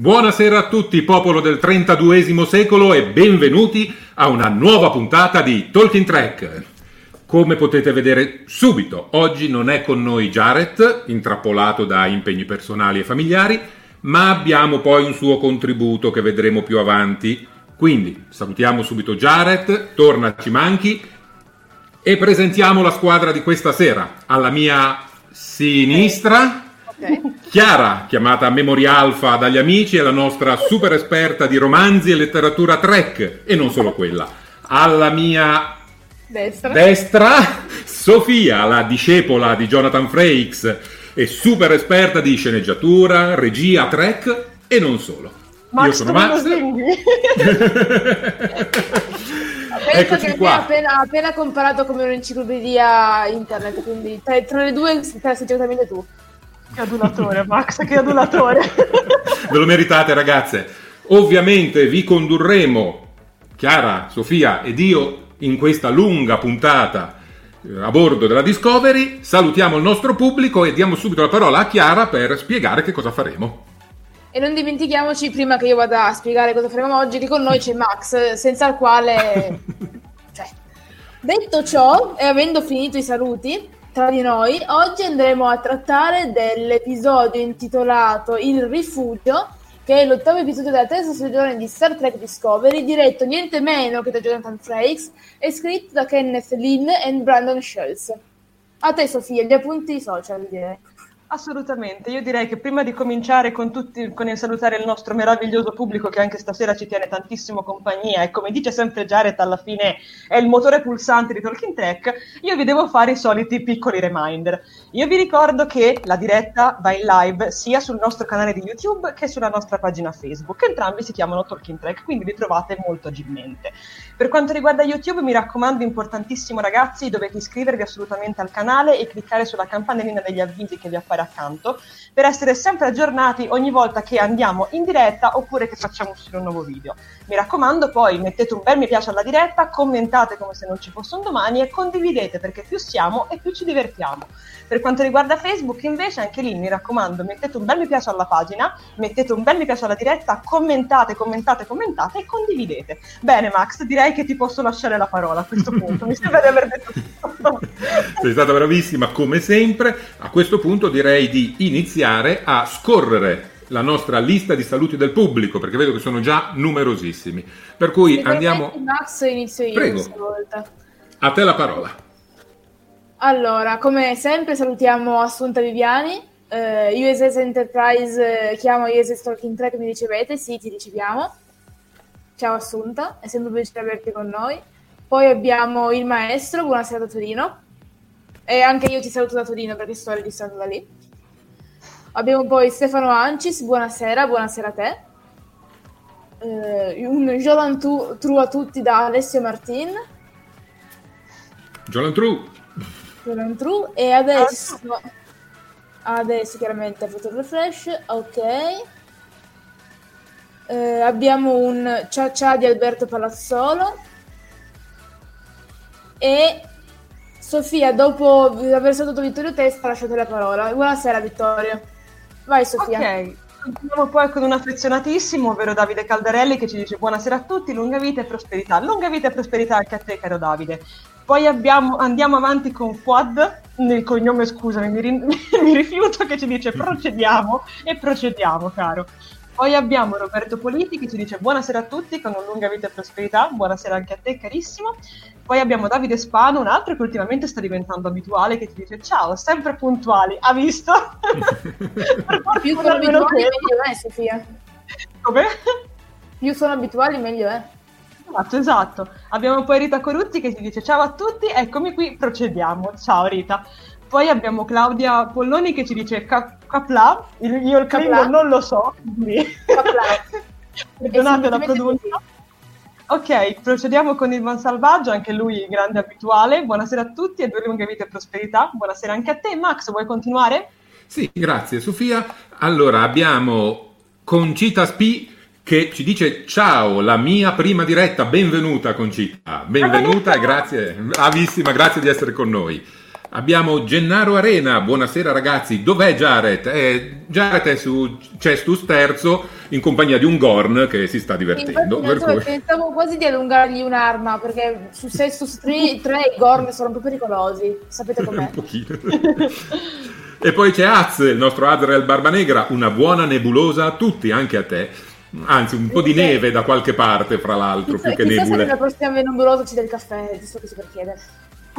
Buonasera a tutti, popolo del 32 secolo, e benvenuti a una nuova puntata di Talking Track. Come potete vedere subito, oggi non è con noi Jared, intrappolato da impegni personali e familiari, ma abbiamo poi un suo contributo che vedremo più avanti. Quindi salutiamo subito Jared, torna Ci Manchi e presentiamo la squadra di questa sera. Alla mia sinistra... Chiara, chiamata Memory Alpha dagli amici, è la nostra super esperta di romanzi e letteratura Trek, e non solo quella. Alla mia Destra. destra, Sofia, la discepola di Jonathan Frakes e super esperta di sceneggiatura, regia Trek e non solo. Max Io sono Max. Penso Eccoci che qua. appena, appena comparato come un'enciclopedia internet, quindi tra, tra le due la sei certamente tu. Che adulatore, Max, che adulatore. Ve lo meritate ragazze. Ovviamente vi condurremo, Chiara, Sofia ed io, in questa lunga puntata eh, a bordo della Discovery. Salutiamo il nostro pubblico e diamo subito la parola a Chiara per spiegare che cosa faremo. E non dimentichiamoci, prima che io vada a spiegare cosa faremo oggi, che con noi c'è Max, senza il quale... cioè. Detto ciò, e avendo finito i saluti tra di noi, oggi andremo a trattare dell'episodio intitolato Il rifugio, che è l'ottavo episodio della terza stagione di Star Trek Discovery, diretto niente meno che da Jonathan Frakes e scritto da Kenneth Lynn e Brandon Schultz. A te Sofia, gli appunti social direi. Assolutamente, io direi che prima di cominciare con, tutti, con il salutare il nostro meraviglioso pubblico che anche stasera ci tiene tantissimo compagnia e come dice sempre Jared alla fine è il motore pulsante di Talking Track, io vi devo fare i soliti piccoli reminder. Io vi ricordo che la diretta va in live sia sul nostro canale di YouTube che sulla nostra pagina Facebook, entrambi si chiamano Talking Track, quindi li trovate molto agilmente. Per quanto riguarda YouTube, mi raccomando, importantissimo ragazzi, dovete iscrivervi assolutamente al canale e cliccare sulla campanellina degli avvisi che vi appare accanto per essere sempre aggiornati ogni volta che andiamo in diretta oppure che facciamo uscire un nuovo video. Mi raccomando, poi mettete un bel mi piace alla diretta, commentate come se non ci fosse un domani e condividete perché più siamo e più ci divertiamo. Per quanto riguarda Facebook, invece, anche lì mi raccomando, mettete un bel mi piace alla pagina, mettete un bel mi piace alla diretta, commentate, commentate, commentate e condividete. Bene, Max, direi che ti posso lasciare la parola a questo punto. Mi sembra di aver detto tutto. Sei stata bravissima come sempre. A questo punto direi di iniziare a scorrere la nostra lista di saluti del pubblico perché vedo che sono già numerosissimi. Per cui Se andiamo Max, inizio io Prego. questa volta. A te la parola. Allora, come sempre salutiamo Assunta Viviani, eh, USS Enterprise, eh, chiamo USS Talking Track, mi ricevete? Sì, ti riceviamo. Ciao Assunta, è sempre un piacere averti con noi. Poi abbiamo il maestro, buonasera da Torino. E anche io ti saluto da Torino perché sto registrando da lì. Abbiamo poi Stefano Ancis, buonasera, buonasera a te. Eh, un Jolan True a tutti da Alessio Martin. Jolan True. Jolan True. E adesso... Adesso chiaramente foto refresh, ok. Eh, abbiamo un ciao ciao di Alberto Palazzolo. E Sofia, dopo aver salutato Vittorio Testa, lasciate la parola. Buonasera Vittorio. Vai Sofia. Ok, continuiamo poi con un affezionatissimo, ovvero Davide Caldarelli, che ci dice buonasera a tutti, lunga vita e prosperità. Lunga vita e prosperità anche a te, caro Davide. Poi abbiamo, andiamo avanti con Fuad, nel cognome scusami, mi, ri- mi rifiuto che ci dice procediamo e procediamo, caro. Poi abbiamo Roberto Politi che ci dice buonasera a tutti con un lunga vita e prosperità, buonasera anche a te carissimo. Poi abbiamo Davide Spano, un altro che ultimamente sta diventando abituale, che ti dice ciao, sempre puntuali, ha visto? Più sono abituali meglio è Sofia. Come? Più sono abituali meglio è. Esatto, esatto. Abbiamo poi Rita Coruzzi che ti dice ciao a tutti, eccomi qui, procediamo. Ciao Rita. Poi abbiamo Claudia Polloni che ci dice Capla, io il Klingon non lo so, quindi perdonate la pronuncia. Ok, procediamo con il Van Salvaggio, anche lui grande abituale. Buonasera a tutti e due lunghe vite e prosperità. Buonasera anche a te. Max, vuoi continuare? Sì, grazie Sofia. Allora abbiamo Concita Spi che ci dice ciao, la mia prima diretta, benvenuta Concita, benvenuta e grazie, bravissima, grazie di essere con noi. Abbiamo Gennaro Arena, buonasera ragazzi, dov'è Jared? Eh, Jared è su Cestus Terzo in compagnia di un Gorn che si sta divertendo. Per cui... Pensavo quasi di allungargli un'arma perché su Cestus 3, 3 i Gorn sono un po' pericolosi, sapete com'è. un pochino. e poi c'è Az, il nostro Adriel Barbanegra, una buona nebulosa a tutti, anche a te. Anzi, un po' di neve da qualche parte, fra l'altro, chissà, più che chissà nebule. se la prossima nebulosa ci del caffè, giusto così per chiedere.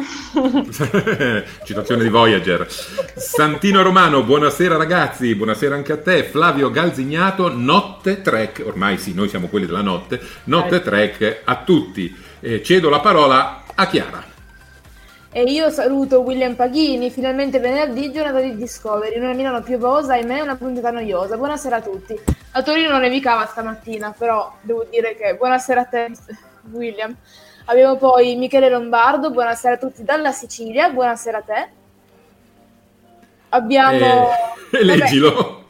Citazione di Voyager. Santino Romano, buonasera ragazzi, buonasera anche a te. Flavio Galzignato, notte trek, ormai sì, noi siamo quelli della notte, notte Eh. trek a tutti. Eh, cedo la parola a Chiara. E io saluto William Paghini, finalmente venerdì, giornata di Discovery, una Milano piovosa, ahimè una puntata noiosa. Buonasera a tutti. A Torino non nevicava stamattina, però devo dire che buonasera a te, William. Abbiamo poi Michele Lombardo, buonasera a tutti dalla Sicilia, buonasera a te. Abbiamo... Eh, leggilo.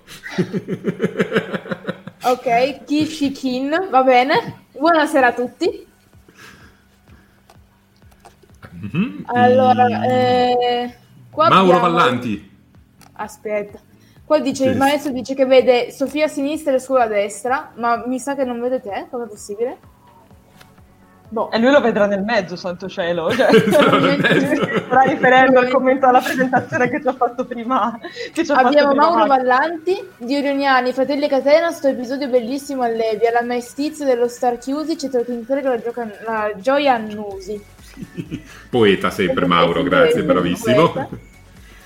Ok, Kishikin, va bene. Buonasera a tutti. Mhm. Allora, eh, Mauro abbiamo- Vallanti. Aspetta. Qua dice Sì. il maestro dice che vede Sofia a sinistra e Scuola a destra, ma mi sa che non vede te, come è possibile? Boh. E lui lo vedrà nel mezzo, santo cielo. Cioè, sta riferendo al commento alla presentazione che ci ha fatto prima. Che ci ha Abbiamo fatto prima Mauro Max. Vallanti, di Orioniani, Fratelli Catena, sto episodio bellissimo a Levi, alla mestizia dello Star Chiusi, c'è in la, gioca- la gioia annusi. Poeta sempre Mauro, grazie, bravissimo. Poeta.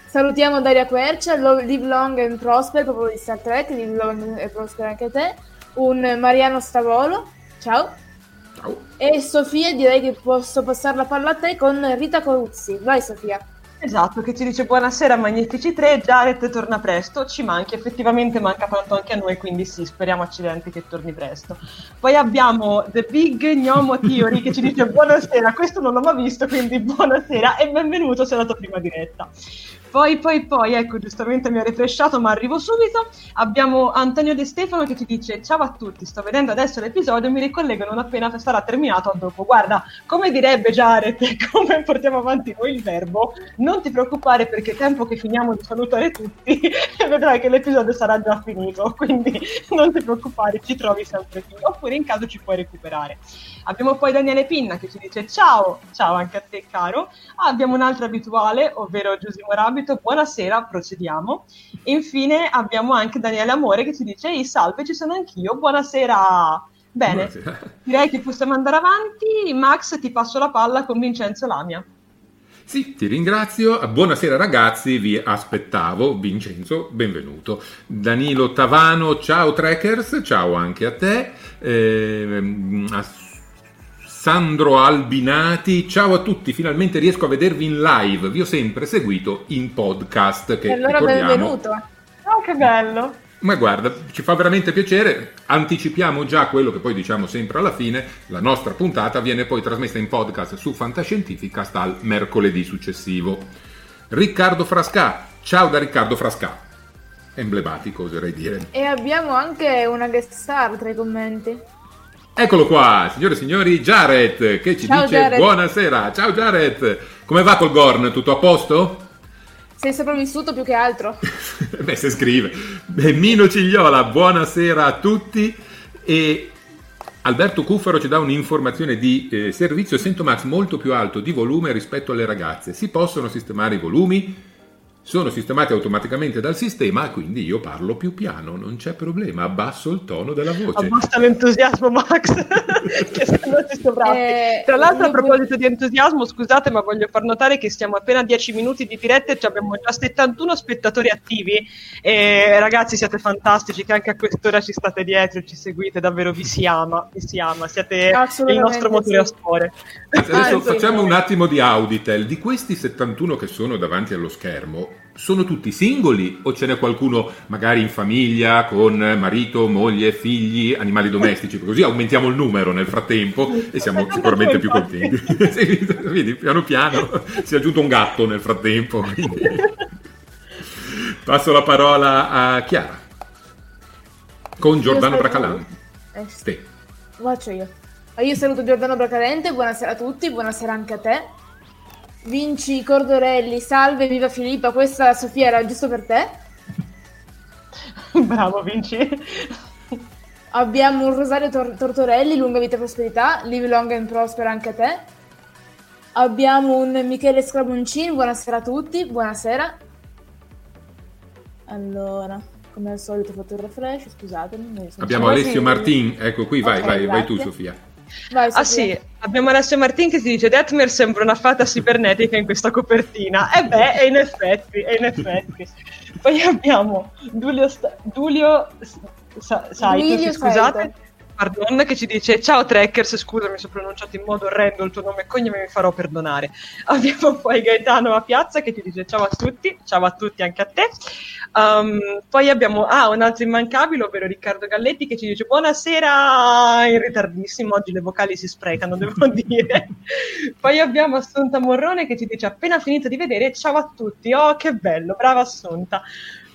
Salutiamo Daria Quercia, Live Long and Prosper, proprio di Star Trek, Live Long and Prosper anche a te, un Mariano Stavolo, ciao, Ciao. e Sofia direi che posso passare la palla a te con Rita Coruzzi, vai Sofia. Esatto, che ci dice buonasera Magnifici 3, Jared torna presto, ci manchi, effettivamente manca tanto anche a noi, quindi sì, speriamo accidenti che torni presto. Poi abbiamo The Big Gnomo Theory che ci dice buonasera, questo non l'ho mai visto, quindi buonasera e benvenuto, sei la tua prima diretta. Poi, poi, poi, ecco, giustamente mi ha refresciato, ma arrivo subito. Abbiamo Antonio De Stefano che ci dice: Ciao a tutti, sto vedendo adesso l'episodio, mi ricollego non appena sarà terminato dopo. Guarda, come direbbe Jared, come portiamo avanti noi il verbo, non ti preoccupare perché è tempo che finiamo di salutare tutti e vedrai che l'episodio sarà già finito. Quindi non ti preoccupare, ci trovi sempre qui, oppure in caso ci puoi recuperare. Abbiamo poi Daniele Pinna che ci dice ciao, ciao anche a te caro. Ah, abbiamo un altro abituale, ovvero Giusimo Rabito, buonasera, procediamo. E infine abbiamo anche Daniele Amore che ci dice ehi salve, ci sono anch'io, buonasera Bene, Buonasera. direi che possiamo andare avanti. Max, ti passo la palla con Vincenzo Lamia. Sì, ti ringrazio. Buonasera ragazzi, vi aspettavo. Vincenzo, benvenuto. Danilo Tavano, ciao Trekkers, ciao anche a te. A Sandro Albinati, ciao a tutti, finalmente riesco a vedervi in live. Vi ho sempre seguito in podcast. Che E allora ricordiamo- benvenuto. Oh, che bello! Ma guarda, ci fa veramente piacere, anticipiamo già quello che poi diciamo sempre alla fine, la nostra puntata viene poi trasmessa in podcast su Fantascientificast al mercoledì successivo. Riccardo Frasca, ciao da Riccardo Frasca, emblematico oserei dire. E abbiamo anche una guest star tra i commenti. Eccolo qua, signore e signori, Jared che ci Ciao, dice Jared. buonasera, ciao Jared, come va col Gorn, tutto a posto? Sei sopravvissuto più che altro. Beh, se scrive. Mino Cigliola, buonasera a tutti. E Alberto Cuffaro ci dà un'informazione di eh, servizio Sento Max molto più alto di volume rispetto alle ragazze. Si possono sistemare i volumi? Sono sistemati automaticamente dal sistema, quindi io parlo più piano, non c'è problema, abbasso il tono della voce. Abbassa l'entusiasmo, Max, che ci. Eh, Tra l'altro, a proposito di entusiasmo, scusate, ma voglio far notare che siamo appena a 10 minuti di diretta e ci abbiamo già 71 spettatori attivi. E ragazzi, siete fantastici, che anche a quest'ora ci state dietro, ci seguite, davvero vi si ama, vi si ama, siete il nostro motore a spore. Adesso Ah, facciamo sì. un attimo di Auditel. Di questi 71 che sono davanti allo schermo, sono tutti singoli o ce n'è qualcuno magari in famiglia con marito, moglie, figli, animali domestici? Così aumentiamo il numero nel frattempo e siamo sicuramente me, più contenti. Sì, vedi, piano piano si è aggiunto un gatto nel frattempo. quindi. Passo la parola a Chiara con Giordano saluto- Bracalan. Eh, sì. Faccio io. Io saluto Giordano Bracalente, buonasera a tutti, buonasera anche a te. Vinci Cordorelli, salve, viva Filippa, questa Sofia era giusto per te. Bravo, Vinci. Abbiamo un Rosario Tor- Tortorelli, lunga vita e prosperità, live long and prosper anche a te. Abbiamo un Michele Scraboncin, buonasera a tutti, buonasera. Allora, come al solito ho fatto il refresh, scusatemi. Abbiamo Alessio. Martin, ecco qui, vai, Ok, vai, vai tu. Sofia. Vai, Ah sì, abbiamo Alessio Martin che si dice Detmer sembra una fata cibernetica in questa copertina. E beh, e in effetti, e in effetti. Poi abbiamo Giulio, Sta- Giulio Sa- Saito, Giulio scusate. Saito. Pardon, che ci dice ciao Trekkers, scusami se ho pronunciato in modo orrendo il tuo nome e cognome, mi farò perdonare. Abbiamo poi Gaetano a Piazza che ci dice ciao a tutti, ciao a tutti anche a te. Um, poi abbiamo ah, un altro immancabile, ovvero Riccardo Galletti che ci dice buonasera in ritardissimo, oggi le vocali si sprecano, devo dire. poi abbiamo Assunta Morrone che ci dice appena finito di vedere ciao a tutti, oh che bello, brava Assunta.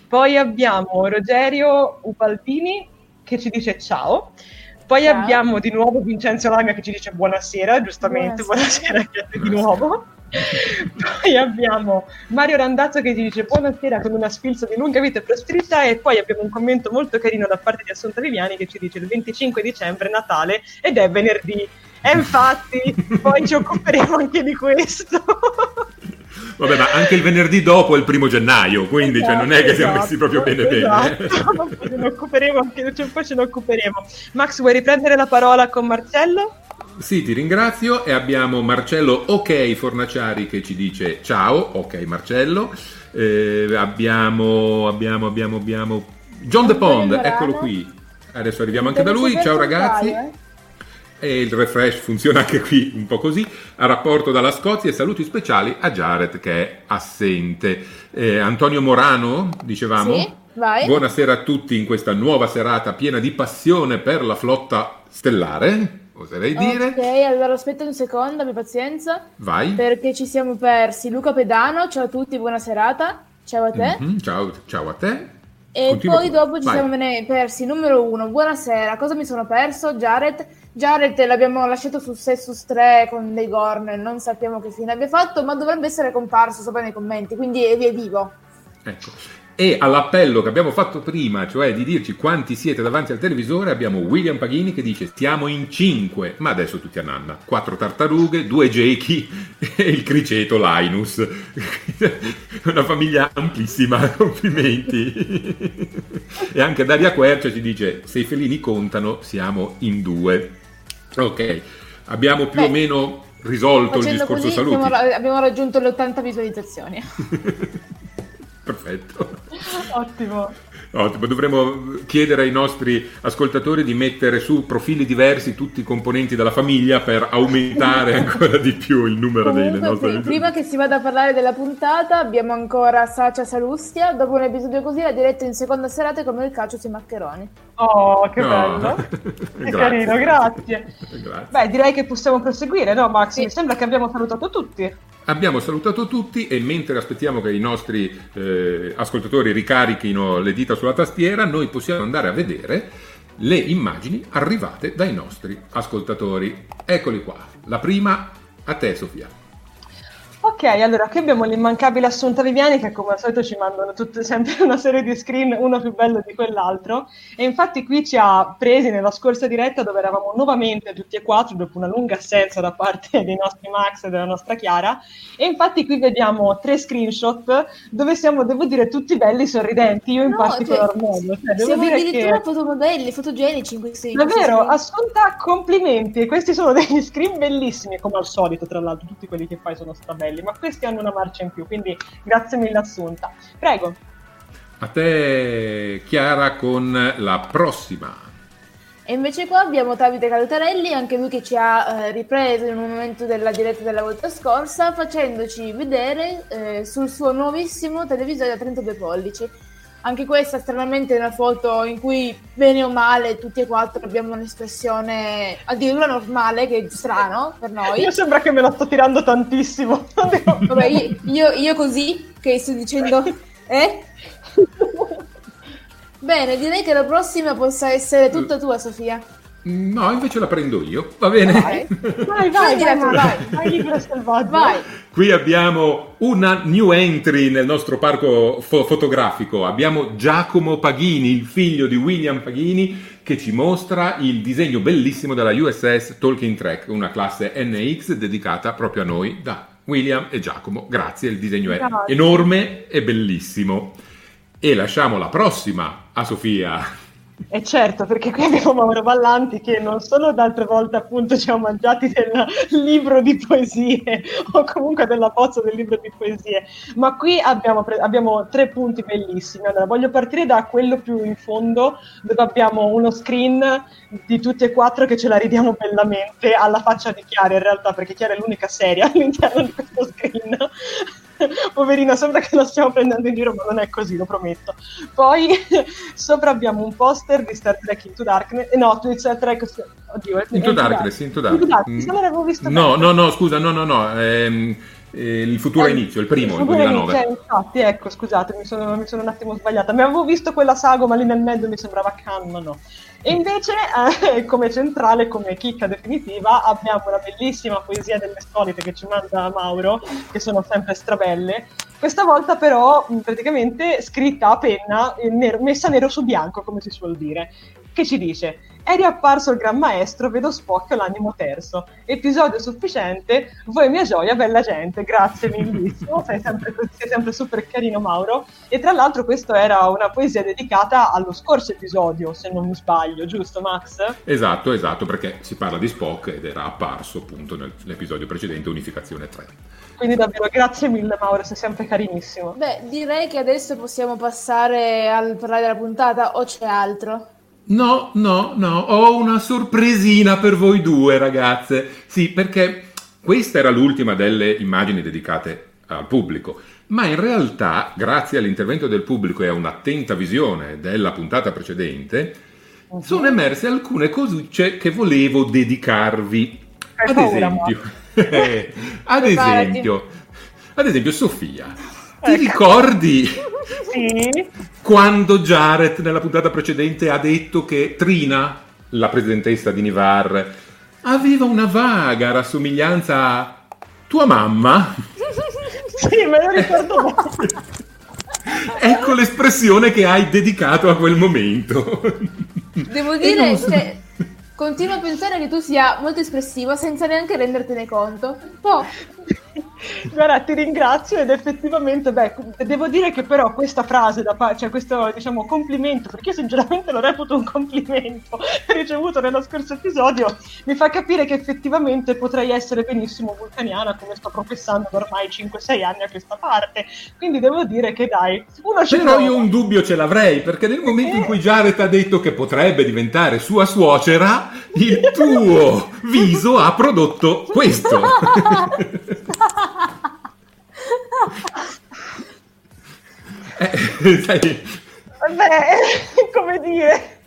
Poi abbiamo Rogerio Upalpini che ci dice ciao. Poi Ciao. abbiamo di nuovo Vincenzo Lamia che ci dice buonasera, giustamente, Buonasera. buonasera, di nuovo. poi abbiamo Mario Randazzo che ci dice buonasera con una sfilza di lunga vita e prosperità e poi abbiamo un commento molto carino da parte di Assunta Viviani che ci dice il 25 dicembre è Natale ed è venerdì. E infatti poi ci occuperemo anche di questo. Vabbè, ma anche il venerdì dopo è il primo gennaio, quindi cioè, non è che siamo Esatto, messi proprio bene bene. eh. esatto. Ce ne occuperemo anche, cioè, poi ce ne occuperemo. Max, vuoi riprendere la parola con Marcello? Sì, ti ringrazio e abbiamo Marcello Ok Fornaciari che ci dice ciao, ok Marcello. Eh, abbiamo, abbiamo, abbiamo, abbiamo John De Pond, eccolo qui. Adesso arriviamo anche da lui, ciao ragazzi. E il refresh funziona anche qui un po' così. A rapporto dalla Scozia e saluti speciali a Jared che è assente. Eh, Antonio Morano, dicevamo. Sì. Buonasera a tutti in questa nuova serata piena di passione per la flotta stellare, oserei dire. Ok, allora aspetta un secondo, abbi pazienza. Vai. Perché ci siamo persi. Luca Pedano, ciao a tutti, buona serata. Ciao a te. Mhm, ciao, ciao a te. E Continua poi dopo ci Vai. siamo persi. Numero uno, buonasera. Cosa mi sono perso? Jared. Jared l'abbiamo lasciato su 6 su 3 con dei Gorn. Non sappiamo che fine abbia fatto, ma dovrebbe essere comparso sopra nei commenti. Quindi è, è vivo. Ecco. E all'appello che abbiamo fatto prima, cioè di dirci quanti siete davanti al televisore, abbiamo William Paghini che dice siamo in cinque, ma adesso tutti a nanna. Quattro tartarughe, due gechi e il criceto Linus. Una famiglia amplissima, complimenti. e anche Daria Quercia ci dice se i felini contano siamo in due. Ok, abbiamo più Beh, o meno risolto il discorso così saluti. abbiamo, abbiamo raggiunto le 80 visualizzazioni. Perfetto. Ottimo. Ottimo, dovremmo chiedere ai nostri ascoltatori di mettere su profili diversi tutti i componenti della famiglia per aumentare ancora di più il numero dei Comunque, nostri pri- prima che si vada a parlare della puntata, abbiamo ancora Sacia Salustia. Dopo un episodio così, la diretta in seconda serata come il calcio sui maccheroni. Oh, che No. bello. Che Grazie. carino, grazie. Grazie. Beh, direi che possiamo proseguire, no Max? Sì. Mi sembra che abbiamo salutato tutti. Abbiamo salutato tutti e mentre aspettiamo che i nostri eh, ascoltatori ricarichino le dita sulla tastiera, noi possiamo andare a vedere le immagini arrivate dai nostri ascoltatori. Eccoli qua. La prima a te, Sofia. Ok, allora qui abbiamo l'immancabile Assunta Viviani che come al solito ci mandano tutte, sempre una serie di screen, uno più bello di quell'altro e infatti qui ci ha presi nella scorsa diretta dove eravamo nuovamente tutti e quattro dopo una lunga assenza da parte dei nostri Max e della nostra Chiara e infatti qui vediamo tre screenshot dove siamo, devo dire, tutti belli sorridenti, io in No, particolar cioè, modo. Cioè, Siamo addirittura che... fotomodelli, fotogenici in questi in questi Davvero, screen. Assunta, complimenti. Questi sono degli screen bellissimi, come al solito, tra l'altro, tutti quelli che fai sono strabelli, ma questi hanno una marcia in più, quindi grazie mille Assunta. Prego. A te, Chiara, con la prossima. E invece qua abbiamo Davide Calutarelli, anche lui che ci ha eh, ripreso in un momento della diretta della volta scorsa, facendoci vedere eh, sul suo nuovissimo televisore da 32 pollici. Anche questa stranamente è una foto in cui, bene o male, tutti e quattro abbiamo un'espressione addirittura normale, che è strano per noi. Io sembra che me la sto tirando tantissimo. Vabbè, io, io- io così, che sto dicendo... Eh? Bene, direi che la prossima possa essere tutta tua, Sofia. No, invece la prendo io. Va bene? Vai. vai, vai, vai, Vai, vai, vai, libero selvaggio. Vai. Qui abbiamo una new entry nel nostro parco fo- fotografico. Abbiamo Giacomo Paghini, il figlio di William Paghini, che ci mostra il disegno bellissimo della USS Talking Track, una classe NX dedicata proprio a noi da William e Giacomo. Grazie, il disegno è Grazie. enorme e bellissimo. E lasciamo la prossima a Sofia. E certo, perché qui abbiamo Mauro Ballanti che non solo d'altre volte appunto ci ha mangiati del libro di poesie o comunque della bozza del libro di poesie, ma qui abbiamo, pre- abbiamo tre punti bellissimi. Allora, voglio partire da quello più in fondo dove abbiamo uno screen di tutti e quattro che ce la ridiamo bellamente alla faccia di Chiara in realtà, perché Chiara è l'unica seria all'interno di questo screen. Poverina, sembra che la stiamo prendendo in giro, ma non è così, lo prometto. Poi sopra abbiamo un poster di Star Trek Into Darkness, eh, no, Star Trek, oddio, Into Darkness, Into Darkness. Into Darkness, non l'avevo visto No, no, no, scusa, no, no, no. ehm, eh, il futuro Eh, inizio, il primo, il futuro 2009. inizio, eh, infatti, ecco, scusate, mi sono, mi sono un attimo sbagliata. Mi avevo visto quella sagoma lì nel mezzo, mi sembrava Khan, no. E invece, eh, come centrale, come chicca definitiva, abbiamo una bellissima poesia delle solite che ci manda Mauro, che sono sempre strabelle. Questa volta però praticamente scritta a penna, eh, messa nero su bianco, come si suol dire, che ci dice è riapparso il Gran Maestro, vedo spocchio l'animo terzo. Episodio sufficiente, voi mia gioia, bella gente, grazie millissimo, sei sempre, sei sempre super carino Mauro. E tra l'altro questo era una poesia dedicata allo scorso episodio, se non mi sbaglio, giusto Max? Esatto, esatto, perché si parla di Spock ed era apparso appunto nel- nell'episodio precedente, Unificazione 3. Quindi davvero grazie mille Mauro, sei sempre carinissimo. Beh, direi che adesso possiamo passare al parlare della puntata o c'è altro? No, no, no, ho una sorpresina per voi due ragazze. Sì, perché questa era l'ultima delle immagini dedicate al pubblico, ma in realtà, grazie all'intervento del pubblico e a un'attenta visione della puntata precedente, sono emerse alcune cosucce che volevo dedicarvi. Ad esempio, ad esempio, ad esempio, Sofia, ti Ecco. ricordi Sì, quando Jared nella puntata precedente ha detto che Trina, la presidentessa di Nivar, aveva una vaga rassomiglianza a tua mamma? sì, me lo ricordo ecco l'espressione che hai dedicato a quel momento. Devo dire, cioè, continuo a pensare che tu sia molto espressivo senza neanche rendertene conto. Un po'. Guarda, ti ringrazio ed effettivamente, beh, devo dire che però questa frase, da pa- cioè questo diciamo complimento, perché io sinceramente lo reputo un complimento ricevuto nello scorso episodio, mi fa capire che effettivamente potrei essere benissimo vulcaniana come sto professando da ormai 5-6 anni a questa parte. Quindi devo dire che dai, uno ci Però prova. io un dubbio ce l'avrei, perché nel momento in cui Jared ha detto che potrebbe diventare sua suocera, il tuo viso ha prodotto questo. Eh, sai, Beh, come dire.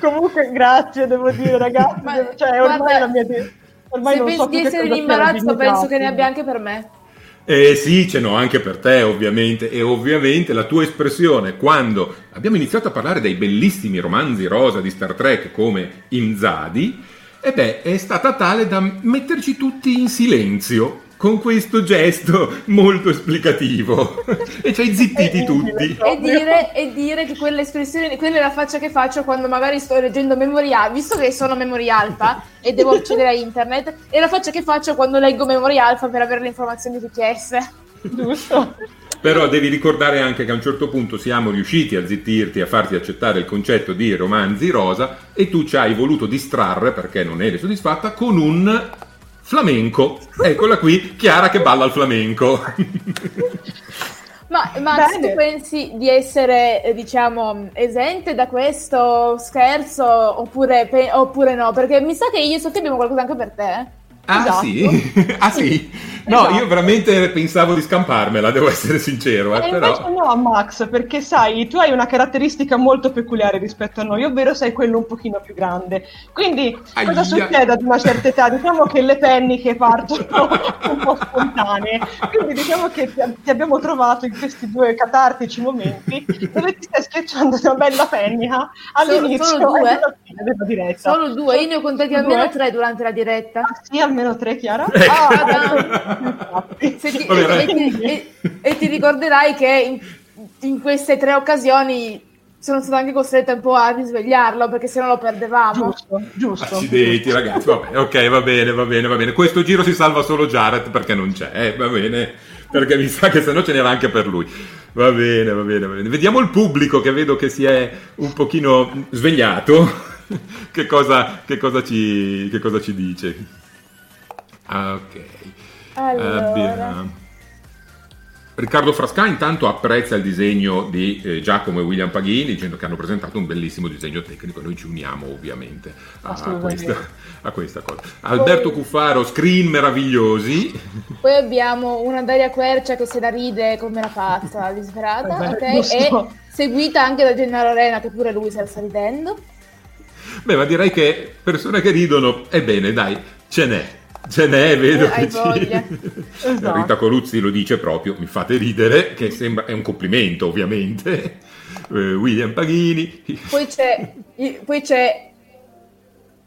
Comunque, grazie, devo dire, ragazzi. Ma- cioè, ormai guarda, la mia. Ormai Se non pensi so di essere in imbarazzo, penso che ne abbia anche per me. Eh sì, ce n'ho anche per te, ovviamente, e ovviamente la tua espressione quando abbiamo iniziato a parlare dei bellissimi romanzi rosa di Star Trek come Inzadi, e beh, è stata tale da metterci tutti in silenzio con questo gesto molto esplicativo e ci hai zittiti È tutti. E dire, e dire che quell'espressione, quella è la faccia che faccio quando magari sto leggendo Memory Alpha, visto che sono Memory Alpha e devo accedere a internet, è la faccia che faccio quando leggo Memory Alpha per avere le informazioni richieste. Giusto. Però devi ricordare anche che a un certo punto siamo riusciti a zittirti, a farti accettare il concetto di romanzi rosa e tu ci hai voluto distrarre, perché non eri soddisfatta, con un flamenco. Eccola qui, Chiara che balla al flamenco. Ma Max, Bene. tu pensi di essere, eh, diciamo, esente da questo scherzo oppure, oppure no? Perché mi sa che io e Sofia abbiamo qualcosa anche per te. Eh? Ah Esatto. sì? ah sì? No, Esatto. io veramente pensavo di scamparmela, devo essere sincero, eh, E però... invece no, Max, perché sai, tu hai una caratteristica molto peculiare rispetto a noi, ovvero sei quello un pochino più grande. Quindi Aia. cosa succede ad una certa età? Diciamo che le penniche partono un po' spontanee. Quindi diciamo che ti, ti abbiamo trovato in questi due catartici momenti dove ti stai schiacciando una bella pennica all'inizio solo due? e alla fine della diretta. Solo due, io ne ho contati Due? almeno tre durante la diretta. Ah, sì, almeno tre, Chiara? Ecco. Ah. Se ti- Vabbè, e, ti, e- e ti ricorderai che in, in queste tre occasioni sono stata anche costretta un po' a risvegliarlo perché sennò lo perdevamo. Giusto, giusto. Accidenti ragazzi, va bene, ok, va bene, va bene, va bene. Questo giro si salva solo Jared perché non c'è, eh, va bene, perché mi sa che se no ce n'era anche per lui. Va bene, va bene, va bene. Vediamo il pubblico che vedo che si è un pochino svegliato. che, cosa, che, cosa ci, che cosa ci dice? Ah, ok. Allora. Abbiamo- Riccardo Frasca intanto apprezza il disegno di eh, Giacomo e William Paghini dicendo che hanno presentato un bellissimo disegno tecnico noi ci uniamo ovviamente a Assolutamente. questa, a questa cosa. Alberto Cuffaro, screen meravigliosi. Poi abbiamo una Daria Quercia che se la ride come una pazza, disperata, Vabbè, ok? E giusto. seguita anche da Gennaro Arena che pure lui se la sta ridendo. Beh, ma direi che persone che ridono, ebbene dai, ce n'è. Ce n'è, vedo Eh, che. Esatto. Rita Coluzzi lo dice proprio, mi fate ridere, che sembra, è un complimento ovviamente. Eh, William Paghini. Poi c'è, poi c'è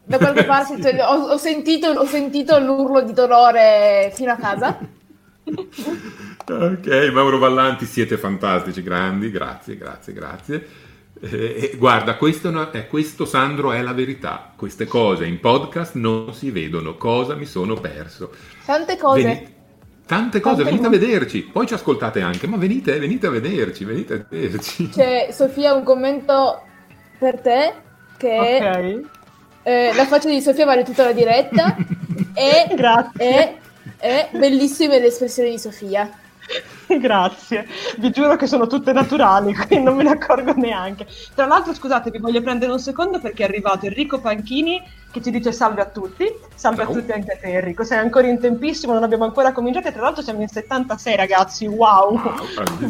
da qualche parte cioè, ho, ho sentito, ho sentito l'urlo di dolore fino a casa. Ok, Mauro Vallanti, siete fantastici, grandi, grazie, grazie, grazie. Eh, eh, guarda, questo, eh, questo Sandro è la verità. Queste cose in podcast non si vedono. Cosa mi sono perso? Tante cose. Veni- tante cose, Tante venite a cose. vederci. Poi ci ascoltate anche, ma venite, venite a vederci, venite a vederci. C'è Sofia un commento per te che è Ok. eh, la faccia di Sofia vale tutta la diretta e, Grazie. e, e bellissime le espressioni di Sofia. Grazie, vi giuro che sono tutte naturali, quindi non me ne accorgo neanche. Tra l'altro, scusate, vi voglio prendere un secondo perché è arrivato Enrico Panchini che ci dice salve a tutti. Salve Ciao. a tutti anche a te, Enrico. Sei ancora in tempissimo, non abbiamo ancora cominciato. E tra l'altro siamo in 76, ragazzi. Wow!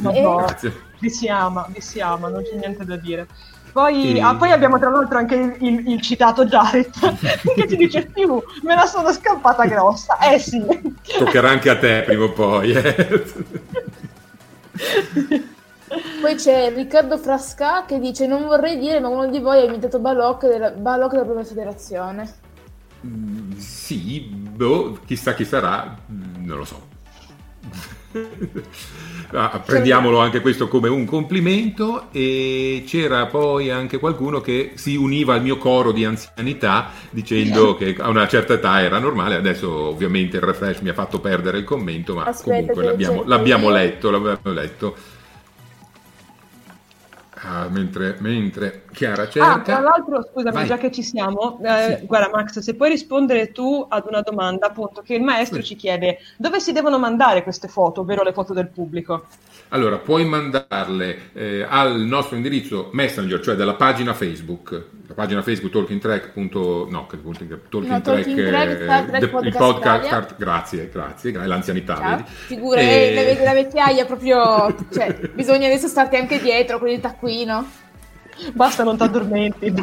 Wow, grazie. Vi si ama, vi si ama, non c'è niente da dire. Poi, E- ah, poi abbiamo tra l'altro anche il, il- il citato Jared che ci dice più, me la sono scappata grossa. Eh sì. Toccherà anche a te prima o poi. eh. Poi c'è Riccardo Frasca che dice non vorrei dire ma uno di voi ha imitato Balocco della, Balocco della prima federazione. Mm, sì, boh, chissà chi sarà, non lo so. Ah, prendiamolo anche questo come un complimento. E c'era poi anche qualcuno che si univa al mio coro di anzianità dicendo che a una certa età era normale, adesso ovviamente il refresh mi ha fatto perdere il commento, ma Aspetta, comunque l'abbiamo, l'abbiamo letto, l'abbiamo letto. Ah, mentre, mentre Chiara Ah, cerca... tra l'altro, scusami, Vai. già che ci siamo, eh, Sì. guarda Max, se puoi rispondere tu ad una domanda, appunto, che il maestro ci chiede, dove si devono mandare queste foto, ovvero le foto del pubblico? Allora, puoi mandarle eh, al nostro indirizzo Messenger, cioè della pagina Facebook, la pagina Facebook Talking Track. punto- no, punto- Talking No, Track, Talking Track, eh, de- il Podcast podcast. Italia. Star- grazie, grazie, gra- l'anzianità, Ciao. vedi? Figura, E- eh, la, la vecchiaia proprio, cioè, bisogna adesso starti anche dietro con il taccuino. Basta, non ti addormenti.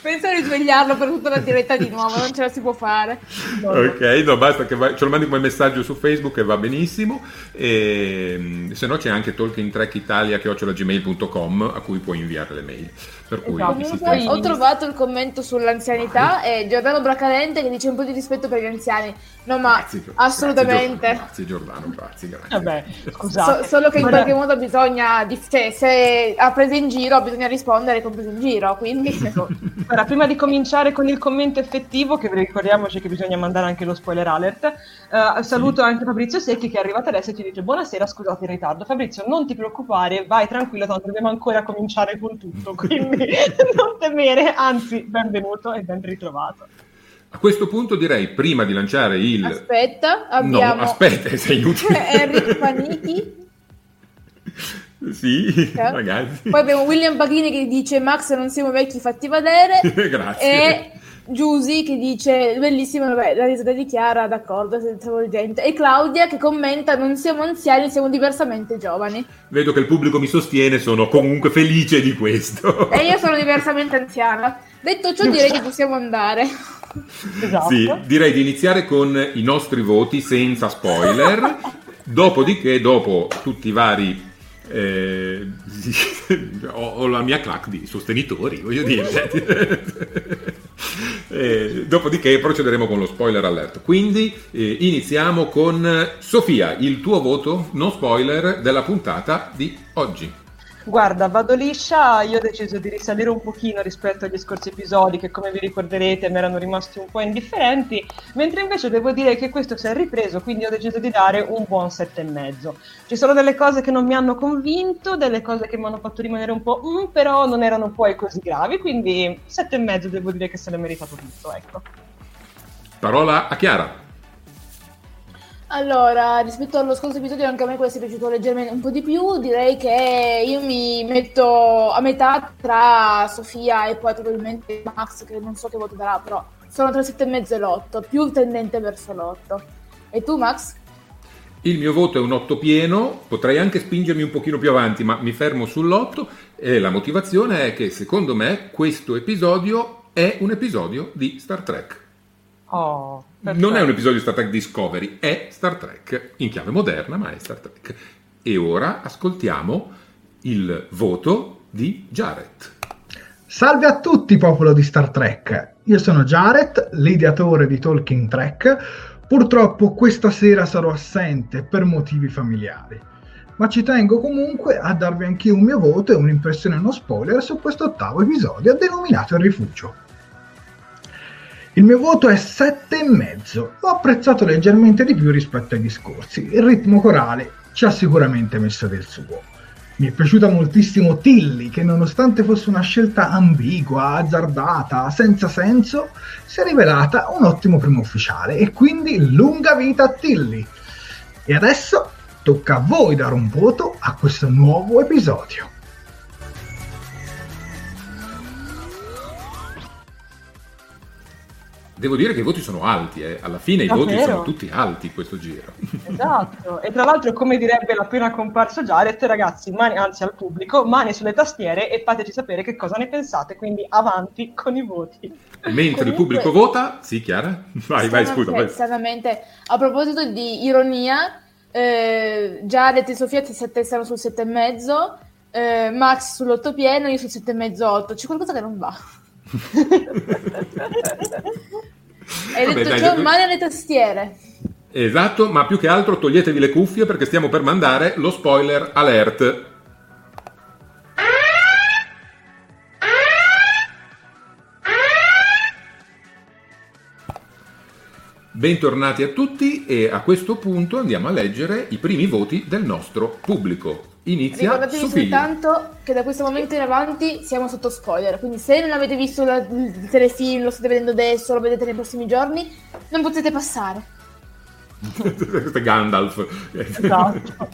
Penso di svegliarlo per tutta la diretta di nuovo, non ce la si può fare. Ok, no, basta che vai- ce lo mandi come messaggio su Facebook e va benissimo. E, se no c'è anche Talking Track Italia gmail.com a cui puoi inviare le mail. Per cui Esatto. ho trovato il commento sull'anzianità e Giordano Bracalente che dice un po' di rispetto per gli anziani. No, ma Grazie, assolutamente. Grazie Giordano, grazie, grazie. Vabbè, So- scusate. solo che in qualche modo bisogna, cioè, se ha preso in giro, bisogna rispondere con preso in giro. Quindi, Guarda, prima di cominciare con il commento effettivo, che ricordiamoci che bisogna mandare anche lo spoiler alert, eh, saluto anche Fabrizio Secchi che è arrivato adesso e ci dice buonasera, scusate il ritardo. Fabrizio, non ti preoccupare, vai tranquillo, tanto dobbiamo ancora cominciare con tutto, quindi non temere, anzi, benvenuto e ben ritrovato. A questo punto direi, prima di lanciare il... aspetta, abbiamo No, aspetta, sei inutile. Enrico Panichi. sì, Eh? ragazzi. Poi abbiamo William Paghini che dice Max non siamo vecchi fatti vedere. Grazie. E Giusy che dice bellissima vabbè, la risata di Chiara, d'accordo, senza gente. E Claudia che commenta non siamo anziani, siamo diversamente giovani. Vedo che il pubblico mi sostiene, sono comunque felice di questo. E io sono diversamente anziana. Detto ciò direi che possiamo andare. Esatto. Sì, direi di iniziare con i nostri voti senza spoiler. Dopodiché, dopo tutti i vari. Eh, ho, ho la mia clac di sostenitori, voglio dire. Eh, dopodiché procederemo con lo spoiler alert. Quindi eh, iniziamo con Sofia, il tuo voto, no spoiler, della puntata di oggi. Guarda, vado liscia, io ho deciso di risalire un pochino rispetto agli scorsi episodi che come vi ricorderete mi erano rimasti un po' indifferenti, mentre invece devo dire che questo si è ripreso, quindi ho deciso di dare un buon sette e mezzo. Ci sono delle cose che non mi hanno convinto, delle cose che mi hanno fatto rimanere un po', "Mm", però non erano poi così gravi, quindi sette e mezzo devo dire che se l'è meritato tutto, ecco. Parola a Chiara. Allora, rispetto allo scorso episodio, anche a me questo è piaciuto leggermente un po' di più. Direi che io mi metto a metà tra Sofia e poi probabilmente Max, che non so che voto darà, però sono tra il 7,5 e l'8, più tendente verso l'8. E tu, Max? Il mio voto è un 8 pieno, potrei anche spingermi un pochino più avanti, ma mi fermo sull'8 e la motivazione è che secondo me questo episodio è un episodio di Star Trek. Oh, Non è un episodio di Star Trek Discovery, è Star Trek in chiave moderna, ma è Star Trek. E ora ascoltiamo il voto di Jared. Salve a tutti, popolo di Star Trek. Io sono Jared, l'ideatore di Talking Trek. Purtroppo questa sera sarò assente per motivi familiari, ma ci tengo comunque a darvi anche un mio voto e un'impressione non spoiler su questo ottavo episodio denominato Il Rifugio. Il mio voto è 7,5. L'ho apprezzato leggermente di più rispetto ai discorsi. Il ritmo corale ci ha sicuramente messo del suo. Mi è piaciuta moltissimo Tilly, che nonostante fosse una scelta ambigua, azzardata, senza senso, si è rivelata un ottimo primo ufficiale e quindi lunga vita a Tilly. E adesso tocca a voi dare un voto a questo nuovo episodio. Devo dire che i voti sono alti, eh. alla fine i voti Davvero? sono tutti alti questo giro. Esatto, e tra l'altro come direbbe l'appena comparso Jared, ragazzi, mani, anzi al pubblico, mani sulle tastiere e fateci sapere che cosa ne pensate, quindi avanti con i voti. Mentre il Comunque- pubblico vota, sì Chiara? Vai, vai, scusa. vai. Stranamente, a proposito di ironia, eh, Jared e Sofia si attestano sul 7,5, eh, Max sull'8 pieno, io sul 7,5-8. C'è qualcosa che non va. Hai Vabbè, detto dai, dai. male alle tastiere. Esatto, ma più che altro toglietevi le cuffie perché stiamo per mandare lo spoiler alert. Bentornati a tutti e a questo punto andiamo a leggere i primi voti del nostro pubblico. Inizia Ricordatevi Sofia. soltanto che da questo momento in avanti siamo sotto spoiler, quindi se non avete visto la- il telefilm, lo state vedendo adesso, lo vedete nei prossimi giorni, non potete passare. Questo è Gandalf. Esatto.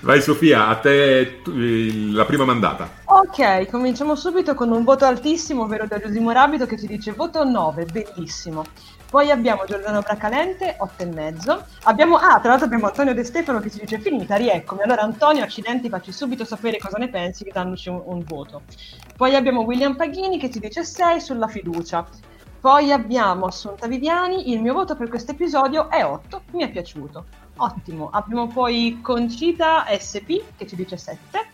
Vai Sofia, a te la prima mandata. Ok, cominciamo subito con un voto altissimo, ovvero da Giusimo Rabito che ci dice voto 9, bellissimo. Poi abbiamo Giordano Bracalente, 8,5. Abbiamo, ah, tra l'altro abbiamo Antonio De Stefano che ci dice finita, rieccomi. Allora Antonio, accidenti, facci subito sapere cosa ne pensi dandoci un, un voto. Poi abbiamo William Paghini che ci dice 6 sulla fiducia. Poi abbiamo Assunta Viviani, il mio voto per questo episodio è 8, mi è piaciuto. Ottimo. Abbiamo poi Concita SP che ci dice 7.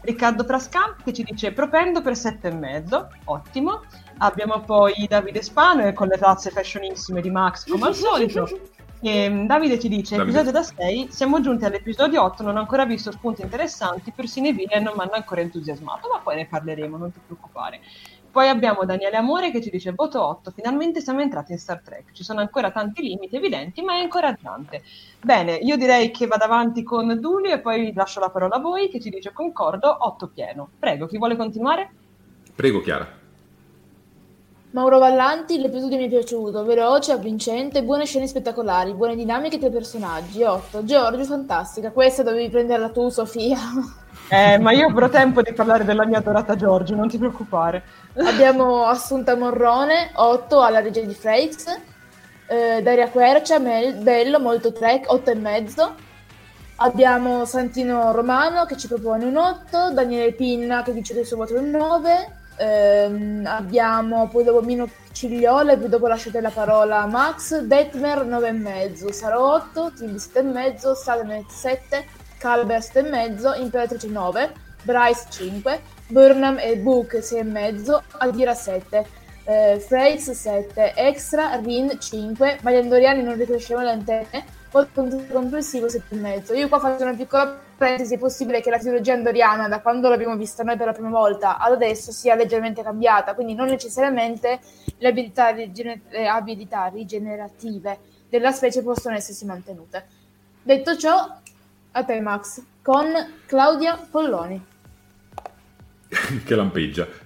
Riccardo Frascan che ci dice propendo per 7,5, ottimo. Abbiamo poi Davide Spano e con le tazze fashionissime di Max come al solito. E, Davide ci dice, Davide. episodio da 6, siamo giunti all'episodio 8, non ho ancora visto spunti interessanti, persino i villain non mi hanno ancora entusiasmato, ma poi ne parleremo, non ti preoccupare. Poi abbiamo Daniele Amore che ci dice voto 8, finalmente siamo entrati in Star Trek, ci sono ancora tanti limiti evidenti, ma è incoraggiante. Bene, io direi che vado avanti con Dulio e poi lascio la parola a voi che ci dice concordo, 8 pieno. Prego, chi vuole continuare? Prego Chiara. Mauro Vallanti, l'episodio mi è piaciuto, veloce, avvincente, buone scene spettacolari, buone dinamiche tra i personaggi. 8. Giorgio, fantastica. Questa dovevi prenderla tu, Sofia. Eh, ma io avrò tempo di parlare della mia adorata Giorgio, non ti preoccupare. Abbiamo Assunta Morrone, 8 alla regia di Frakes. Eh, Daria Quercia, Mel- bello, molto track, 8 e mezzo. Abbiamo Santino Romano che ci propone un 8, Daniele Pinna che dice che il suo voto è un 9. Ehm, abbiamo poi dopo Mino Cigliola e poi dopo lasciate la parola. A Max, Detmer 9,5, Saro 8, Timby 7,5, Stalmet 7, Calber 7,5, Imperatrice 9, Bryce 5, Burnham e Book 6,5, Adira 7, eh, Frakes 7, Extra, Rin 5, ma non riconoscevano le antenne, voto complessivo 7,5. Io qua faccio una piccola parentesi, è possibile che la trilogia andoriana, da quando l'abbiamo vista noi per la prima volta ad adesso, sia leggermente cambiata, quindi non necessariamente le abilità, rigene- le abilità rigenerative della specie possono essersi mantenute. Detto ciò, a te Max, con Claudia Polloni, che lampeggia.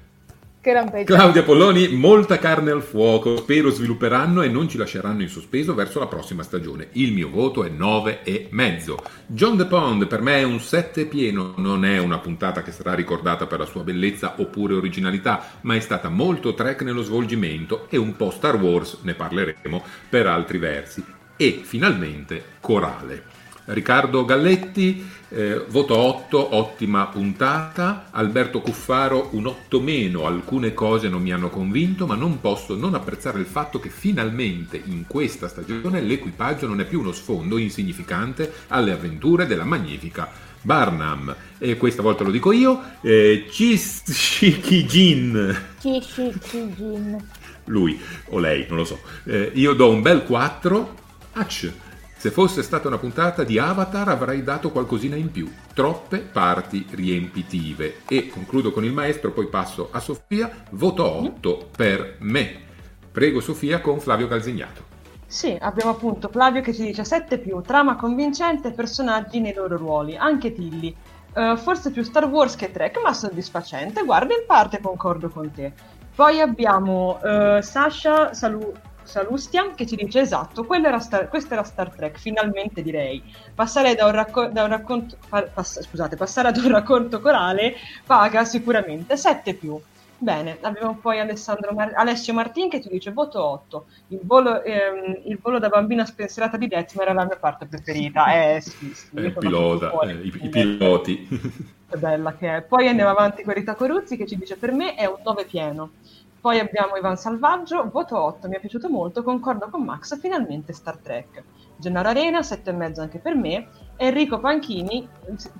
Che rampeggia. Claudia Polloni, molta carne al fuoco, spero svilupperanno e non ci lasceranno in sospeso verso la prossima stagione. Il mio voto è 9 e mezzo. John the Pond per me è un 7 pieno, non è una puntata che sarà ricordata per la sua bellezza oppure originalità, ma è stata molto track nello svolgimento e un po' Star Wars, ne parleremo per altri versi. E finalmente corale. Riccardo Galletti, eh, voto 8, ottima puntata. Alberto Cuffaro, un 8 meno. Alcune cose non mi hanno convinto, ma non posso non apprezzare il fatto che finalmente in questa stagione l'equipaggio non è più uno sfondo insignificante alle avventure della magnifica Barnum. E questa volta lo dico io, eh, Chishikijin Kishikijin. lui o lei, non lo so. Eh, io do un bel 4. Ach. Se fosse stata una puntata di Avatar avrei dato qualcosina in più. Troppe parti riempitive. E concludo con il maestro, poi passo a Sofia. Voto 8 per me. Prego Sofia con Flavio Calzignato. Sì, abbiamo appunto Flavio che ci dice 7 più, trama convincente, personaggi nei loro ruoli, anche Tilly. Eh, forse più Star Wars che Trek, ma soddisfacente. Guarda, in parte concordo con te. Poi abbiamo eh, Sasha Salu- Salustia che ci dice esatto, quello era Star- questo era Star Trek, finalmente direi. Passare da un, racco- da un racconto, pa- pass- scusate, passare ad un racconto corale paga sicuramente 7 più. Bene, abbiamo poi Mar- Alessio Martin che ci dice voto 8. Il volo, ehm, il volo da bambina spensierata di Detmer era la mia parte preferita. Eh sì, sì. Eh, pilota, fuori. eh, i, i piloti. Che bella che è. Poi andiamo avanti con Rita Coruzzi che ci dice per me è un 9 pieno. Poi abbiamo Ivan Salvaggio, voto 8, mi è piaciuto molto, concordo con Max, finalmente Star Trek. Gennaro Arena, 7,5 anche per me. Enrico Panchini,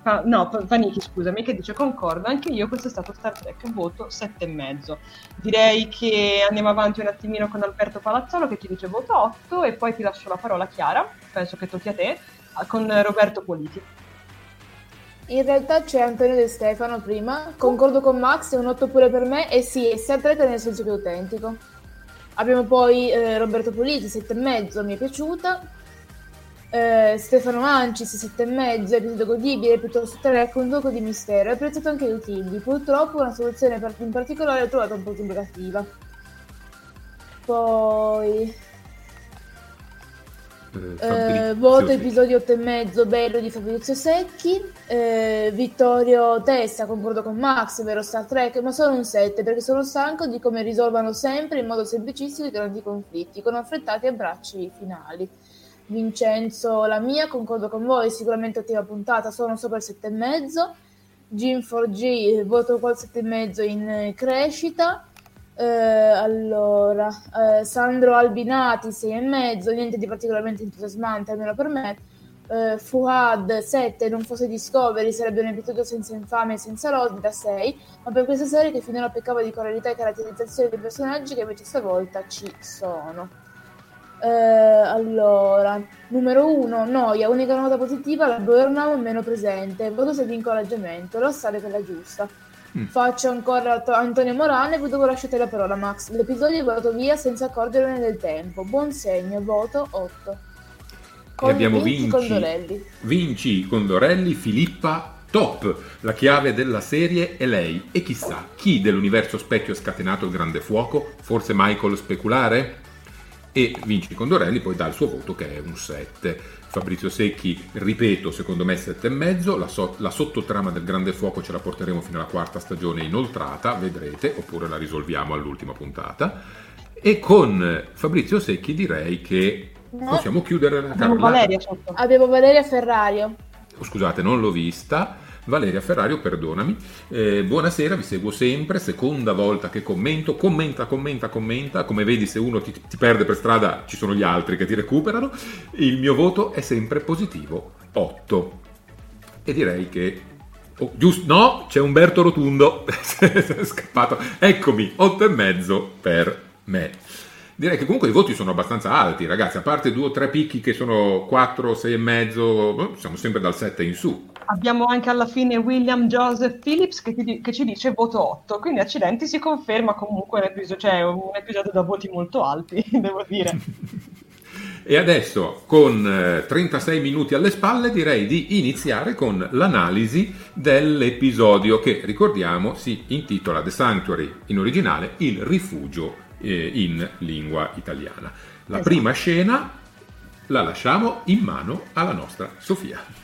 pa, no, Panichi scusami, che dice concordo, anche io questo è stato Star Trek, voto 7,5. Direi che andiamo avanti un attimino con Alberto Palazzolo che ci dice voto 8 e poi ti lascio la parola Chiara, penso che tocchi a te, con Roberto Politi. In realtà c'è Antonio De Stefano prima, concordo con Max, è un 8 pure per me e sì, è Star Trek nel senso più autentico. Abbiamo poi eh, Roberto Politi, 7,5, mi è piaciuta. Eh, Stefano Ancis, 7,5, episodio godibile, piuttosto Trek, un gioco di mistero. È apprezzato anche i Tildi. Purtroppo una soluzione in particolare l'ho trovata un po' divulgativa. Poi eh, voto episodio 8 e mezzo bello di Fabrizio Secchi. Eh, Vittorio Testa concordo con Max vero Star Trek ma solo un 7 perché sono stanco di come risolvano sempre in modo semplicissimo i grandi conflitti con affrettati abbracci finali. Vincenzo la mia concordo con voi sicuramente ottima puntata sono sopra il 7 e mezzo. Jim 4G voto qua il 7 e mezzo in crescita eh, allora, eh, Sandro Albinati 6,5, niente di particolarmente entusiasmante almeno per me. Eh, Fuad 7, non fosse Discovery sarebbe un episodio senza infame e senza lodi da 6, ma per questa serie che finora peccava di coralità e caratterizzazione dei personaggi che invece stavolta ci sono. Eh, allora, numero 1, noia, unica nota positiva, la Burnham meno presente, voto 6 di incoraggiamento, la storia è quella giusta. Mm. Faccio ancora to- Antonio Morane, poi dopo lasciate la parola Max. L'episodio è volato via senza accorgermene del tempo. Buon segno, voto 8. Con e abbiamo Vinci, Vinci Condorelli. Vinci Condorelli, Filippa Top. La chiave della serie è lei. E chissà, chi dell'universo specchio ha scatenato il grande fuoco? Forse Michael Speculare? E Vinci Condorelli poi dà il suo voto che è un 7. Fabrizio Secchi, ripeto, secondo me 7,5, la, so- la sottotrama del Grande Fuoco ce la porteremo fino alla quarta stagione inoltrata, vedrete, oppure la risolviamo all'ultima puntata. E con Fabrizio Secchi direi che possiamo chiudere la carrellata. Valeria sotto. Avevo Valeria Ferrario. Oh, scusate, non l'ho vista. Valeria Ferrario, perdonami. Eh, buonasera, vi seguo sempre, seconda volta che commento, commenta, commenta, commenta, come vedi se uno ti, ti perde per strada ci sono gli altri che ti recuperano, il mio voto è sempre positivo, 8. E direi che Oh, giusto, no, c'è Umberto Rotundo, è scappato. Eccomi, 8 e mezzo per me. Direi che comunque i voti sono abbastanza alti, ragazzi, a parte due o tre picchi che sono 4, 6 e mezzo, siamo sempre dal 7 in su. Abbiamo anche alla fine William Joseph Phillips che, ti, che ci dice voto 8, quindi accidenti si conferma comunque un episodio, cioè un episodio da voti molto alti, devo dire. e adesso, con 36 eh, minuti alle spalle, direi di iniziare con l'analisi dell'episodio che, ricordiamo, si intitola The Sanctuary in originale, Il rifugio eh, in lingua italiana. La esatto. prima scena la lasciamo in mano alla nostra Sofia.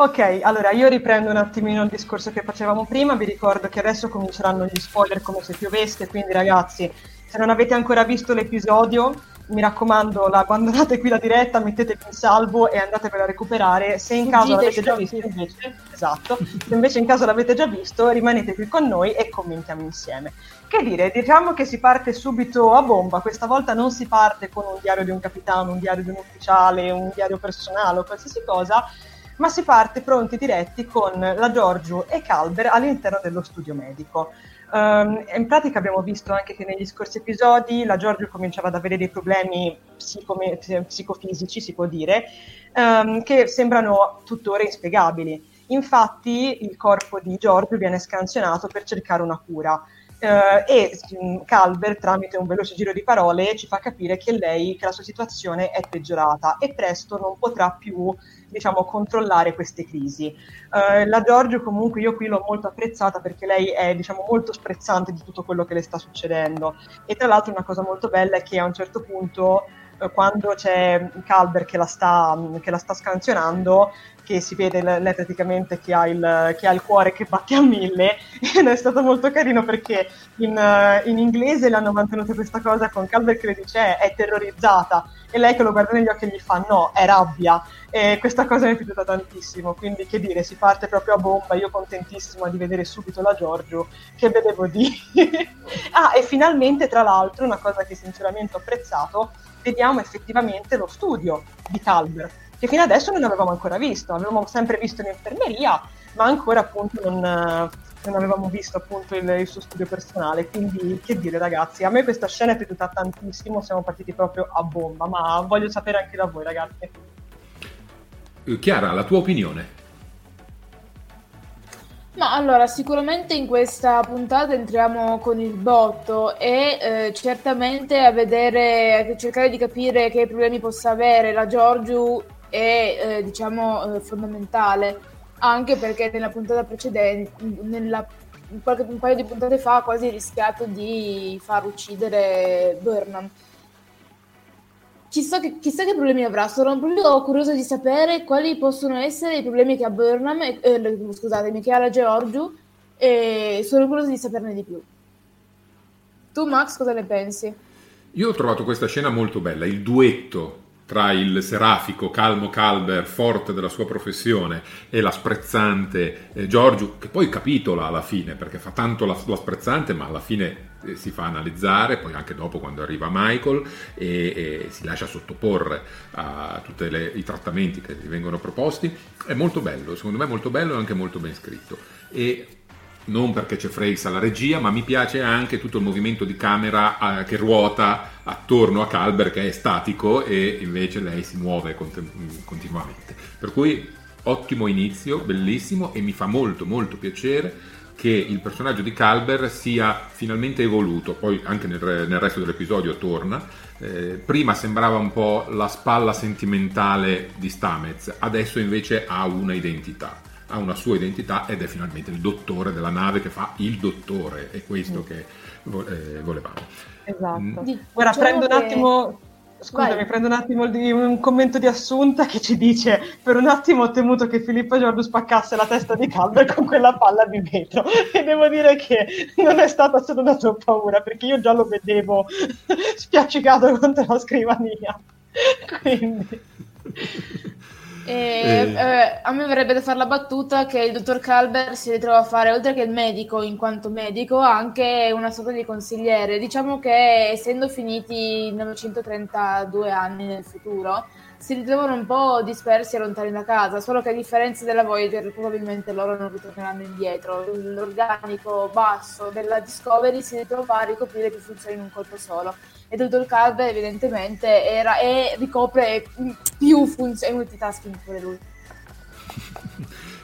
Ok, allora io riprendo un attimino il discorso che facevamo prima, vi ricordo che adesso cominceranno gli spoiler come se piovesse, quindi ragazzi, se non avete ancora visto l'episodio, mi raccomando, la abbandonate qui la diretta, mettetevi in salvo e andatevela a recuperare. Se in caso l'avete già visto, invece, esatto, se invece in caso l'avete già visto, rimanete qui con noi e commentiamo insieme. Che dire, diciamo che si parte subito a bomba, questa volta non si parte con un diario di un capitano, un diario di un ufficiale, un diario personale o qualsiasi cosa, ma si parte pronti diretti con la Giorgio e Calber all'interno dello studio medico. Um, in pratica abbiamo visto anche che negli scorsi episodi la Giorgio cominciava ad avere dei problemi psicome- psicofisici, si può dire, um, che sembrano tuttora inspiegabili. Infatti il corpo di Giorgio viene scansionato per cercare una cura. Uh, e um, Calber, tramite un veloce giro di parole, ci fa capire che lei, che la sua situazione è peggiorata e presto non potrà più diciamo, controllare queste crisi. Uh, la Giorgio comunque io qui l'ho molto apprezzata perché lei è diciamo, molto sprezzante di tutto quello che le sta succedendo e tra l'altro una cosa molto bella è che a un certo punto quando c'è Calber che la sta, che la sta scansionando che si vede lei praticamente che ha, il, che ha, il, cuore che batte a mille ed è stato molto carino perché in, in inglese l'hanno mantenuta questa cosa con Calvert che le dice è terrorizzata e lei che lo guarda negli occhi e gli fa no, è rabbia e questa cosa mi è piaciuta tantissimo quindi che dire, si parte proprio a bomba io contentissima di vedere subito la Giorgio che vedevo di ah e finalmente tra l'altro una cosa che sinceramente ho apprezzato vediamo effettivamente lo studio di Calvert che fino adesso non avevamo ancora visto avevamo sempre visto in infermeria ma ancora appunto non non avevamo visto appunto il, il, suo studio personale. Quindi, che dire, ragazzi, a me questa scena è piaciuta tantissimo. Siamo partiti proprio a bomba, ma voglio sapere anche da voi, ragazzi. Eh, Chiara, la tua opinione? Ma allora, sicuramente in questa puntata entriamo con il botto e eh, certamente a vedere, a cercare di capire che problemi possa avere la Giorgio è eh, diciamo eh, fondamentale anche perché nella puntata precedente, nella, qualche, un paio di puntate fa, ha quasi rischiato di far uccidere Burnham. Chissà che, chissà che, problemi avrà, sono proprio curiosa di sapere quali possono essere i problemi che ha Burnham, eh, scusatemi, che ha la Georgiou e sono curiosa di saperne di più. Tu Max cosa ne pensi? Io ho trovato questa scena molto bella, il duetto tra il serafico calmo Calber, forte della sua professione, e la sprezzante eh, Giorgio, che poi capitola alla fine, perché fa tanto la, la sprezzante, ma alla fine eh, si fa analizzare, poi anche dopo quando arriva Michael, e, e si lascia sottoporre a tutti i trattamenti che gli vengono proposti. È molto bello, secondo me molto bello e anche molto ben scritto. E non perché c'è Freys alla regia, ma mi piace anche tutto il movimento di camera eh, che ruota attorno a Calber che è statico e invece lei si muove cont- continuamente. Per cui ottimo inizio, bellissimo e mi fa molto molto piacere che il personaggio di Calber sia finalmente evoluto, poi anche nel, nel resto dell'episodio torna. Eh, prima sembrava un po' la spalla sentimentale di Stamez, adesso invece ha una identità ha una sua identità ed è finalmente il dottore della nave che fa il dottore, è questo mm. che eh, volevamo. Esatto. Mm. Ora diciamo prendo un attimo Scusami, Vai. prendo un attimo di, un commento di Assunta che ci dice per un attimo ho temuto che Filippo Giorgio spaccasse la testa di Calder con quella palla di vetro e devo dire che non è stata solo una tua paura perché io già lo vedevo spiaccicato contro la scrivania quindi e, eh. Eh, a me verrebbe da fare la battuta che il dottor Calber si ritrova a fare, oltre che il medico in quanto medico, anche una sorta di consigliere. Diciamo che essendo finiti 932 anni nel futuro, si ritrovano un po' dispersi e lontani da casa, solo che a differenza della Voyager probabilmente loro non ritorneranno indietro. L'organico basso della Discovery si ritrova a ricoprire più funzioni in un colpo solo e Dr. Calve evidentemente era, e ricopre più funzioni multitasking pure lui.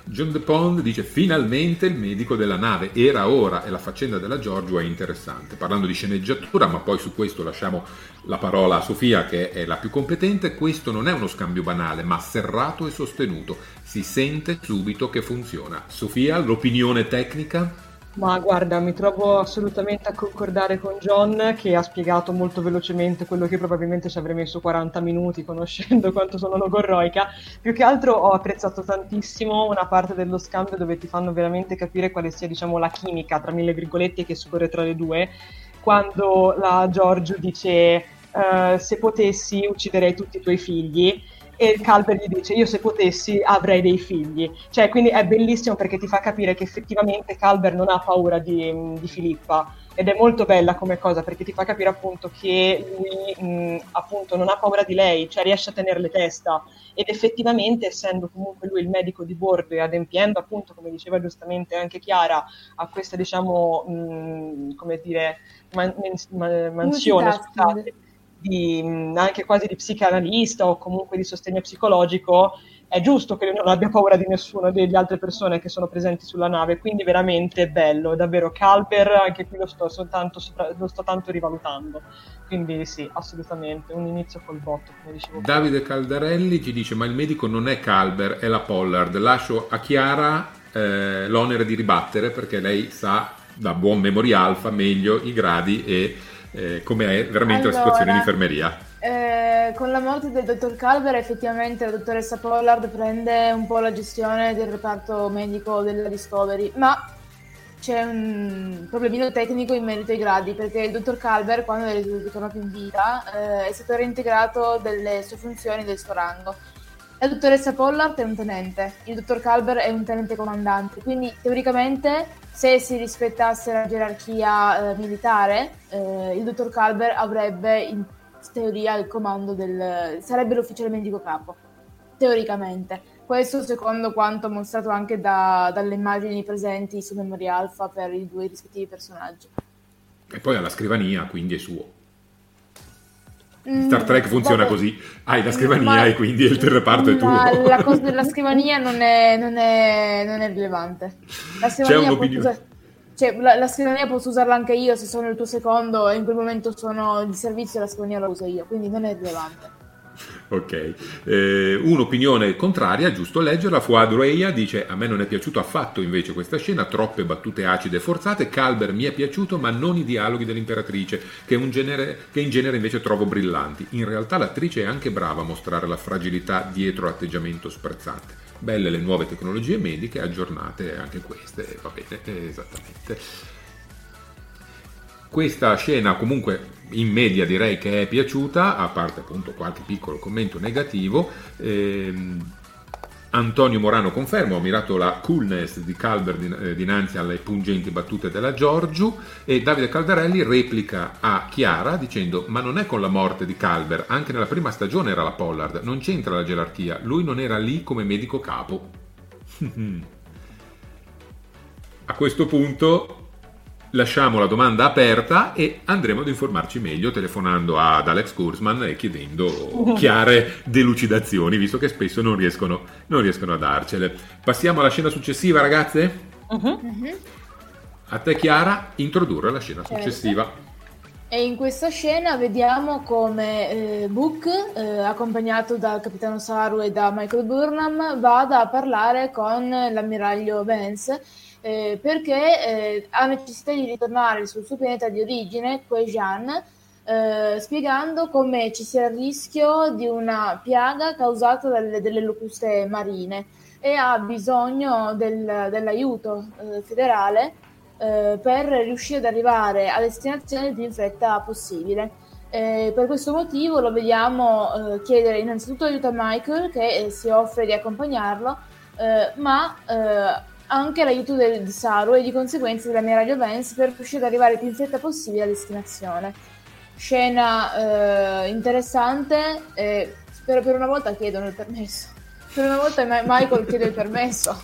John DePond dice finalmente il medico della nave, era ora e la faccenda della Giorgio è interessante. Parlando di sceneggiatura, ma poi su questo lasciamo la parola a Sofia che è la più competente, questo non è uno scambio banale ma serrato e sostenuto, si sente subito che funziona. Sofia, l'opinione tecnica? Ma guarda, mi trovo assolutamente a concordare con John che ha spiegato molto velocemente quello che probabilmente ci avrei messo 40 minuti conoscendo quanto sono logorroica. Più che altro ho apprezzato tantissimo una parte dello scambio dove ti fanno veramente capire quale sia diciamo, la chimica tra mille virgolette che scorre tra le due, quando la Giorgio dice uh, se potessi ucciderei tutti i tuoi figli e Calver gli dice io se potessi avrei dei figli. Cioè quindi è bellissimo perché ti fa capire che effettivamente Calver non ha paura di, di Filippa ed è molto bella come cosa perché ti fa capire appunto che lui mh, appunto non ha paura di lei, cioè riesce a tenerle testa ed effettivamente essendo comunque lui il medico di bordo e adempiendo appunto come diceva giustamente anche Chiara a questa diciamo mh, come dire man- man- mansione scusate di, anche quasi di psicanalista o comunque di sostegno psicologico, è giusto che non abbia paura di nessuno delle altre persone che sono presenti sulla nave, quindi veramente bello, davvero Calper, anche qui lo sto, soltanto, lo sto tanto rivalutando, quindi sì, assolutamente, un inizio col botto, come dicevo. Davide Caldarelli ci dice, ma il medico non è Calber, è la Pollard, lascio a Chiara eh, l'onere di ribattere perché lei sa da buon memoria alfa meglio i gradi e eh, come è veramente allora, la situazione in infermeria? Eh, con la morte del dottor Calver effettivamente la dottoressa Pollard prende un po' la gestione del reparto medico della Discovery, ma c'è un problemino tecnico in merito ai gradi, perché il dottor Calver, quando è ritornato in vita, eh, è stato reintegrato delle sue funzioni del suo rango. La dottoressa Pollard è un tenente, il dottor Calver è un tenente comandante, quindi teoricamente se si rispettasse la gerarchia eh, militare, eh, il dottor Calver avrebbe in teoria il comando del... sarebbe l'ufficiale medico capo, teoricamente. Questo secondo quanto mostrato anche da, dalle immagini presenti su Memoria Alpha per i due rispettivi personaggi. E poi alla scrivania, quindi è suo. Star Trek funziona Vabbè. così, hai la scrivania ma, e quindi il reparto è tuo. La cosa della scrivania non è, non è, non è rilevante. La scrivania, usare, cioè, la, la scrivania, posso usarla anche io se sono il tuo secondo e in quel momento sono di servizio la scrivania la uso io, quindi non è rilevante. Ok, eh, un'opinione contraria, giusto leggerla, Fuad Reia dice a me non è piaciuto affatto invece questa scena, troppe battute acide e forzate, Calber mi è piaciuto ma non i dialoghi dell'imperatrice che, genere, che in genere invece trovo brillanti. In realtà l'attrice è anche brava a mostrare la fragilità dietro l'atteggiamento sprezzante. Belle le nuove tecnologie mediche, aggiornate anche queste, va bene, esattamente. Questa scena comunque in media direi che è piaciuta, a parte appunto qualche piccolo commento negativo. Ehm, Antonio Morano conferma, ho mirato la coolness di Calver eh, dinanzi alle pungenti battute della Giorgiu e Davide Caldarelli replica a Chiara dicendo ma non è con la morte di Calver, anche nella prima stagione era la Pollard, non c'entra la gerarchia, lui non era lì come medico capo. a questo punto lasciamo la domanda aperta e andremo ad informarci meglio telefonando ad Alex Kurzman e chiedendo chiare delucidazioni, visto che spesso non riescono, non riescono a darcele. Passiamo alla scena successiva, ragazze? Uh-huh. A te, Chiara, introdurre la scena certo. successiva. E in questa scena vediamo come eh, Book, eh, accompagnato dal capitano Saru e da Michael Burnham, vada a parlare con l'ammiraglio Vance eh, perché eh, ha necessità di ritornare sul suo pianeta di origine, Quejian, eh, spiegando come ci sia il rischio di una piaga causata dalle, delle locuste marine e ha bisogno del, dell'aiuto eh, federale per riuscire ad arrivare a destinazione il più in fretta possibile. Eh, per questo motivo lo vediamo eh, chiedere innanzitutto aiuto a Michael che eh, si offre di accompagnarlo, ma anche l'aiuto del, di Saru e di conseguenza dell'ammiraglio Vance per riuscire ad arrivare il più in fretta possibile a destinazione. Scena eh, interessante, eh, spero per una volta chiedono il permesso. Per una volta Michael chiede il permesso.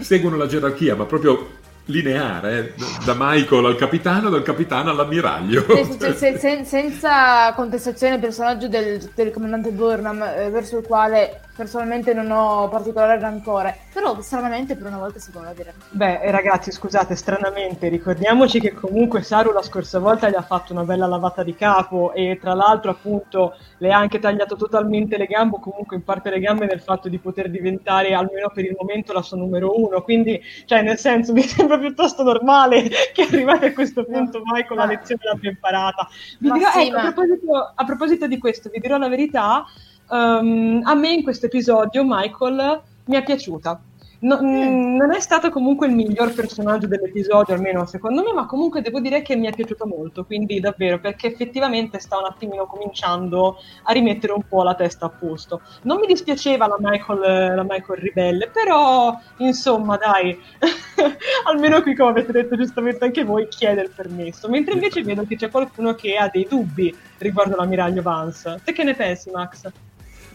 Seguono la gerarchia, ma proprio lineare, eh? da Michael al capitano, dal capitano all'ammiraglio. Se, se, se, senza contestazione del personaggio del, del comandante Burnham, eh, verso il quale personalmente non ho particolare rancore, però stranamente per una volta si può dire. Beh, eh, ragazzi, scusate, stranamente, ricordiamoci che comunque Saru la scorsa volta gli ha fatto una bella lavata di capo e tra l'altro appunto le ha anche tagliato totalmente le gambe, o comunque in parte le gambe nel fatto di poter diventare almeno per il momento la sua numero uno, quindi cioè nel senso mi sembra piuttosto normale che arrivate a questo punto no, Michael la lezione l'abbia imparata. Dirò, sì, ecco, ma... a, proposito, a proposito di questo, vi dirò la verità, Um, a me in questo episodio Michael mi è piaciuta. No, mm. Non è stato comunque il miglior personaggio dell'episodio, almeno secondo me, ma comunque devo dire che mi è piaciuto molto, quindi davvero, perché effettivamente sta un attimino cominciando a rimettere un po' la testa a posto. Non mi dispiaceva la Michael, la Michael ribelle, però insomma dai, almeno qui come avete detto giustamente anche voi, chiede il permesso, mentre invece vedo che c'è qualcuno che ha dei dubbi riguardo l'ammiraglio Vance. Te che ne pensi Max?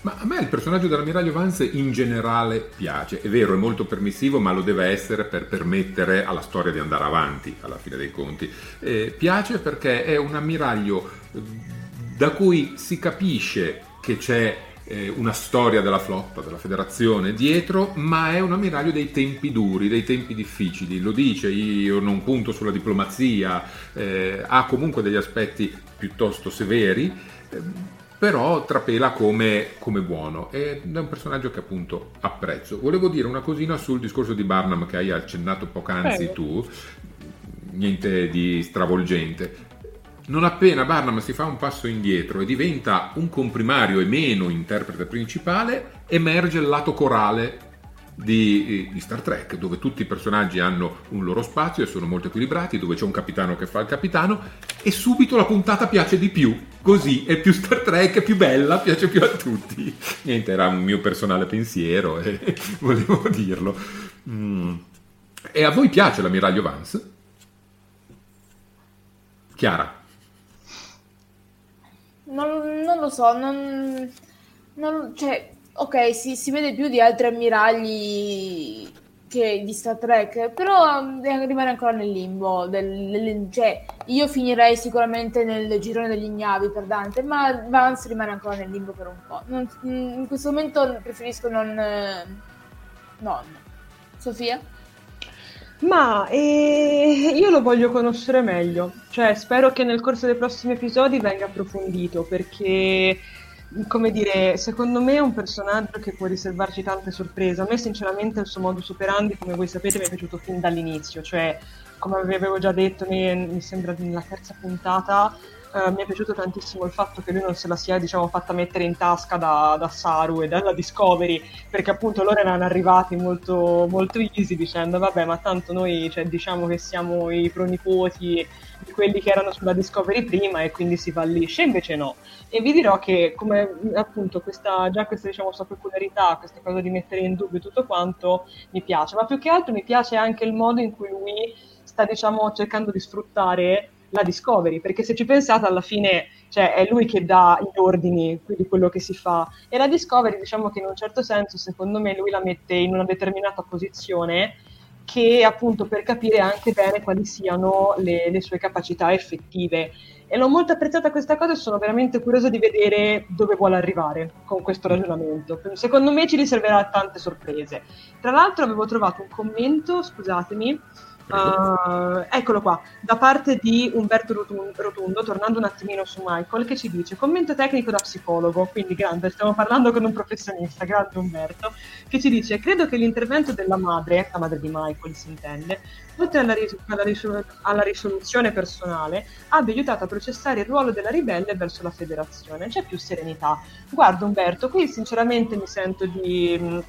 Ma a me il personaggio dell'ammiraglio Vance in generale piace, è vero, è molto permissivo, ma lo deve essere per permettere alla storia di andare avanti, alla fine dei conti. Eh, piace perché è un ammiraglio eh, da cui si capisce che c'è eh, una storia della flotta, della federazione dietro, ma è un ammiraglio dei tempi duri, dei tempi difficili. Lo dice, io non punto sulla diplomazia, eh, ha comunque degli aspetti piuttosto severi ehm, però trapela come, come, buono ed è un personaggio che appunto apprezzo. Volevo dire una cosina sul discorso di Barnum che hai accennato poc'anzi tu, niente di stravolgente. Non appena Barnum si fa un passo indietro e diventa un comprimario e meno interprete principale, emerge il lato corale di, di, Star Trek, dove tutti i personaggi hanno un loro spazio e sono molto equilibrati, dove c'è un capitano che fa il capitano e subito la puntata piace di più. Così è più Star Trek, è più bella, piace più a tutti. Niente, era un mio personale pensiero e volevo dirlo. Mm. E a voi piace l'ammiraglio Vance? Chiara? Non, non lo so, non, non, cioè, ok, si, si, vede più di altri ammiragli che di Star Trek, però eh, rimane ancora nel limbo. Del, del, cioè, io finirei sicuramente nel girone degli ignavi per Dante, ma Vance rimane ancora nel limbo per un po'. Non, in questo momento preferisco non. Eh, non. Sofia? Ma eh, io lo voglio conoscere meglio, cioè spero che nel corso dei prossimi episodi venga approfondito perché come dire, secondo me è un personaggio che può riservarci tante sorprese. A me, sinceramente, il suo modus operandi, come voi sapete, mi è piaciuto fin dall'inizio. Cioè, come vi avevo già detto, mi, mi sembra nella terza puntata. Uh, mi è piaciuto tantissimo il fatto che lui non se la sia diciamo, fatta mettere in tasca da, da, Saru e dalla Discovery perché appunto loro erano arrivati molto, molto easy dicendo vabbè ma tanto noi cioè, diciamo che siamo i pronipoti quelli che erano sulla Discovery prima e quindi si fallisce, invece no. E vi dirò che come appunto questa, già questa diciamo sua peculiarità, questa cosa di mettere in dubbio tutto quanto mi piace, ma più che altro mi piace anche il modo in cui lui sta diciamo cercando di sfruttare la Discovery, perché se ci pensate alla fine cioè, è lui che dà gli ordini di quello che si fa. E la Discovery diciamo che in un certo senso secondo me lui la mette in una determinata posizione che appunto per capire anche bene quali siano le, le, sue capacità effettive. E l'ho molto apprezzata questa cosa e sono veramente curiosa di vedere dove vuole arrivare con questo ragionamento. Secondo me ci riserverà tante sorprese. Tra l'altro avevo trovato un commento, scusatemi, Uh, eccolo qua, da parte di Umberto Rotundo, tornando un attimino su Michael, che ci dice commento tecnico da psicologo, quindi grande, stiamo parlando con un professionista, grande Umberto, che ci dice credo che l'intervento della madre, la madre di Michael si intende, oltre alla, ris- alla, risol- alla risoluzione personale, abbia aiutato a processare il ruolo della ribelle verso la federazione, c'è più serenità. Guarda Umberto, qui sinceramente mi sento di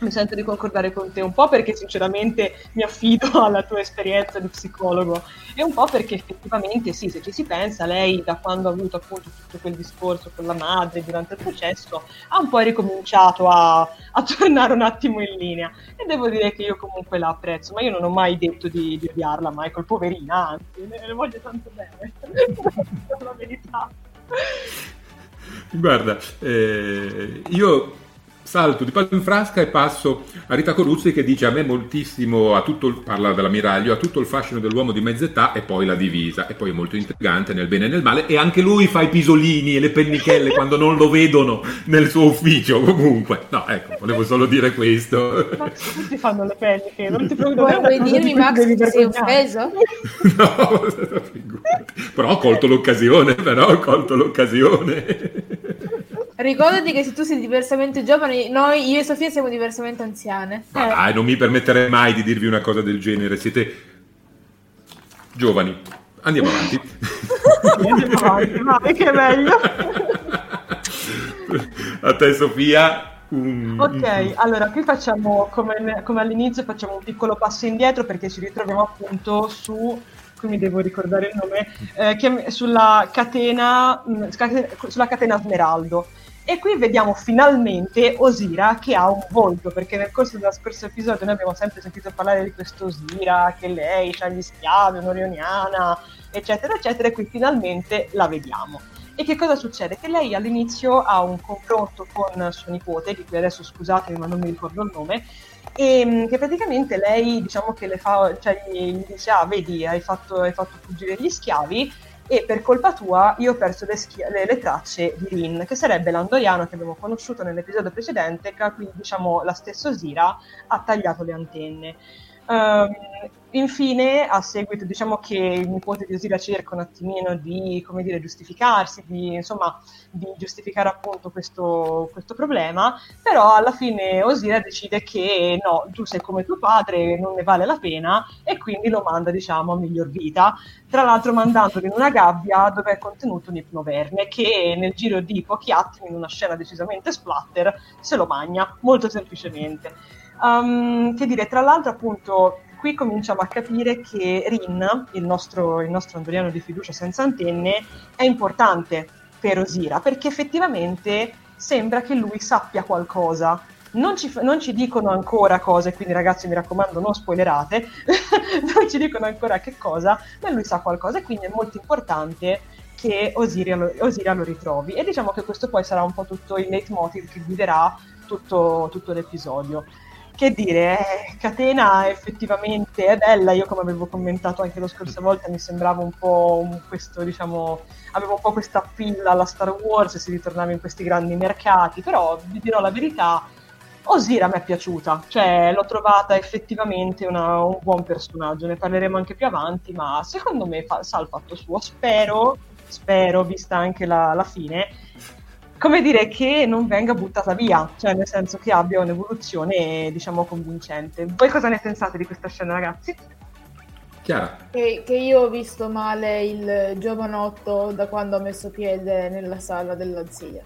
mi sento di concordare con te un po' perché sinceramente mi affido alla tua esperienza di psicologo e un po' perché effettivamente sì, se ci si pensa, lei da quando ha avuto appunto tutto quel discorso con la madre durante il processo ha un po' ricominciato a, a tornare un attimo in linea e devo dire che io comunque la apprezzo, ma io non ho mai detto di, di odiarla Michael, poverina, anzi, ne, ne voglio tanto bene, la verità. Guarda, eh, io salto di palo in frasca e passo a Rita Coruzzi che dice a me moltissimo, a tutto, parla dell'ammiraglio, ha tutto il fascino dell'uomo di mezz'età e poi la divisa, e poi è molto intrigante nel bene e nel male, e anche lui fa i pisolini e le pennichelle quando non lo vedono nel suo ufficio, comunque. No, ecco, volevo solo dire questo. Ma tutti fanno le penniche, non ti preoccupare. Vuoi dirmi Max che sei offeso? no, però ho colto l'occasione, però ho colto l'occasione. Ricordati che se tu sei diversamente giovane, noi, io e Sofia siamo diversamente anziane. Ma eh. dai, non mi permetterei mai di dirvi una cosa del genere. Siete giovani. Andiamo avanti. Andiamo avanti, vai che è meglio. A te Sofia. Um... Ok, allora qui facciamo come, come all'inizio facciamo un piccolo passo indietro perché ci ritroviamo appunto su qui mi devo ricordare il nome, eh, che, sulla catena, mm, sulla catena Smeraldo. E qui vediamo finalmente Osira che ha un volto, perché nel corso dello scorso episodio noi abbiamo sempre sentito parlare di questo Osira, che lei ha gli schiavi, un'orioniana, eccetera, eccetera, e qui finalmente la vediamo. E che cosa succede? Che lei all'inizio ha un confronto con suo nipote, di cui adesso scusatemi ma non mi ricordo il nome, e mm, che praticamente lei diciamo che le fa, cioè gli dice ah vedi hai fatto, hai fatto fuggire gli schiavi e per colpa tua io ho perso le, schia- le, le tracce di Rin, che sarebbe l'andoriano che abbiamo conosciuto nell'episodio precedente, che a cui diciamo la stessa Osira ha tagliato le antenne. Um, Infine, a seguito, diciamo che il nipote di Osira cerca un attimino di, come dire, giustificarsi, di, insomma, di giustificare appunto questo, questo, problema, però alla fine Osira decide che no, tu sei come tuo padre, non ne vale la pena e quindi lo manda, diciamo, a miglior vita. Tra l'altro mandandolo in una gabbia dove è contenuto un ipnoverme che nel giro di pochi attimi, in una scena decisamente splatter, se lo magna, molto semplicemente. Um, che dire, tra l'altro appunto qui cominciamo a capire che Rin, il nostro, il nostro andoriano di fiducia senza antenne, è importante per Osira, perché effettivamente sembra che lui sappia qualcosa. Non ci, non ci dicono ancora cose, quindi ragazzi mi raccomando non spoilerate, non ci dicono ancora che cosa, ma lui sa qualcosa e quindi è molto importante che Osiria lo, Osiria lo ritrovi. E diciamo che questo poi sarà un po' tutto il leitmotiv che guiderà tutto, tutto l'episodio che dire, eh, Catena effettivamente è bella, io come avevo commentato anche la scorsa volta mi sembrava un po' un, questo, diciamo, avevo un po' questa pilla alla Star Wars, si ritornava in questi grandi mercati, però vi dirò la verità, Osira mi è piaciuta, cioè l'ho trovata effettivamente una, un buon personaggio, ne parleremo anche più avanti, ma secondo me fa, sa il fatto suo, spero, spero, vista anche la, la fine, come dire che non venga buttata via, cioè nel senso che abbia un'evoluzione, diciamo, convincente. Voi cosa ne pensate di questa scena, ragazzi? Chiara. Che, che io ho visto male il giovanotto da quando ha messo piede nella sala della zia.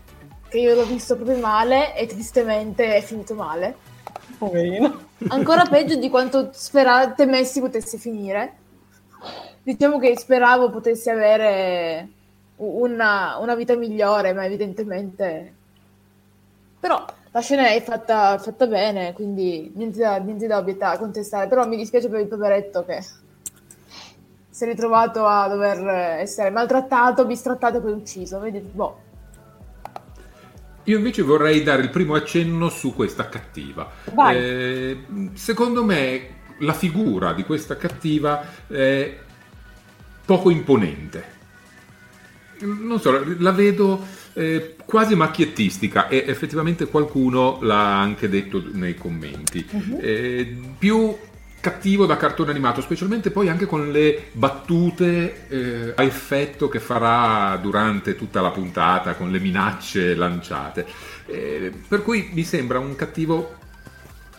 Che io l'ho visto proprio male e tristemente è finito male. Poverino. Ancora peggio di quanto spera- temessi potesse finire. Diciamo che speravo potessi avere una, una vita migliore, ma evidentemente... Però la scena è fatta, fatta bene, quindi niente da, niente da obiettare, contestare. Però mi dispiace per il poveretto che si è ritrovato a dover essere maltrattato, bistrattato e poi ucciso. Vedi, boh. Io invece vorrei dare il primo accenno su questa cattiva. Eh, secondo me la figura di questa cattiva è poco imponente non so, la vedo eh, quasi macchiettistica e effettivamente qualcuno l'ha anche detto nei commenti. Uh-huh. Eh, più cattivo da cartone animato, specialmente poi anche con le battute eh, a effetto che farà durante tutta la puntata, con le minacce lanciate. Eh, per cui mi sembra un cattivo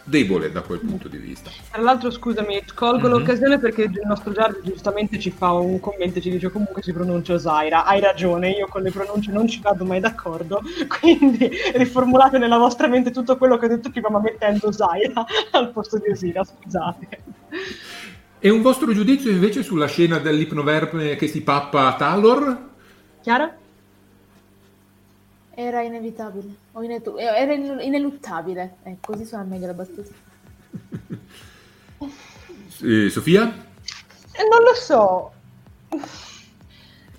debole da quel punto di vista. Tra l'altro, scusami, colgo mm-hmm. l'occasione perché il nostro Giardi giustamente ci fa un commento e ci dice comunque si pronuncia Osaira. Hai ragione, io con le pronunce non ci vado mai d'accordo, quindi riformulate nella vostra mente tutto quello che ho detto prima, ma mettendo Osaira al posto di Osira, scusate. E un vostro giudizio invece sulla scena dell'ipnoverme che si pappa a Talor? Chiara? Era inevitabile, o inetu- era ineluttabile. Eh, così suona meglio la battuta. eh, Sofia? Eh, non lo so.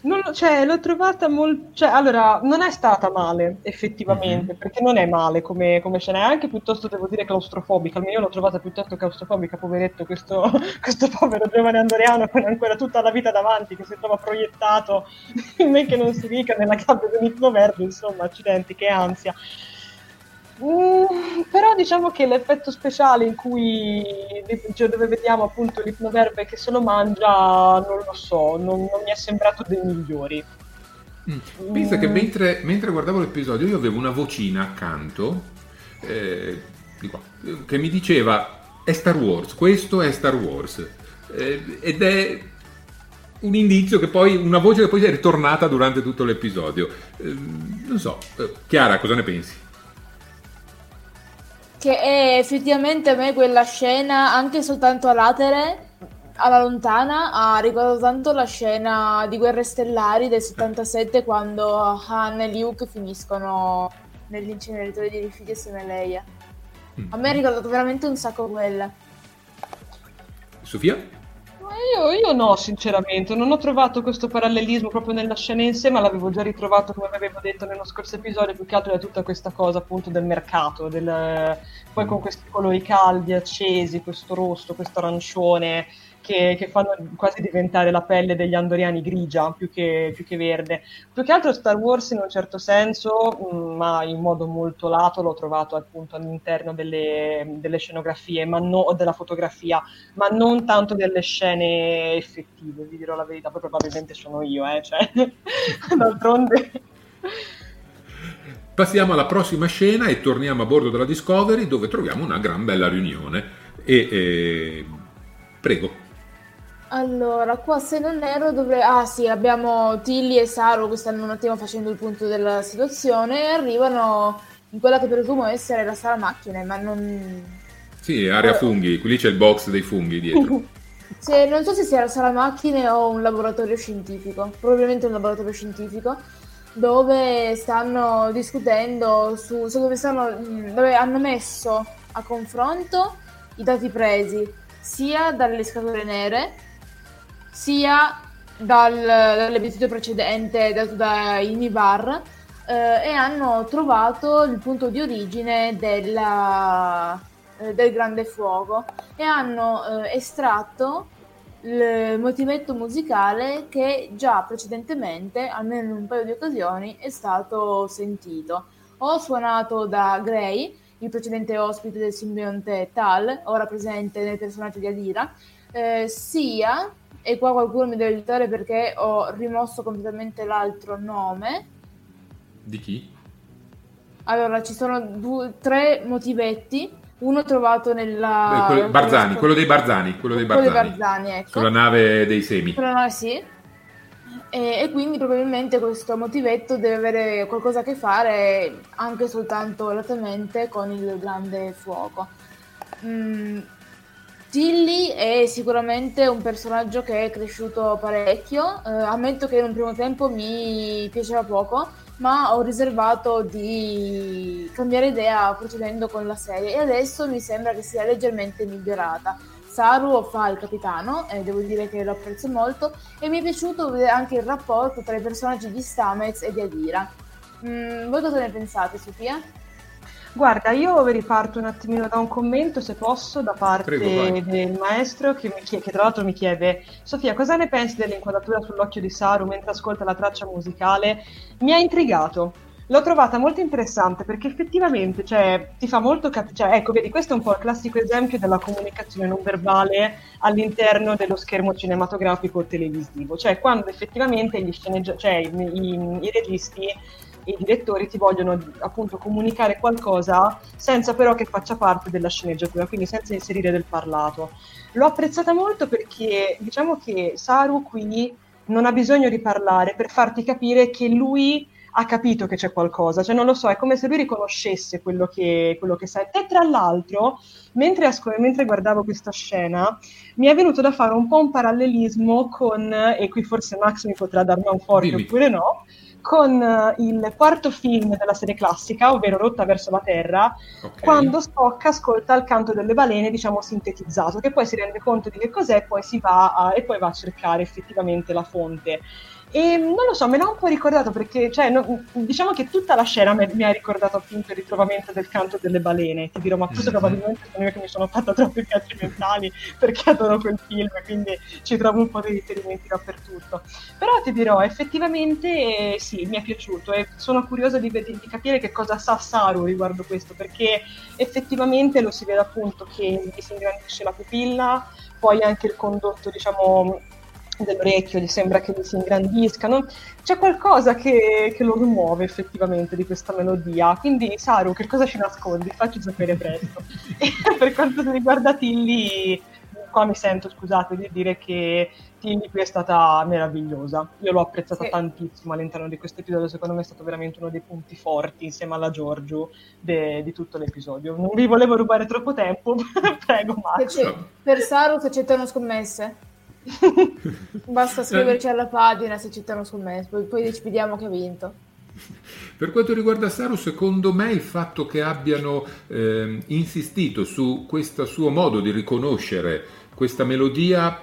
Non, cioè, l'ho trovata molto... Cioè, allora, non è stata male, effettivamente, mm-hmm. perché non è male come, come scena, è anche piuttosto, devo dire, claustrofobica. Almeno io l'ho trovata piuttosto claustrofobica, poveretto, questo, questo povero giovane andoriano con ancora tutta la vita davanti, che si trova proiettato, men che non si dica, nella gabbia di un verde, insomma, accidenti, che ansia. Mm, però diciamo che l'effetto speciale in cui cioè dove vediamo appunto l'ipnoverbe che se lo mangia non lo so, non, non mi è sembrato dei migliori. Mm. Pensa mm. che mentre, mentre, guardavo l'episodio io avevo una vocina accanto eh, qua, che mi diceva è Star Wars, questo è Star Wars eh, ed è un indizio che poi, una voce che poi è ritornata durante tutto l'episodio. Eh, non so, eh, Chiara cosa ne pensi? Che è effettivamente a me quella scena, anche soltanto a latere, alla lontana, ha ricordato tanto la scena di Guerre Stellari del 77 quando Han e Luke finiscono nell'inceneritore di rifiuti assieme a Leia. A me ha ricordato veramente un sacco quella. Sofia? Io, io, no, sinceramente, non ho trovato questo parallelismo proprio nella scena in sé, ma l'avevo già ritrovato, come avevo detto nello scorso episodio, più che altro da tutta questa cosa appunto del mercato, del... poi con questi colori caldi, accesi, questo rosso, questo arancione, che, che, fanno quasi diventare la pelle degli andoriani grigia più che, più che, verde. Più che altro Star Wars in un certo senso, mm, ma in modo molto lato, l'ho trovato appunto all'interno delle, delle scenografie no, o della fotografia, ma non tanto delle scene effettive, vi dirò la verità, poi probabilmente sono io, eh, cioè, d'altronde... Passiamo alla prossima scena e torniamo a bordo della Discovery dove troviamo una gran bella riunione. E, e... prego. Allora, qua se non ero dovrei... Ah sì, abbiamo Tilly e Saru che stanno un attimo facendo il punto della situazione e arrivano in quella che presumo essere la sala macchine, ma non... Sì, area allora... funghi, qui c'è il box dei funghi dietro. Se, non so se sia la sala macchine o un laboratorio scientifico, probabilmente un laboratorio scientifico, dove stanno discutendo su, su dove, stanno, dove hanno messo a confronto i dati presi sia dalle scatole nere sia dal, dall'episodio precedente dato da Inivar eh, e hanno trovato il punto di origine della, eh, del grande fuoco e hanno eh, estratto il motivetto musicale che già precedentemente, almeno in un paio di occasioni, è stato sentito. Ho suonato da Gray, il precedente ospite del simbionte Tal, ora presente nel personaggio di Adira, eh, sia e qua qualcuno mi deve aiutare perché ho rimosso completamente l'altro nome. Di chi? Allora, ci sono due, tre motivetti. Uno trovato nella... Beh, quello, Barzani, quello dei Barzani, quello dei Barzani. Quello dei Barzani, ecco. Sulla nave dei semi. Sulla nave, sì. E, e, quindi probabilmente questo motivetto deve avere qualcosa a che fare anche soltanto latamente con il grande fuoco. Mm, Tilly è sicuramente un personaggio che è cresciuto parecchio. Eh, ammetto che in un primo tempo mi piaceva poco, ma ho riservato di cambiare idea procedendo con la serie e adesso mi sembra che sia leggermente migliorata. Saru fa il capitano e devo dire che lo apprezzo molto e mi è piaciuto vedere anche il rapporto tra i personaggi di Stamets e di Adira. Mm, voi cosa ne pensate, Sofia? Guarda, io riparto un attimino da un commento, se posso, da parte Prego, del maestro che, chiede, che, tra l'altro mi chiede Sofia, cosa ne pensi dell'inquadratura sull'occhio di Saru mentre ascolta la traccia musicale? Mi ha intrigato. L'ho trovata molto interessante perché effettivamente cioè, ti fa molto capire. Cioè, ecco, vedi, questo è un po' il classico esempio della comunicazione non verbale all'interno dello schermo cinematografico o televisivo. Cioè, quando effettivamente gli sceneggiatori, cioè, i, i, i registi i direttori ti vogliono appunto comunicare qualcosa senza però che faccia parte della sceneggiatura, quindi senza inserire del parlato. L'ho apprezzata molto perché diciamo che Saru qui non ha bisogno di parlare per farti capire che lui ha capito che c'è qualcosa, cioè non lo so, è come se lui riconoscesse quello che, quello che sente. E tra l'altro, mentre, ascol- mentre guardavo questa scena, mi è venuto da fare un po' un parallelismo con, e qui forse Max mi potrà darmi un forte oppure no, con eh, il quarto film della serie classica, ovvero Rotta verso la Terra, okay. quando Spock ascolta il canto delle balene, diciamo sintetizzato, che poi si rende conto di che cos'è poi si va a, e poi va a cercare effettivamente la fonte. E non lo so, me l'ha un po' ricordato perché, cioè, no, diciamo che tutta la scena me, mi ha ricordato appunto il ritrovamento del canto delle balene. Ti dirò, ma questo mm-hmm. probabilmente sono io che mi sono fatta troppi piatti mentali perché adoro quel film, quindi ci trovo un po' dei riferimenti dappertutto. Però ti dirò, effettivamente eh, sì, mi è piaciuto e sono curiosa di, di, capire che cosa sa Saru riguardo questo, perché effettivamente lo si vede appunto che gli si ingrandisce la pupilla, poi anche il condotto, diciamo dell'orecchio, gli sembra che si ingrandiscano. C'è qualcosa che, che, lo rimuove effettivamente di questa melodia. Quindi, Saru, che cosa ci nascondi? Facci sapere presto. per quanto riguarda Tilly, qua mi sento, scusate, di dire che Tilly qui è stata meravigliosa. Io l'ho apprezzata sì. tantissimo all'interno di questo episodio. Secondo me è stato veramente uno dei punti forti, insieme alla Giorgio, de, di tutto l'episodio. Non vi volevo rubare troppo tempo. Prego, Max. Per Saru, se accettano scommesse. Basta scriverci alla pagina se citano scommesse, poi, poi decidiamo che ha vinto. Per quanto riguarda Saru, secondo me il fatto che abbiano eh, insistito su questo suo modo di riconoscere questa melodia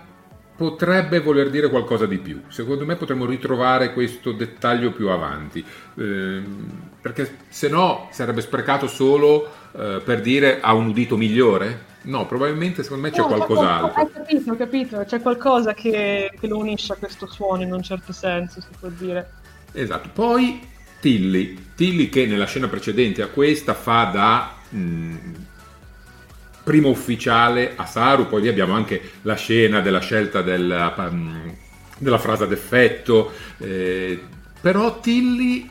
potrebbe voler dire qualcosa di più. Secondo me potremmo ritrovare questo dettaglio più avanti, ehm, perché se no sarebbe sprecato solo eh, per dire ha un udito migliore. No, probabilmente secondo me c'è No, qualcos'altro. Ho capito, ho capito, c'è qualcosa che, che lo unisce a questo suono in un certo senso, si può dire. Esatto. Poi Tilly, Tilly che nella scena precedente a questa fa da mh, primo ufficiale a Saru, poi lì abbiamo anche la scena della scelta della, mh, della frase ad effetto, eh, però Tilly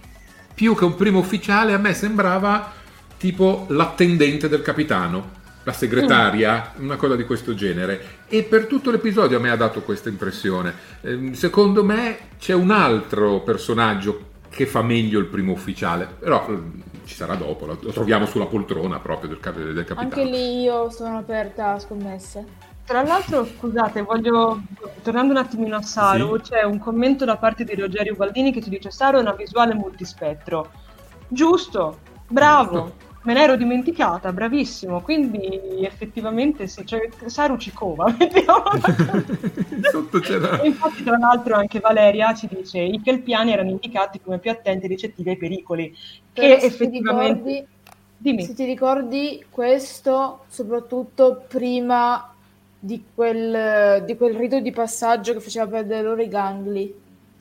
più che un primo ufficiale a me sembrava tipo l'attendente del capitano. La segretaria, una cosa di questo genere. E per tutto l'episodio a me ha dato questa impressione. Ehm, secondo me c'è un altro personaggio che fa meglio il primo ufficiale, però eh, ci sarà dopo, lo, troviamo sulla poltrona proprio del, cap- del capitano. Anche lì io sono aperta a scommesse. Tra l'altro, scusate, voglio, tornando un attimino a Saru, Sì. c'è un commento da parte di Rogerio Baldini che ci dice Saru è una visuale multispettro. Giusto, bravo, me l'ero dimenticata, bravissimo, quindi effettivamente sì, cioè, Saru ci cova, mettiamola così. Sotto c'era- E infatti, tra l'altro, anche Valeria ci dice i kelpiani erano indicati come più attenti e ricettivi ai pericoli, Però che se ti effettivamente... ricordi- Dimmi. Se ti ricordi questo, soprattutto prima di quel, di quel rito di passaggio che faceva perdere loro i gangli.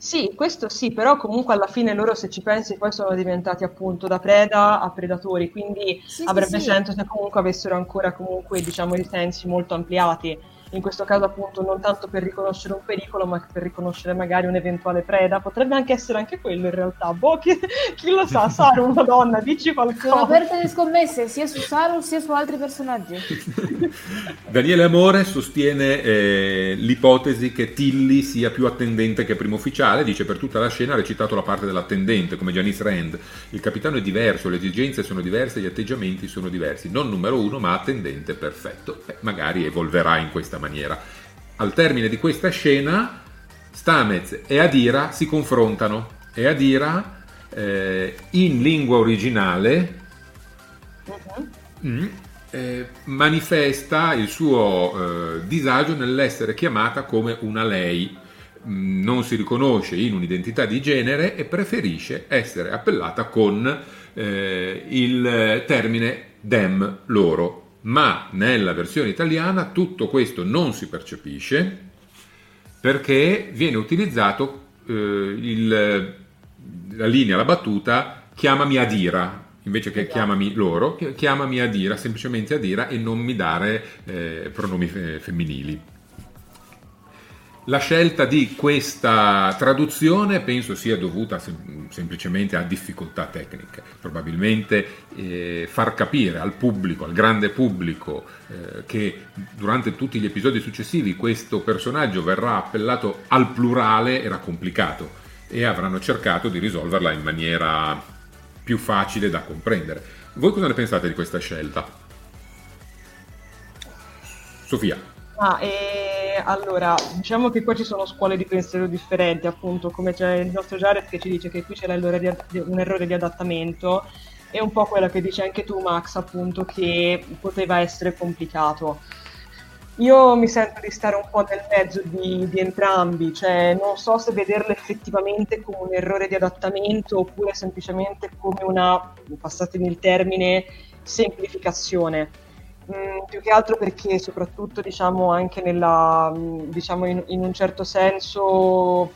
Sì, questo sì, però comunque alla fine loro se ci pensi poi sono diventati appunto da preda a predatori, quindi Sì, avrebbe sì, sì. senso se comunque avessero ancora comunque diciamo i sensi molto ampliati. In questo caso appunto non tanto per riconoscere un pericolo, ma per riconoscere magari un'eventuale preda. Potrebbe anche essere anche quello in realtà. Boh, chi, chi lo sa, Saru, una donna, dici Sono qualcosa. aperte le scommesse sia su Saru sia su altri personaggi. Daniele Amore sostiene eh, l'ipotesi che Tilly sia più attendente che primo ufficiale, dice per tutta la scena ha recitato la parte dell'attendente come Janice Rand. Il capitano è diverso, le esigenze sono diverse, gli atteggiamenti sono diversi. Non numero uno, ma attendente perfetto. Beh, magari evolverà in questa maniera. Al termine di questa scena, Stamez e Adira si confrontano e Adira eh, in lingua originale Mm, eh, manifesta il suo eh, disagio nell'essere chiamata come una lei. Mm, Non si riconosce in un'identità di genere e preferisce essere appellata con eh, il termine dem loro. Ma nella versione italiana tutto questo non si percepisce perché viene utilizzato eh, il- la linea, la battuta chiamami Adira invece che chiamami loro, chi- chiamami Adira, semplicemente Adira e non mi dare eh, pronomi fe- femminili. La scelta di questa traduzione penso sia dovuta sem- semplicemente a difficoltà tecniche. Probabilmente eh, far capire al pubblico, al grande pubblico, eh, che durante tutti gli episodi successivi questo personaggio verrà appellato al plurale era complicato e avranno cercato di risolverla in maniera più facile da comprendere. Voi cosa ne pensate di questa scelta? Sofia. Ah, e allora, diciamo che qua ci sono scuole di pensiero differenti, appunto, come c'è il nostro Jared che ci dice che qui c'era un errore di adattamento, e un po' quella che dice anche tu, Max, appunto, che poteva essere complicato. Io mi sento di stare un po' nel mezzo di, di entrambi, cioè non so se vederlo effettivamente come un errore di adattamento oppure semplicemente come una, passatemi il termine, semplificazione. Mm, più che altro perché soprattutto diciamo anche nella, mm, diciamo in, in un certo senso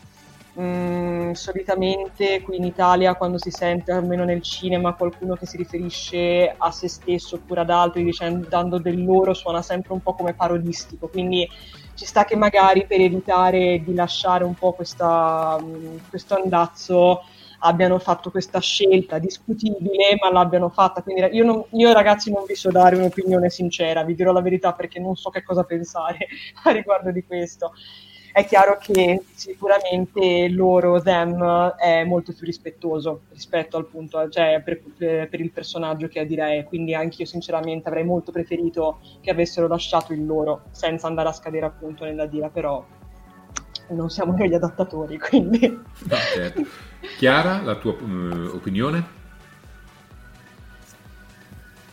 mm, solitamente qui in Italia quando si sente almeno nel cinema qualcuno che si riferisce a se stesso oppure ad altri dicendo, dando del loro suona sempre un po' come parodistico. Quindi ci sta che magari per evitare di lasciare un po' questa, questo andazzo abbiano fatto questa scelta discutibile, ma l'abbiano fatta. Quindi io, non- io, ragazzi non vi so dare un'opinione sincera, vi dirò la verità perché non so che cosa pensare a riguardo di questo. È chiaro che sicuramente loro, them, è molto più rispettoso rispetto al punto, cioè per, per il personaggio che è, quindi anche io sinceramente avrei molto preferito che avessero lasciato il loro, senza andare a scadere appunto nella Dira, però non siamo noi gli adattatori, quindi... No, certo. Chiara, la tua eh, opinione?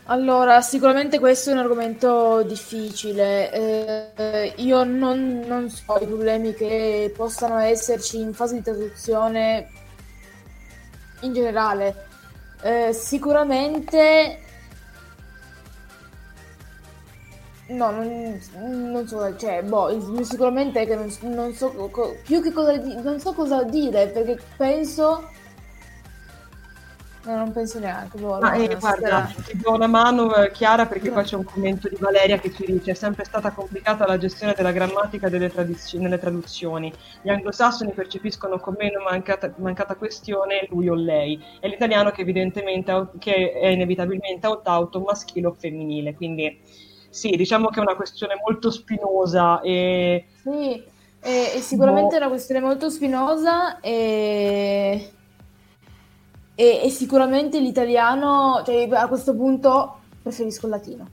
Allora, sicuramente questo è un argomento difficile. Eh, io non, non so i problemi che possano esserci in fase di traduzione in generale. Eh, sicuramente No, non, non, so, cioè, boh, sicuramente è che non, non so co- più che cosa non so cosa dire perché penso No, non penso neanche. Boh, Ma, eh, guarda, ti do una mano eh, Chiara perché no. qua c'è un commento di Valeria che ci dice è sempre stata complicata la gestione della grammatica delle tradiz- nelle traduzioni. Gli anglosassoni percepiscono con meno mancata, mancata questione lui o lei. È l'italiano che evidentemente che è inevitabilmente aut-auto maschile o femminile. Quindi sì, diciamo che è una questione molto spinosa e... Sì, è, è sicuramente boh. una questione molto spinosa e e, e sicuramente l'italiano, cioè, a questo punto preferisco il latino.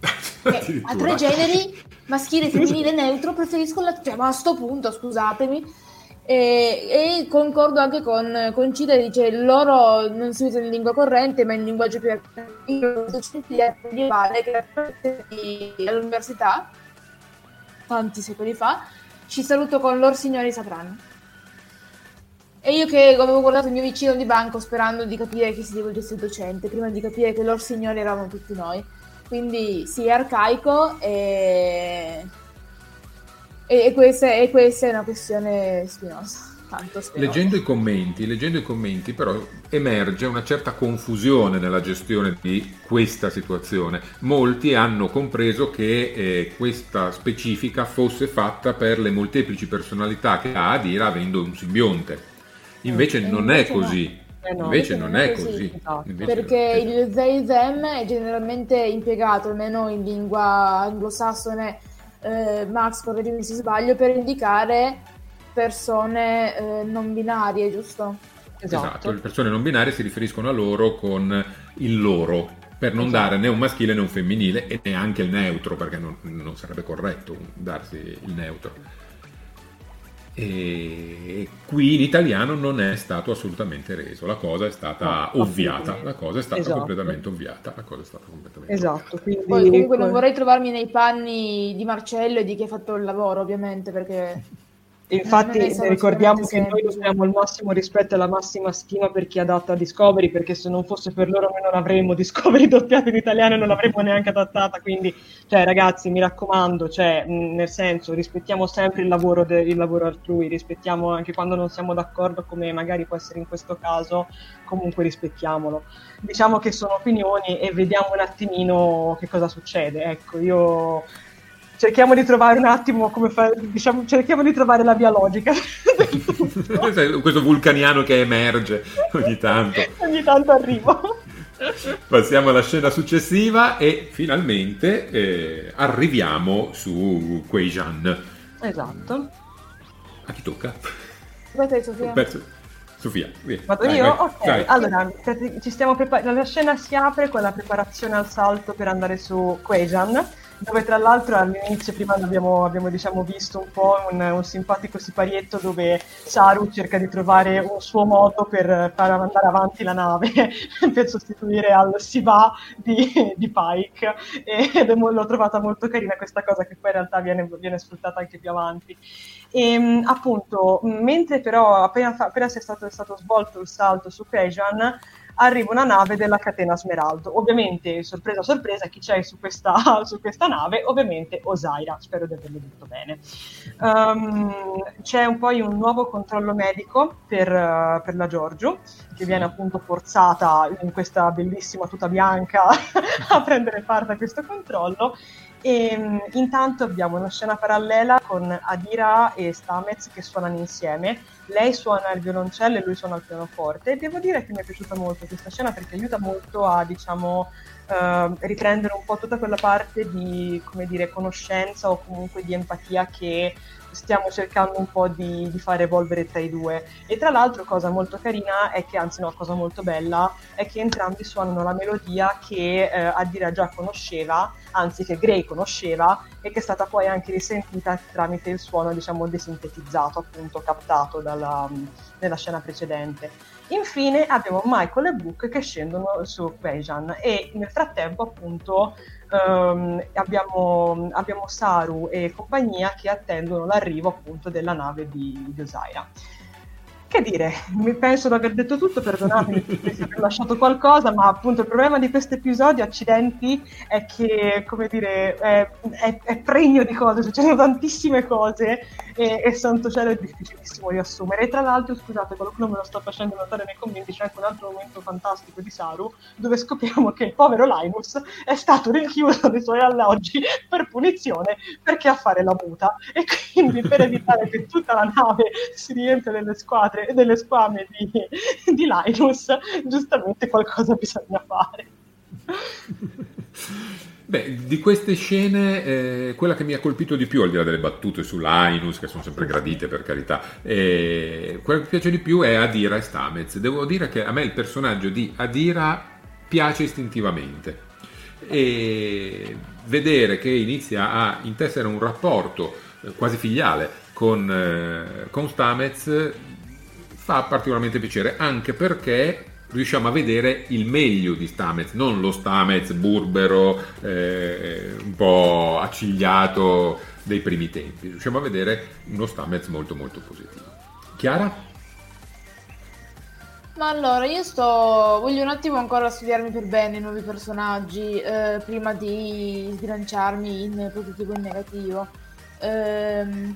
a tre generi, maschile, femminile, neutro, preferisco il latino, cioè, ma a questo punto, scusatemi. E, e, concordo anche con, con Cida, dice loro non si usano in lingua corrente ma in linguaggio più medievale che all'università tanti secoli fa. Ci saluto con loro signori sapranno. E io che avevo guardato il mio vicino di banco sperando di capire che si rivolgesse il docente, prima di capire che loro signori eravamo tutti noi. Quindi sì, è arcaico e, e, e, questa, e questa è una questione spinosa. Leggendo i, commenti, leggendo i commenti, però emerge una certa confusione nella gestione di questa situazione. Molti hanno compreso che eh, questa specifica fosse fatta per le molteplici personalità che ha Adira avendo un simbionte Invece non invece è così. Eh no, invece, non, è così, esatto. perché il they them è generalmente impiegato, almeno in lingua anglosassone, eh, Max, correggimi se sbaglio, per indicare persone eh, non binarie, giusto? Esatto. esatto. le persone non binarie si riferiscono a loro con il loro, per non esatto. dare né un maschile né un femminile e neanche il neutro, perché non, non sarebbe corretto darsi il neutro. E qui in italiano non è stato assolutamente reso, la cosa è stata no, ovviata, la cosa è stata esatto. completamente ovviata, la cosa è stata completamente esatto, quindi... Poi comunque non vorrei trovarmi nei panni di Marcello e di chi ha fatto il lavoro, ovviamente, perché Infatti ricordiamo che noi dobbiamo il massimo rispetto e la massima stima per chi adatta Discovery, perché se non fosse per loro noi non avremmo Discovery doppiata in italiano e non l'avremmo neanche adattata, quindi cioè, ragazzi mi raccomando, cioè, nel senso rispettiamo sempre il lavoro, de- il lavoro altrui, rispettiamo anche quando non siamo d'accordo come magari può essere in questo caso, comunque rispettiamolo. Diciamo che sono opinioni e vediamo un attimino che cosa succede. Ecco, io cerchiamo di trovare un attimo come fa, diciamo, cerchiamo di trovare la via logica. Questo vulcaniano che emerge ogni tanto. ogni tanto arrivo. Passiamo alla scena successiva e finalmente eh, arriviamo su Quei Jean. Esatto. A chi tocca? Aspetta, Sofia. Perso. Sofia, via. Vado io? Vai. Ok, Dai. allora ci stiamo preparando. La scena si apre con la preparazione al salto per andare su Quejan dove tra l'altro all'inizio prima abbiamo, abbiamo diciamo, visto un po' un, un, simpatico siparietto dove Saru cerca di trovare un suo modo per far andare avanti la nave per sostituire al Siva di, di Pike ed l'ho trovata molto carina questa cosa che poi in realtà viene, viene sfruttata anche più avanti. E ehm, appunto, mentre però appena, appena sia stato, è stato svolto il salto su Pejan, arriva una nave della catena Smeraldo. Ovviamente, sorpresa sorpresa, chi c'è su questa, su questa nave? Ovviamente Osaira, spero di averlo detto bene. Um, c'è un poi un nuovo controllo medico per, uh, per la Giorgio, che viene appunto forzata in questa bellissima tuta bianca a prendere parte a questo controllo e um, intanto abbiamo una scena parallela con Adira e Stamez che suonano insieme. Lei suona il violoncello e lui suona il pianoforte. E devo dire che mi è piaciuta molto questa scena perché aiuta molto a, diciamo, uh, riprendere un po' tutta quella parte di, dire, conoscenza o comunque di empatia che stiamo cercando un po' di, di, fare evolvere tra i due. E tra l'altro, cosa molto carina è che, anzi, no, cosa molto bella è che entrambi suonano la melodia che eh, Adira già conosceva, anzi, che Gray conosceva e che è stata poi anche risentita tramite il suono, diciamo, desintetizzato, appunto, captato dalla, nella scena precedente. Infine abbiamo Michael e Book che scendono su Bejan e nel frattempo appunto ehm, abbiamo, abbiamo, Saru e compagnia che attendono l'arrivo appunto della nave di, di Osaira. Che dire, mi penso di aver detto tutto, perdonatemi se aver lasciato qualcosa, ma appunto il problema di questo episodio, accidenti, è che, come dire, è, è, è pregno di cose, succedono tantissime cose e, e santo cielo è difficilissimo riassumere. E tra l'altro, scusate, qualcuno me lo sta facendo notare nei commenti, c'è anche un altro momento fantastico di Saru, dove scopriamo che il povero Linus è stato rinchiuso nei suoi alloggi per punizione perché a fare la muta. E quindi per evitare che tutta la nave si riempia delle squadre squadre, delle squame di, di Linus, giustamente qualcosa bisogna fare. Beh, di queste scene, eh, quella che mi ha colpito di più, al di là delle battute su Linus, che sono sempre gradite per carità, eh, quella che piace di più è Adira e Stamez. Devo dire che a me il personaggio di Adira piace istintivamente. E vedere che inizia a intessere un rapporto eh, quasi filiale con, eh, con Stamez fa particolarmente piacere anche perché riusciamo a vedere il meglio di Stamez, non lo Stamez burbero, eh, un po' accigliato dei primi tempi, riusciamo a vedere uno Stamez molto molto positivo. Chiara? Ma allora, io sto. Voglio un attimo ancora studiarmi per bene i nuovi personaggi eh, prima di sbilanciarmi in positivo e in negativo. Ehm,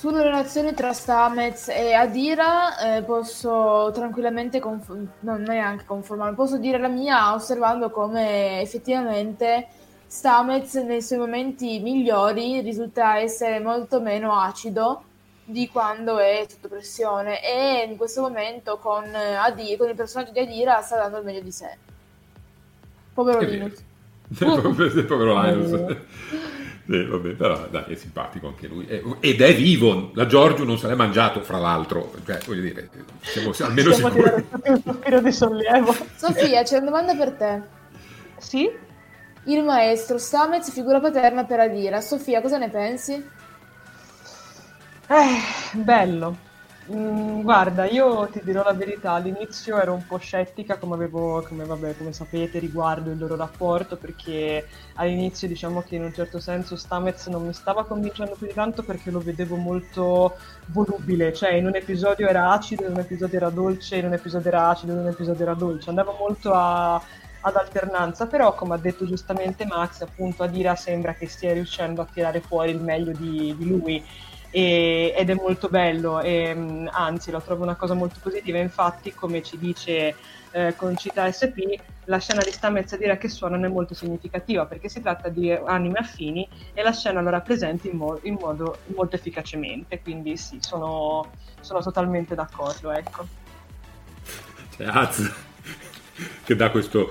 sulla relazione tra Stamez e Adira eh, posso tranquillamente, conf- non neanche conformarmi, posso dire la mia osservando come effettivamente Stamez nei suoi momenti migliori risulta essere molto meno acido di quando è sotto pressione e in questo momento con, Adira, con il personaggio di Adira sta dando il meglio di sé. Povero Linus. Povero Linus. Sì, vabbè, però dai, è simpatico anche lui. Ed è vivo, la Giorgio non se l'è mangiato, fra l'altro. Cioè, voglio dire, siamo almeno sicuri. un sospiro di sollievo. Sofia, c'è una domanda per te. Sì? Il maestro Stamez, figura paterna per Adira. Sofia, cosa ne pensi? Eh, bello. Mm, guarda, io ti dirò la verità, all'inizio ero un po' scettica, come, avevo, come, vabbè, come sapete, riguardo il loro rapporto, perché all'inizio diciamo che in un certo senso Stamez non mi stava convincendo più di tanto perché lo vedevo molto volubile, cioè in un episodio era acido, in un episodio era dolce, in un episodio era acido, in un episodio era dolce, andava molto a, ad alternanza, però come ha detto giustamente Max, appunto Adira sembra che stia riuscendo a tirare fuori il meglio di, di lui e, ed è molto bello e mm, anzi lo trovo una cosa molto positiva. Infatti come ci dice eh, Concita SP la scena di Stamez a dire che suona non è molto significativa perché si tratta di anime affini e la scena lo rappresenta in, mo- in modo molto efficacemente. Quindi sì sono, sono totalmente d'accordo ecco. Az che dà questo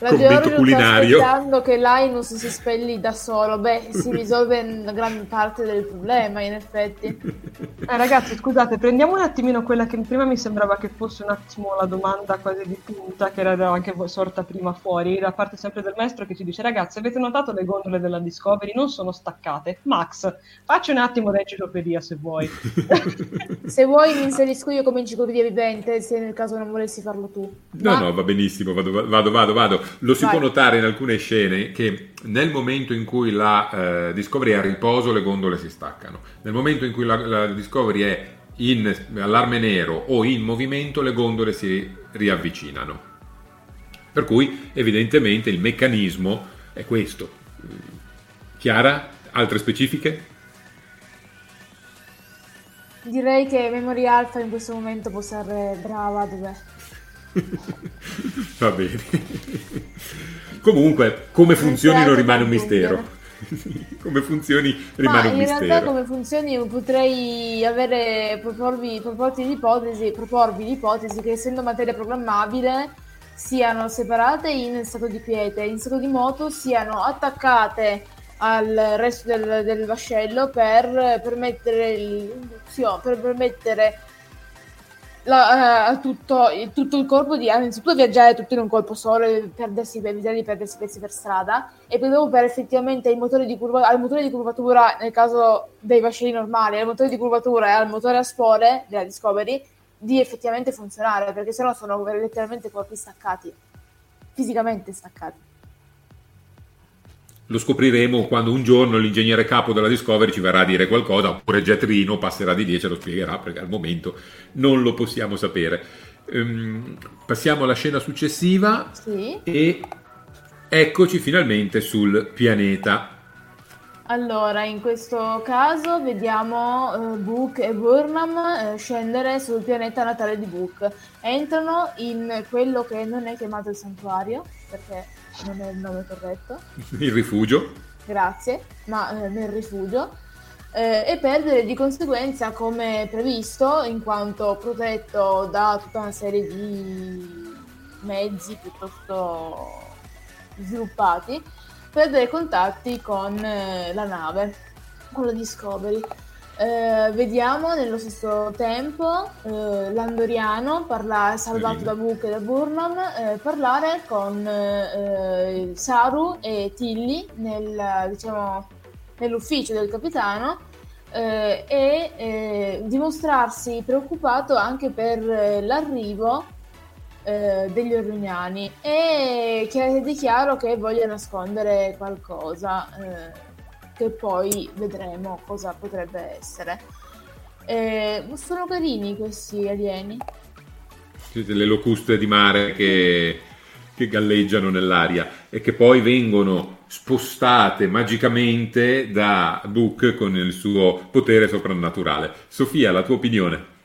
la commento culinario. Sta aspettando che Linus si spelli da solo. Beh, si risolve una gran parte del problema, in effetti. Eh, ragazzi, scusate, prendiamo un attimino quella che prima mi sembrava che fosse un attimo la domanda quasi di punta, che era anche sorta prima fuori, da parte sempre del maestro che ci dice: Ragazzi, avete notato le gondole della Discovery? Non sono staccate. Max, facci un attimo d'enciclopedia se vuoi. se vuoi, mi inserisco io come enciclopedia vivente, se nel caso non volessi farlo tu. No, Ma... no, va benissimo, vado, vado, vado. vado. Lo si Vai. può notare in alcune scene che nel momento in cui la eh, Discovery è a riposo le gondole si staccano, nel momento in cui la, la Discovery è in allarme nero o in movimento le gondole si riavvicinano. Per cui evidentemente il meccanismo è questo. Chiara, altre specifiche? Direi che Memory Alpha in questo momento può essere brava dov'è. Va bene. Comunque, come funzioni non rimane un mistero. come funzioni rimane Ma un mistero. In realtà come funzioni potrei avere, proporvi, proporti l'ipotesi, proporvi l'ipotesi che essendo materia programmabile siano separate in stato di quiete, in stato di moto siano attaccate al resto del, del vascello per permettere, per permettere la, uh, tutto, tutto, il corpo di innanzitutto viaggiare tutto in un colpo solo e perdersi, evitare di perdersi pezzi per strada e poi dopo per effettivamente motore curva, al motore di curvatura nel caso dei vascelli normali al motore di curvatura e al motore a spore della Discovery di effettivamente funzionare, perché sennò sono letteralmente corpi staccati, fisicamente staccati. Lo scopriremo quando un giorno l'ingegnere capo della Discovery ci verrà a dire qualcosa, oppure Jet Reno passerà di lì e ce lo spiegherà, perché al momento non lo possiamo sapere. Ehm, passiamo alla scena successiva Sì. e eccoci finalmente sul pianeta. Allora, in questo caso vediamo eh, Book e Burnham eh, scendere sul pianeta natale di Book. Entrano in quello che non è chiamato il santuario, perché non è il nome corretto, Il rifugio. grazie, ma eh, nel rifugio. eh, e perdere di conseguenza come previsto, in quanto protetto da tutta una serie di mezzi piuttosto sviluppati, perdere contatti con eh, la nave, con la Discovery. Eh, vediamo nello stesso tempo eh, l'Andoriano, parla- salvato da Book e da Burnham, eh, parlare con eh, Saru e Tilly nel, diciamo, nell'ufficio del capitano eh, e eh, dimostrarsi preoccupato anche per l'arrivo degli orruniani e che è chiaro che voglia nascondere qualcosa che poi vedremo cosa potrebbe essere. Eh, sono carini questi alieni. Siete le locuste di mare che, che galleggiano nell'aria e che poi vengono spostate magicamente da Book con il suo potere soprannaturale. Sofia, la tua opinione?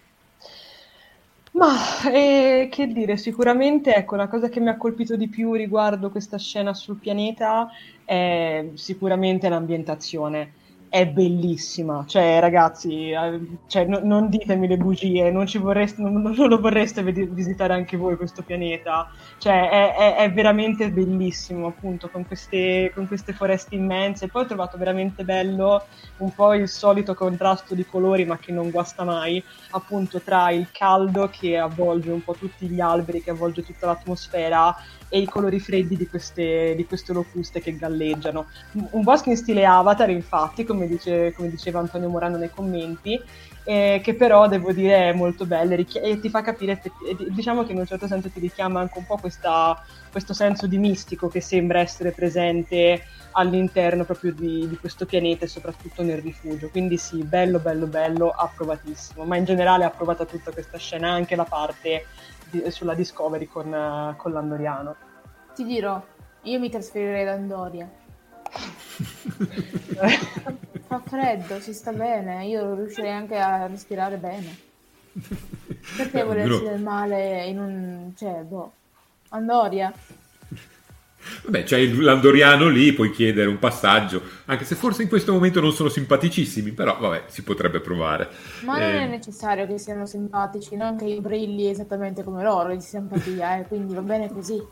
Ma eh, che dire, sicuramente ecco, la cosa che mi ha colpito di più riguardo questa scena sul pianeta è sicuramente l'ambientazione. È bellissima, cioè ragazzi, eh, cioè, no- non ditemi le bugie, non, vorreste, non, non lo vorreste visitare anche voi questo pianeta, cioè è, è- è veramente bellissimo appunto con queste, con queste foreste immense. Poi ho trovato veramente bello un po' il solito contrasto di colori, ma che non guasta mai, appunto tra il caldo che avvolge un po' tutti gli alberi, che avvolge tutta l'atmosfera, e i colori freddi di queste, di queste locuste che galleggiano. Un bosco in stile Avatar, infatti, come, dice- come diceva Antonio Morano nei commenti, eh, che però devo dire è molto bello richia- e ti fa capire, diciamo che in un certo senso ti richiama anche un po' questa- questo senso di mistico che sembra essere presente all'interno proprio di, di questo pianeta e soprattutto nel rifugio. Quindi sì, bello, bello, bello, approvatissimo. Ma in generale approvata tutta questa scena, anche la parte sulla Discovery con, eh, con l'Andoriano. Ti dirò, io mi trasferirei da Andoria. Fa freddo, si sta bene, io riuscirei anche a respirare bene. Perché volersi del male in un... cioè, boh, Andoria? Vabbè, c'è il- l'andoriano lì, puoi chiedere un passaggio, anche se forse in questo momento non sono simpaticissimi, però vabbè, si potrebbe provare. Ma non Eh, è necessario che siano simpatici, non che io brilli esattamente come loro di simpatia, eh, quindi va bene così. Io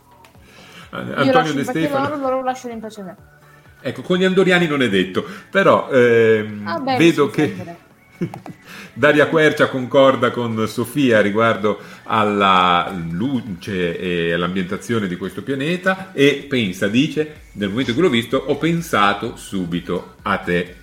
Antonio lascio De Stefano. loro, loro lasciano in pace me. Ecco, con gli andoriani non è detto, però ehm, Ah, beh, vedo che. Daria Quercia concorda con Sofia riguardo alla luce e all'ambientazione di questo pianeta e pensa, dice, nel momento in cui l'ho visto, ho pensato subito a te.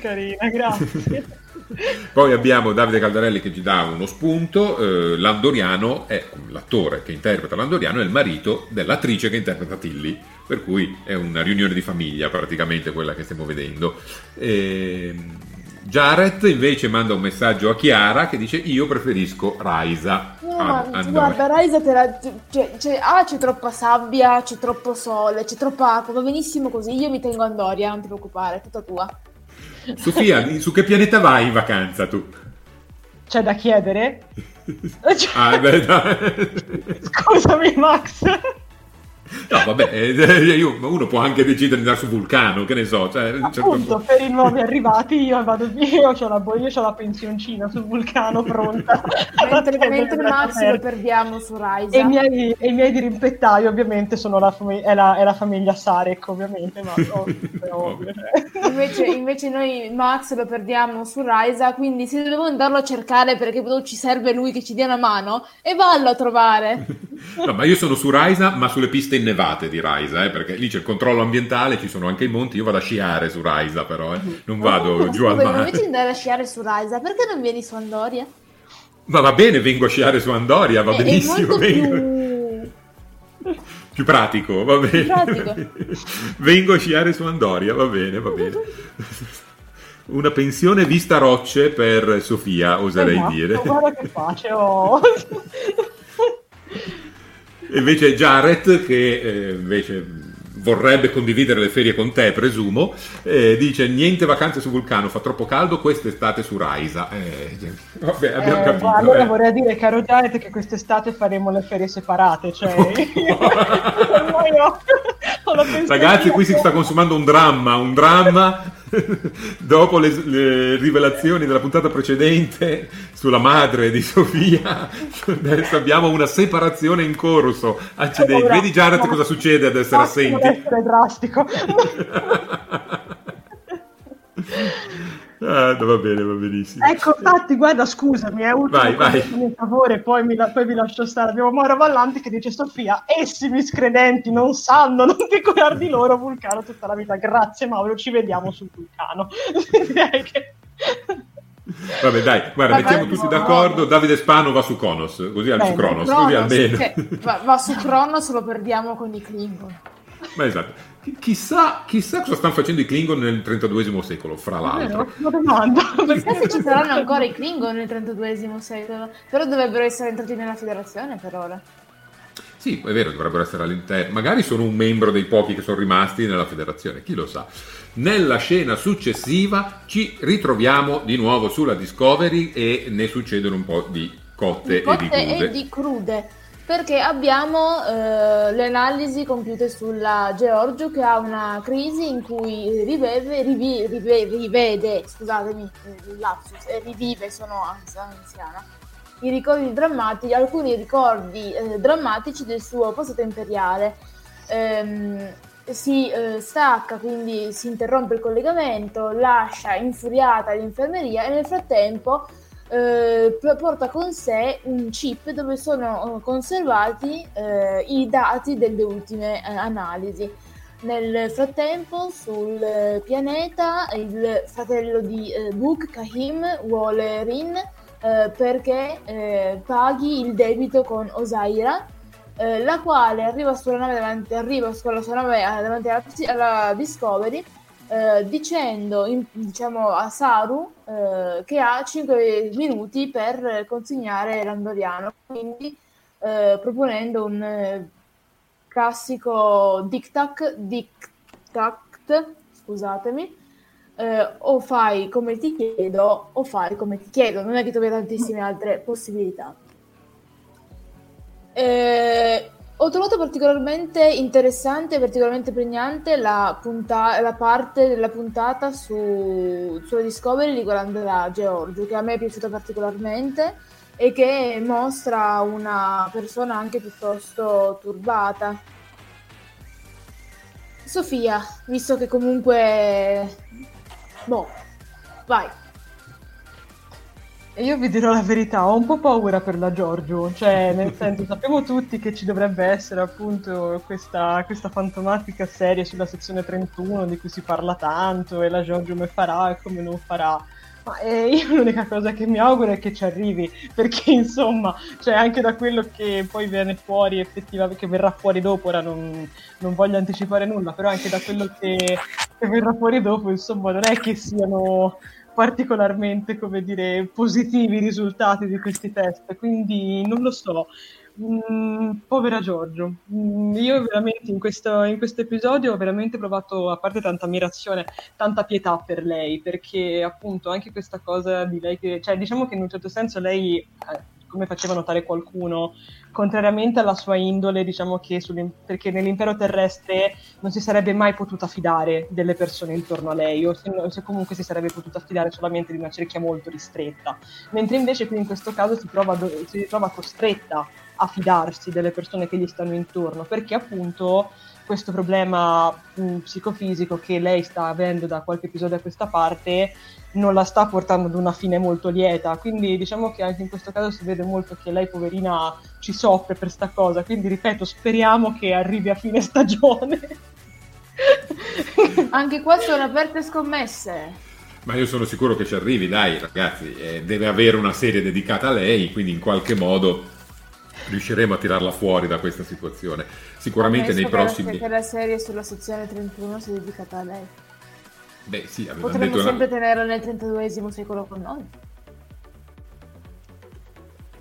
Carina, grazie. Poi abbiamo Davide Caldarelli che ci dà uno spunto, eh, l'Andoriano è l'attore che interpreta l'Andoriano è il marito dell'attrice che interpreta Tilly, per cui è una riunione di famiglia praticamente quella che stiamo vedendo. Ehm, Jared invece manda un messaggio a Chiara che dice io preferisco Raisa. No, a ma Andor." guarda, Raisa te la... Cioè, cioè, ah, c'è troppa sabbia, c'è troppo sole, c'è troppa acqua, va benissimo così, io mi tengo Andoria, non ti preoccupare, è tutta tua. Sofia, su che pianeta vai in vacanza tu? C'è da chiedere? Cioè, Ah, beh. Scusami, Max. No, vabbè, eh, io- uno può anche decidere di andare su Vulcano, che ne so. Cioè, certo Appunto, punto- per i nuovi arrivati io vado via, io ho la, io c'ho la pensioncina sul vulcano pronta. Mentre, mentre Max lo perdiamo su Raisa. E i miei, e i miei dirimpettai ovviamente sono la, fami- è la, è la famiglia Sarek ovviamente, ma oh, ovvio. cioè. Invece, invece noi Max lo perdiamo su Raisa, quindi se devo andarlo a cercare perché poi ci serve lui che ci dia una mano, e vallo a trovare. No, ma io sono su Raisa, ma sulle piste innevate di Raisa, eh, perché lì c'è il controllo ambientale, ci sono anche i monti. Io vado a sciare su Raisa, però, eh, non vado Oh, giù al mare. Invece di andare a sciare su Raisa, perché non vieni su Andoria? Ma va bene, vengo a sciare su Andoria, va È- è benissimo. molto vengo. più... Più pratico, va bene. pratico. vengo a sciare su Andoria, va bene, va bene. Una pensione vista rocce per Sofia, oserei Esatto, dire. Guarda che pace, oh. Invece Jared, che eh, invece vorrebbe condividere le ferie con te, presumo, eh, dice niente vacanze su Vulcano, fa troppo caldo, quest'estate su Raisa. Eh, vabbè, abbiamo Eh, capito. allora eh. vorrei dire, caro Jared, che quest'estate faremo le ferie separate. Cioè, Ragazzi, qui si sta consumando un dramma, un dramma dopo le, le rivelazioni della puntata precedente sulla madre di Sofia. Adesso abbiamo una separazione in corso. Accidenti, vedi no, cosa succede ad essere assenti? essere drastico. Ah, no, va bene, va benissimo. ecco, infatti, guarda, scusami, è ultimo Vai, vai. per favore, poi, mi, la- poi vi lascio stare. Abbiamo Mauro Vallanti che dice Sofia, essi miscredenti non sanno, non ti curar di loro, Vulcano tutta la vita. Grazie Mauro, ci vediamo sul Vulcano. Che... Vabbè, dai, guarda, Vabbè, mettiamo tutti no. d'accordo. Davide Spano va su Conos, così su Bene, Cronos, così Cronos, almeno. che va, va su Cronos lo perdiamo con i Klingon. Ma esatto. Chi- Chissà, chissà cosa stanno facendo i Klingon nel 32 secolo, fra l'altro. Una domanda. Chissà se ci saranno ancora i Klingon nel 32 secolo, però dovrebbero essere entrati nella federazione per ora. Sì, è vero, dovrebbero essere all'interno. Magari sono un membro dei pochi che sono rimasti nella federazione, chi lo sa. Nella scena successiva ci ritroviamo di nuovo sulla Discovery e ne succedono un po' di cotte, Di cotte e di crude. e di crude, perché abbiamo eh, le analisi compiute sulla Georgiou che ha una crisi in cui riveve, rivi- rive- rivede, scusatemi, lapsus, rivive, sono anziana, i ricordi drammatici, alcuni ricordi eh, drammatici del suo passato imperiale. Ehm, si eh, stacca, quindi si interrompe il collegamento, lascia infuriata l'infermeria e nel frattempo eh, porta con sé un chip dove sono eh, conservati eh, i dati delle ultime eh, analisi. Nel frattempo sul pianeta il fratello di eh, Book, Kahim, vuole Rin eh, perché paghi il debito con Osaira, la quale arriva sulla nave davanti, arriva sulla sua nave davanti alla, alla Discovery eh, dicendo in- diciamo, a Saru eh, che ha 5 minuti per consegnare l'Andoriano, quindi eh, proponendo un eh, classico diktat, diktat, scusatemi, eh, o fai come ti chiedo o fai come ti chiedo, non è che tu abbia tantissime altre possibilità. Eh, ho trovato particolarmente interessante particolarmente pregnante la, punta- la parte della puntata su, sulla Discovery riguardante la Georgiou, che a me è piaciuta particolarmente e che mostra una persona anche piuttosto turbata. Sofia, visto che comunque... Boh, vai. E io vi dirò la verità, ho un po' paura per la Giorgio, cioè nel senso sappiamo tutti che ci dovrebbe essere appunto questa, questa fantomatica serie sulla sezione 31 di cui si parla tanto e la Giorgio come farà e come non farà. Ma eh, io l'unica cosa che mi auguro è che ci arrivi, perché insomma, cioè anche da quello che poi viene fuori effettivamente, che verrà fuori dopo, ora non, non voglio anticipare nulla, però anche da quello che, che verrà fuori dopo, insomma, non è che siano particolarmente, come dire, positivi i risultati di questi test, quindi non lo so. Mm, povera Giorgio, Mm, io veramente in questo, in questo episodio ho veramente provato, a parte tanta ammirazione, tanta pietà per lei, perché appunto anche questa cosa di lei che, cioè diciamo che in un certo senso lei, eh, come faceva notare qualcuno, contrariamente alla sua indole, diciamo che perché nell'impero terrestre non si sarebbe mai potuta fidare delle persone intorno a lei, o se, o se comunque si sarebbe potuta fidare solamente di una cerchia molto ristretta, mentre invece qui in questo caso si trova, si ritrova costretta a fidarsi delle persone che gli stanno intorno, perché appunto questo problema mh, psicofisico che lei sta avendo da qualche episodio a questa parte non la sta portando ad una fine molto lieta. Quindi diciamo che anche in questo caso si vede molto che lei, poverina, ci soffre per sta cosa. Quindi ripeto, speriamo che arrivi a fine stagione. Anche qua sono aperte scommesse. Ma io sono sicuro che ci arrivi, dai ragazzi, eh, deve avere una serie dedicata a lei, quindi in qualche modo riusciremo a tirarla fuori da questa situazione. Sicuramente nei prossimi... Che la serie sulla sezione 31 sia dedicata a lei. Beh sì, Potremmo sempre una... tenerla nel 32 secolo con noi.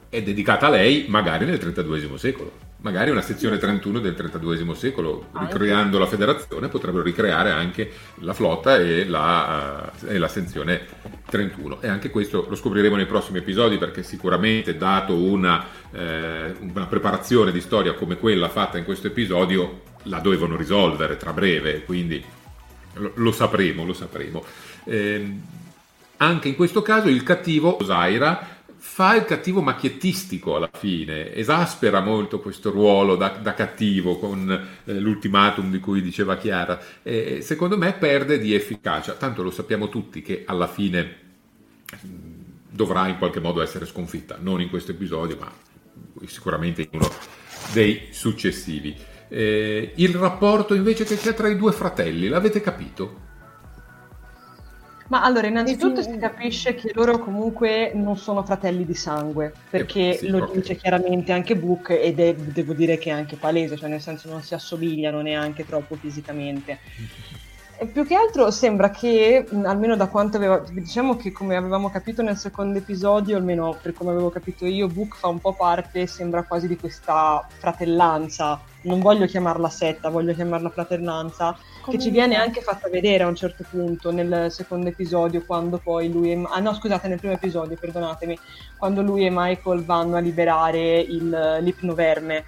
È dedicata a lei magari nel 32 secolo magari una sezione 31 del XXXII secolo, ricreando la federazione, potrebbero ricreare anche la flotta e la, uh, e la, sezione 31. E anche questo lo scopriremo nei prossimi episodi perché sicuramente, dato una, eh, una preparazione di storia come quella fatta in questo episodio, la dovevano risolvere tra breve, quindi lo, lo sapremo, lo sapremo. Eh, anche in questo caso il cattivo Osaira fa il cattivo macchiettistico alla fine, esaspera molto questo ruolo da, da cattivo con eh, l'ultimatum di cui diceva Chiara e secondo me perde di efficacia, tanto lo sappiamo tutti che alla fine dovrà in qualche modo essere sconfitta, non in questo episodio ma sicuramente in uno dei successivi. Eh, il rapporto invece che c'è tra i due fratelli, l'avete capito? Ma allora, innanzitutto si capisce che loro comunque non sono fratelli di sangue, perché eh, sì, lo dice chiaramente anche Book ed è, devo dire che è anche palese, cioè nel senso non si assomigliano neanche troppo fisicamente. E più che altro sembra che, almeno da quanto aveva, diciamo che come avevamo capito nel secondo episodio, almeno per come avevo capito io, Book fa un po' parte, sembra quasi di questa fratellanza, non voglio chiamarla setta, voglio chiamarla fratellanza, che ci viene anche fatta vedere a un certo punto nel secondo episodio, quando poi lui e... Ah no, scusate, nel primo episodio, perdonatemi, quando lui e Michael vanno a liberare il, l'ipnoverme.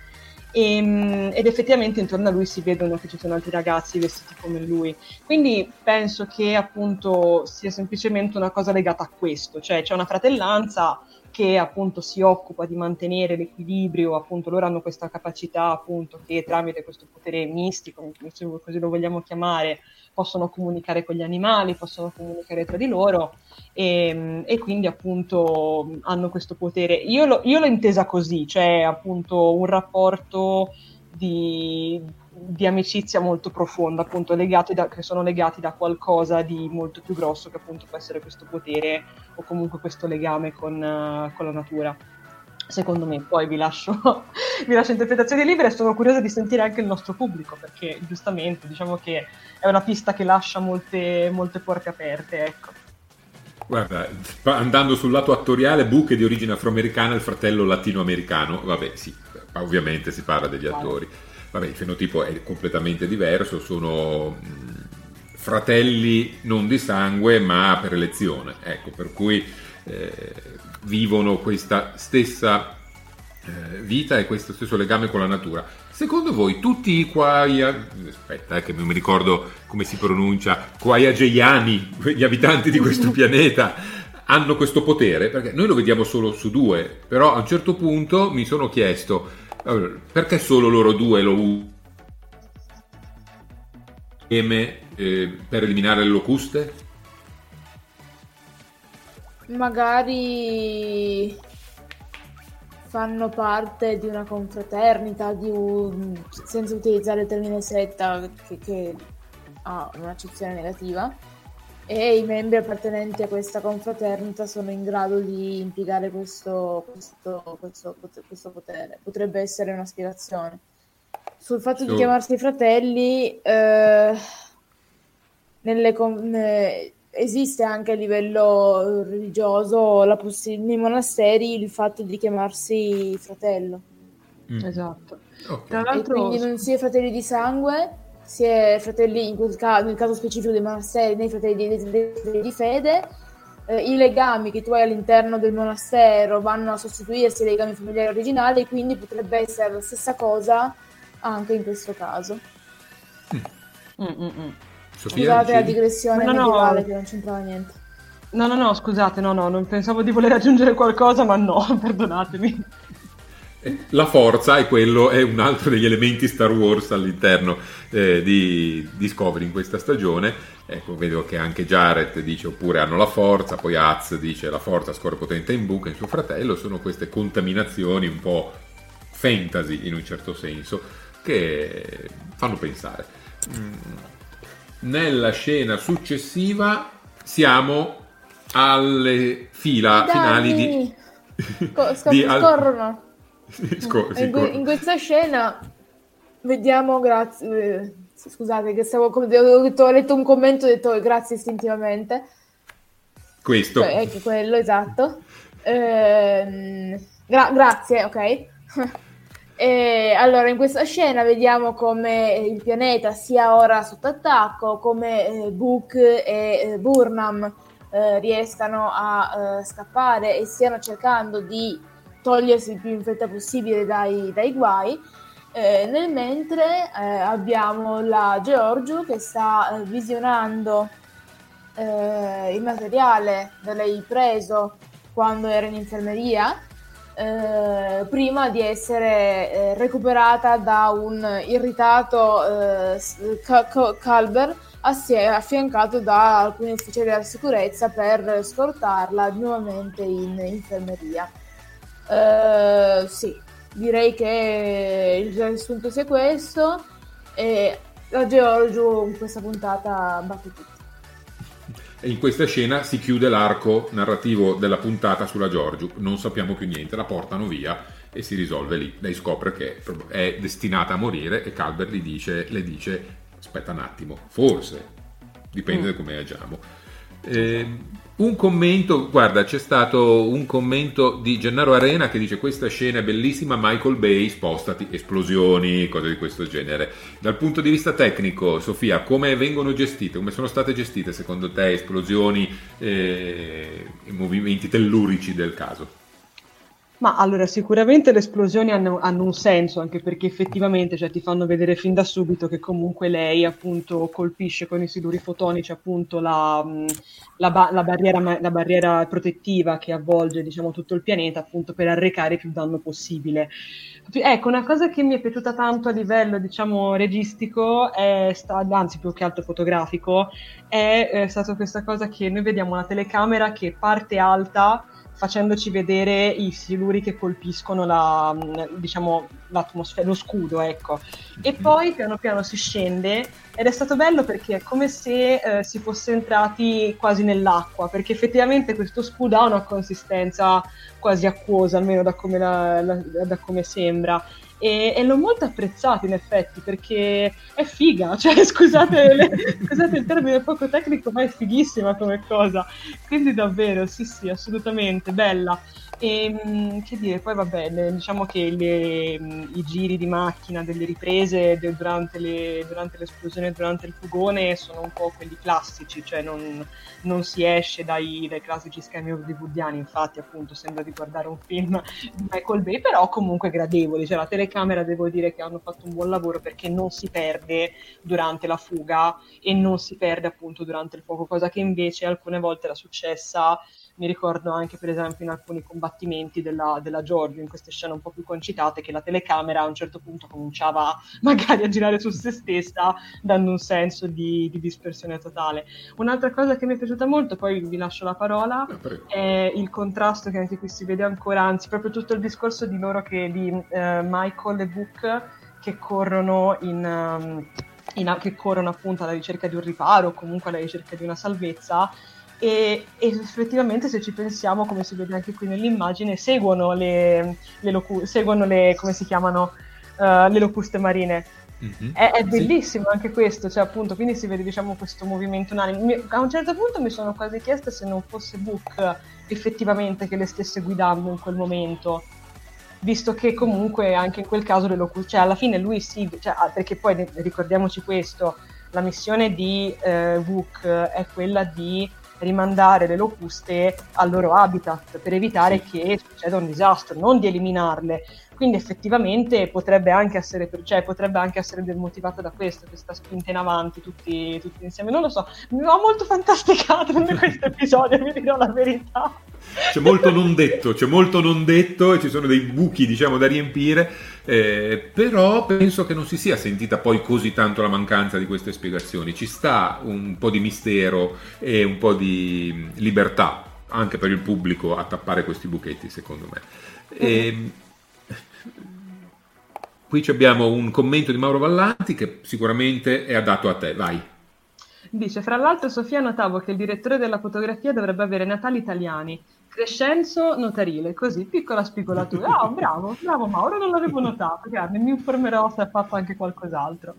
E, ehm, ed effettivamente intorno a lui si vedono che ci sono altri ragazzi vestiti come lui. Quindi penso che appunto sia semplicemente una cosa legata a questo, cioè c'è una fratellanza che appunto si occupa di mantenere l'equilibrio, appunto loro hanno questa capacità appunto che tramite questo potere mistico, se così lo vogliamo chiamare, possono comunicare con gli animali, possono comunicare tra di loro e, e quindi appunto hanno questo potere. Io, lo, io l'ho intesa così, cioè appunto un rapporto di, di amicizia molto profonda, appunto, legati da, che sono legati da qualcosa di molto più grosso che appunto può essere questo potere o comunque questo legame con, uh, con la natura. Secondo me, poi vi lascio, vi lascio interpretazioni libere e sono curiosa di sentire anche il nostro pubblico perché giustamente diciamo che è una pista che lascia molte, molte porte aperte. Ecco. Guarda, andando sul lato attoriale, Book è di origine afroamericana, il fratello latinoamericano, vabbè sì, ovviamente si parla degli attori. Vabbè, il fenotipo è completamente diverso, sono fratelli non di sangue ma per elezione, ecco, per cui eh, vivono questa stessa eh, vita e questo stesso legame con la natura. Secondo voi tutti i Quaia, aspetta eh, che non mi ricordo come si pronuncia, Quaiageiani, gli abitanti di questo pianeta, hanno questo potere? Perché noi lo vediamo solo su due, però a un certo punto mi sono chiesto perché solo loro due lo usano eh, per eliminare le locuste? Magari fanno parte di una confraternita, di un... senza utilizzare il termine setta che, che ha un'accezione negativa e i membri appartenenti a questa confraternita sono in grado di impiegare questo, questo, questo, questo potere. Potrebbe essere una spiegazione. Sul fatto so. di chiamarsi fratelli, eh, nelle, ne, esiste anche a livello religioso poss- nei monasteri il fatto di chiamarsi fratello. Mm. Esatto. Okay. Tra l'altro, e quindi non si è fratelli di sangue, si è fratelli, in quel caso, nel caso specifico dei monasteri, nei fratelli di, di, di fede, eh, i legami che tu hai all'interno del monastero vanno a sostituirsi ai legami familiari originali, quindi potrebbe essere la stessa cosa anche in questo caso. Mm. Mm-mm. Scusate la digressione no, medievale no. che non c'entrava niente. No, no, no, scusate, no, no, non pensavo di voler aggiungere qualcosa, ma no, perdonatemi. La forza è, quello, è un altro degli elementi Star Wars all'interno eh, di Discovery in questa stagione. Ecco, vedo che anche Jared dice oppure hanno la forza, poi Az dice la forza scorre potente in buca in suo fratello. Sono queste contaminazioni un po' fantasy in un certo senso che fanno pensare. Mm. Nella scena successiva siamo alle fila I finali di... co- sc- di al- scorrono. Sco- sì, in, que- in questa scena vediamo, grazie, eh, scusate che stavo, come ho, detto, ho letto un commento e ho detto grazie istintivamente, questo. Cioè, ecco quello, esatto. Ehm, gra- grazie, ok. E allora, in questa scena vediamo come il pianeta sia ora sotto attacco, come eh, Book e eh, Burnham eh, riescano a eh, scappare e stiano cercando di togliersi il più in fretta possibile dai, dai guai. Eh, nel mentre eh, abbiamo la Giorgio che sta eh, visionando eh, il materiale da lei preso quando era in infermeria eh, prima di essere eh, recuperata da un irritato Calber assie- affiancato da alcuni ufficiali della sicurezza per scortarla nuovamente in infermeria. Eh, sì, direi che il riassunto sia questo e la Georgiou in questa puntata batte tutti. E in questa scena si chiude l'arco narrativo della puntata sulla Giorgio. Non sappiamo più niente, la portano via e si risolve lì. Lei scopre che è destinata a morire e Calvert gli dice, le dice aspetta un attimo, forse, dipende da come agiamo. Eh, un commento, guarda, c'è stato un commento di Gennaro Arena che dice questa scena è bellissima, Michael Bay, spostati, esplosioni, cose di questo genere. Dal punto di vista tecnico, Sofia, come vengono gestite, come sono state gestite secondo te esplosioni eh, e movimenti tellurici del caso? Ma allora, sicuramente le esplosioni hanno, hanno un senso, anche perché effettivamente cioè, ti fanno vedere fin da subito che comunque lei appunto colpisce con i siluri fotonici appunto la, la, ba- la barriera, la barriera protettiva che avvolge diciamo, tutto il pianeta appunto per arrecare più danno possibile. Ecco, una cosa che mi è piaciuta tanto a livello diciamo registico, sta- anzi più che altro fotografico, è, è stata questa cosa che noi vediamo una telecamera che parte alta facendoci vedere i siluri che colpiscono la, diciamo, l'atmosfera, lo scudo, ecco. E poi piano piano si scende ed è stato bello perché è come se eh, si fosse entrati quasi nell'acqua, perché effettivamente questo scudo ha una consistenza quasi acquosa, almeno da come, la, la, da come sembra. E, e, l'ho molto apprezzato in effetti perché è figa, cioè scusate, le, scusate il termine poco tecnico, ma è fighissima come cosa. Quindi davvero, sì, sì, assolutamente, bella. E che dire, poi vabbè, le, diciamo che le, i giri di macchina delle riprese de, durante, le, durante, l'esplosione, durante il fugone sono un po' quelli classici, cioè non, non si esce dai, dai, classici schemi hollywoodiani, infatti appunto sembra di guardare un film di Michael Bay, però comunque gradevoli, cioè la telecamera devo dire che hanno fatto un buon lavoro perché non si perde durante la fuga e non si perde appunto durante il fuoco, cosa che invece alcune volte era successa mi ricordo anche per esempio in alcuni combattimenti della, della Giorgio, in queste scene un po' più concitate, che la telecamera a un certo punto cominciava magari a girare su se stessa, dando un senso di, di dispersione totale. Un'altra cosa che mi è piaciuta molto, poi vi lascio la parola, è il contrasto che anche qui si vede ancora, anzi proprio tutto il discorso di loro che di uh, Michael e Book che corrono in... Um, in, che corrono appunto alla ricerca di un riparo o comunque alla ricerca di una salvezza e, e, effettivamente se ci pensiamo, come si vede anche qui nell'immagine, seguono le, le, locu- seguono le come si chiamano, uh, le locuste marine. Mm-hmm. È, è, bellissimo sì. anche questo, cioè appunto, quindi si vede diciamo questo movimento unanime. A un certo punto mi sono quasi chiesta se non fosse Book effettivamente che le stesse guidando in quel momento, visto che comunque anche in quel caso le locuste, cioè alla fine lui sì, cioè, perché poi ricordiamoci questo, la missione di eh, Book è quella di rimandare le locuste al loro habitat per evitare che succeda un disastro, non di eliminarle. Quindi effettivamente potrebbe anche essere, cioè, potrebbe anche essere demotivata da questo, questa spinta in avanti tutti, tutti insieme. Non lo so, mi ha molto fantasticato in questo episodio, vi dirò la verità. C'è molto non detto, c'è molto non detto e ci sono dei buchi, diciamo, da riempire, eh, però penso che non si sia sentita poi così tanto la mancanza di queste spiegazioni. Ci sta un po' di mistero e un po' di libertà anche per il pubblico a tappare questi buchetti, secondo me. E, qui abbiamo un commento di Mauro Vallanti che sicuramente è adatto a te, vai. Dice, fra l'altro Sofia notavo che il direttore della fotografia dovrebbe avere natali italiani, Crescenzo notarile, così, piccola spigolatura. Ah, bravo, bravo Mauro, non l'avevo notato, guarda, mi informerò se ha fatto anche qualcos'altro.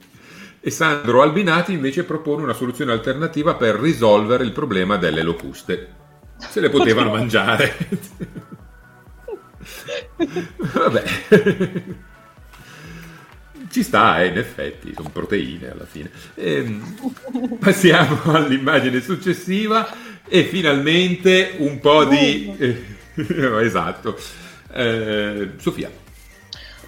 E Sandro Albinati invece propone una soluzione alternativa per risolvere il problema delle locuste. Se le potevano mangiare. Vabbè. Ci sta, eh, in effetti, sono proteine alla fine. Ehm, passiamo all'immagine successiva e finalmente un po' di... Eh, esatto. Eh, Sofia.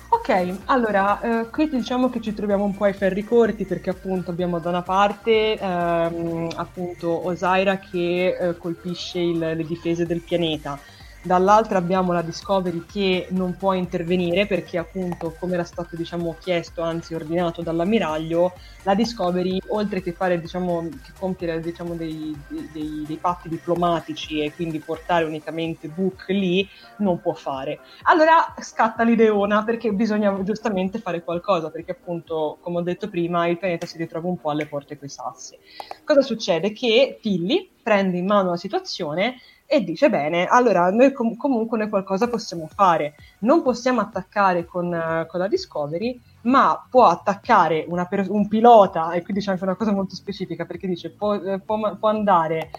Ok, allora, eh, qui diciamo che ci troviamo un po' ai ferri corti perché appunto abbiamo da una parte ehm, appunto Osaira che eh, colpisce il, le difese del pianeta, dall'altra abbiamo la Discovery che non può intervenire perché appunto come era stato diciamo chiesto anzi ordinato dall'ammiraglio la Discovery oltre che fare diciamo che compiere diciamo dei, dei, dei patti diplomatici e quindi portare unicamente Book lì non può fare allora scatta l'ideona perché bisogna giustamente fare qualcosa perché appunto come ho detto prima il pianeta si ritrova un po' alle porte coi sassi cosa succede? che Tilly prende in mano la situazione e dice bene, allora noi com- comunque noi qualcosa possiamo fare, non possiamo attaccare con, uh, con la Discovery, ma può attaccare per- un pilota, e qui dice anche una cosa molto specifica, perché dice può, eh, può, può andare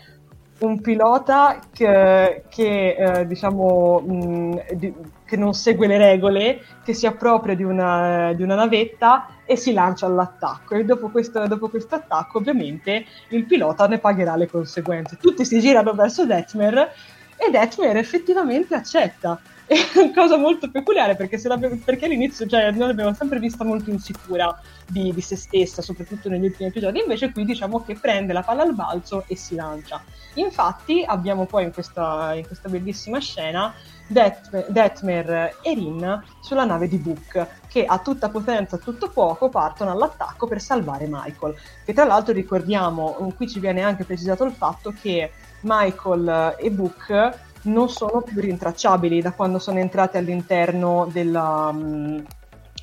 un pilota che, che eh, diciamo mh, di, che non segue le regole, che si appropria di una, di una navetta e si lancia all'attacco. E dopo questo, dopo questo attacco, ovviamente, il pilota ne pagherà le conseguenze. Tutti si girano verso Detmer e Detmer effettivamente accetta. È una cosa molto peculiare perché, perché all'inizio cioè, noi l'abbiamo sempre vista molto insicura di, di, se stessa, soprattutto negli ultimi episodi. Invece qui diciamo che prende la palla al balzo e si lancia. Infatti abbiamo poi in questa, in questa bellissima scena Det- Detmer e Rin sulla nave di Book, che a tutta potenza, a tutto poco, partono all'attacco per salvare Michael. Che tra l'altro ricordiamo, qui ci viene anche precisato il fatto che Michael e Book non sono più rintracciabili da quando sono entrati all'interno della... Um,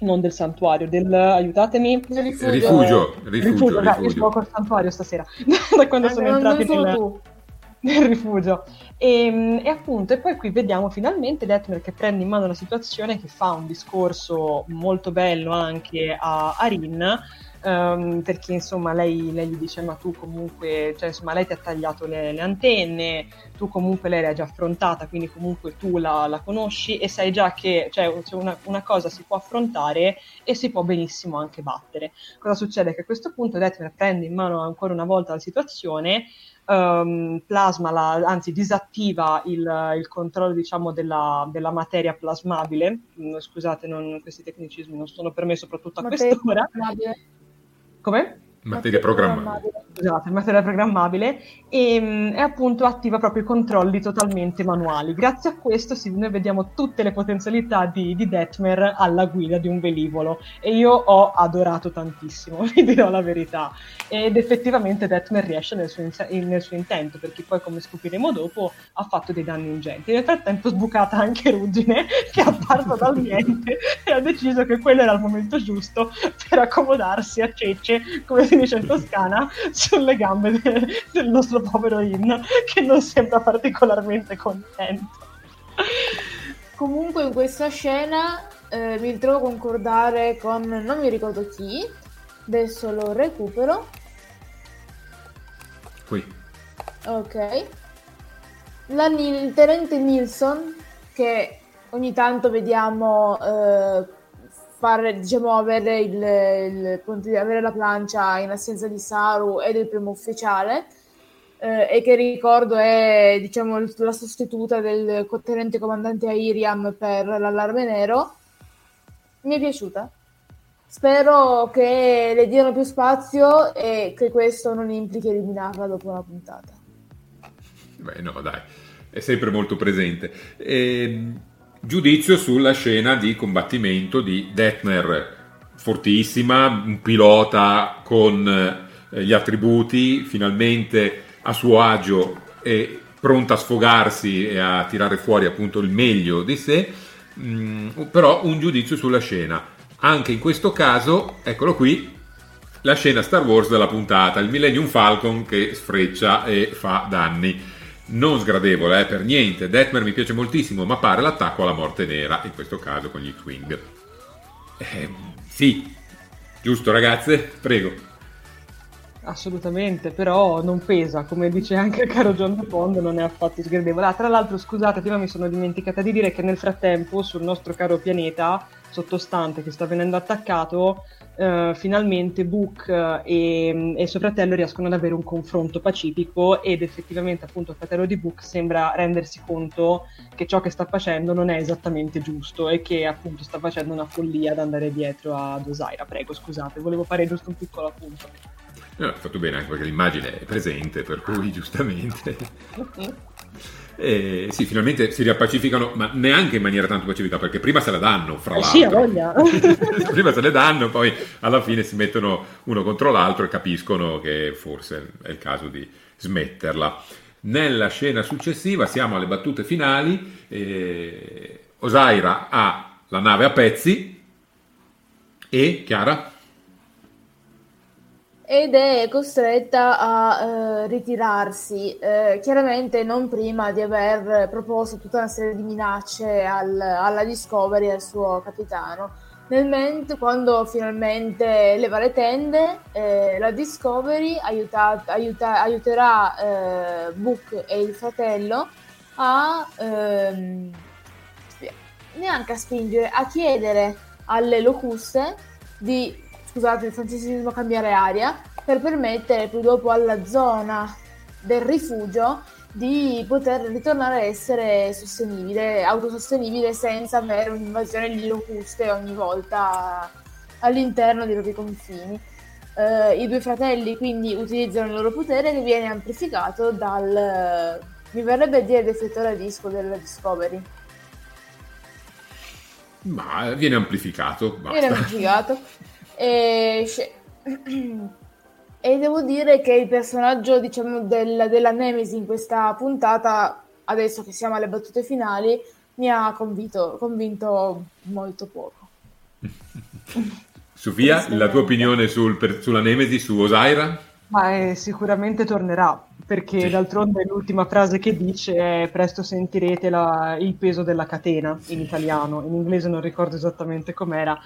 non del santuario, del aiutatemi del rifugio. Rifugio, rifugio, rifugio. rifugio. Io al santuario stasera. da quando eh, sono entrati nel, nel, rifugio. E, ehm, e, appunto, e poi qui vediamo finalmente Detmer che prende in mano la situazione, che fa un discorso molto bello anche a, a Rin um, perché insomma lei, lei, gli dice ma tu comunque, cioè insomma lei ti ha tagliato le, le antenne, tu comunque lei l'hai già affrontata, quindi comunque tu la, la conosci e sai già che cioè, una, una, cosa si può affrontare e si può benissimo anche battere. Cosa succede? Che a questo punto Detmer prende in mano ancora una volta la situazione, um, plasma, la, anzi disattiva il, il controllo diciamo, della, della, materia plasmabile. Mm, scusate, non, questi tecnicismi non sono per me, soprattutto a materia quest'ora. Plasmabile. Come? Materia programmabile. Esatto, materia programmabile e, mm, e, appunto attiva proprio i controlli totalmente manuali. Grazie a questo sì, noi vediamo tutte le potenzialità di, di Detmer alla guida di un velivolo e io ho adorato tantissimo, vi dirò la verità. Ed effettivamente Detmer riesce nel suo, in, nel suo intento perché poi come scopriremo dopo ha fatto dei danni ingenti. Nel frattempo sbucata anche Ruggine che è apparsa dal niente e ha deciso che quello era il momento giusto per accomodarsi a cece, come si dice in Toscana, sulle gambe de- del nostro povero In, che non sembra particolarmente contento. Comunque in questa scena eh, mi ritrovo a concordare con non mi ricordo chi, adesso lo recupero. Qui. Ok. La, il tenente Nilsson, che ogni tanto vediamo eh, fare, diciamo, avere, il, il, avere la plancia in assenza di Saru e del primo ufficiale, eh, e che ricordo è diciamo, la sostituta del tenente comandante Airiam per l'allarme nero, mi è piaciuta. Spero che le diano più spazio e che questo non implichi eliminarla dopo una puntata. Beh, no, dai, è sempre molto presente. E ehm, giudizio sulla scena di combattimento di Detmer, fortissima, un pilota con eh, gli attributi, finalmente a suo agio e pronta a sfogarsi e a tirare fuori appunto il meglio di sé, mm, però un giudizio sulla scena. Anche in questo caso, eccolo qui, la scena Star Wars della puntata, il Millennium Falcon che sfreccia e fa danni. Non sgradevole, eh, per niente. Detmer mi piace moltissimo, ma pare l'attacco alla morte nera, in questo caso con gli X-Wing. Eh, sì, giusto ragazze? Prego. Assolutamente, però non pesa, come dice anche il caro John Pond, non è affatto sgradevole. Ah, tra l'altro, scusate, prima mi sono dimenticata di dire che nel frattempo sul nostro caro pianeta sottostante che sta venendo attaccato, eh, finalmente Book eh, e, e, il suo fratello riescono ad avere un confronto pacifico ed effettivamente appunto il fratello di Book sembra rendersi conto che ciò che sta facendo non è esattamente giusto e che appunto sta facendo una follia ad andare dietro ad Osaira. Prego, scusate, volevo fare giusto un piccolo appunto. No, fatto bene anche perché l'immagine è presente, per cui giustamente. Eh, sì, finalmente si riappacificano, ma neanche in maniera tanto pacifica, perché prima se la danno, fra l'altro. Sì, voglia. prima se le danno, poi alla fine si mettono uno contro l'altro e capiscono che forse è il caso di smetterla. Nella scena successiva siamo alle battute finali. Eh, Osaira ha la nave a pezzi e Chiara? Ed è costretta a eh, ritirarsi, eh, chiaramente non prima di aver proposto tutta una serie di minacce al, alla Discovery e al suo capitano. Nel momento quando finalmente leva le tende, eh, la Discovery aiuta, aiuta, aiuterà eh, Book e il fratello a ehm, neanche a spingere, a chiedere alle locuste di scusate il francesismo cambiare aria per permettere più dopo alla zona del rifugio di poter ritornare a essere sostenibile, autosostenibile senza avere un'invasione di locuste ogni volta all'interno dei propri confini. Uh, I due fratelli quindi utilizzano il loro potere che viene amplificato dal, mi verrebbe dire, deflettore a disco della Discovery. Ma viene amplificato. Basta. Viene amplificato. E, e devo dire che il personaggio diciamo, del, della Nemesi in questa puntata, adesso che siamo alle battute finali, mi ha convinto, convinto molto poco. Sofia, la tua opinione sul, per, sulla Nemesi, su Osaira? Ma eh, sicuramente tornerà, perché sì. d'altronde l'ultima frase che dice è presto sentirete la, il peso della catena in italiano, in inglese non ricordo esattamente com'era,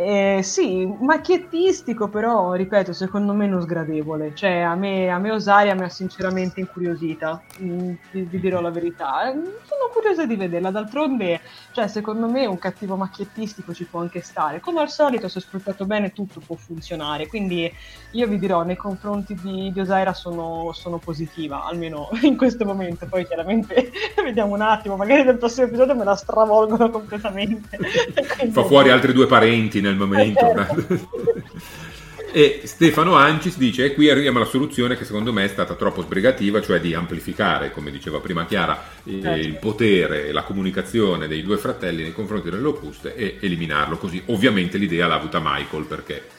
eh, sì, macchiettistico, però ripeto, secondo me non sgradevole. Cioè, a me, a me Osaria mi ha sinceramente incuriosita, mm, vi, vi, dirò la verità. Eh, sono curiosa di vederla. D'altronde, cioè, secondo me un cattivo macchiettistico ci può anche stare. Come al solito, se sfruttato bene, tutto può funzionare. Quindi io vi dirò, nei confronti di, di Osaira sono, sono positiva, almeno in questo momento. Poi chiaramente vediamo un attimo, magari nel prossimo episodio me la stravolgono completamente. Quindi... Fa fuori altri due parenti nel momento. e Stefano Ancis dice: E qui arriviamo alla soluzione che secondo me è stata troppo sbrigativa, cioè di amplificare, come diceva prima Chiara, certo. il potere e la comunicazione dei due fratelli nei confronti delle locuste e eliminarlo così. Ovviamente l'idea l'ha avuta Michael perché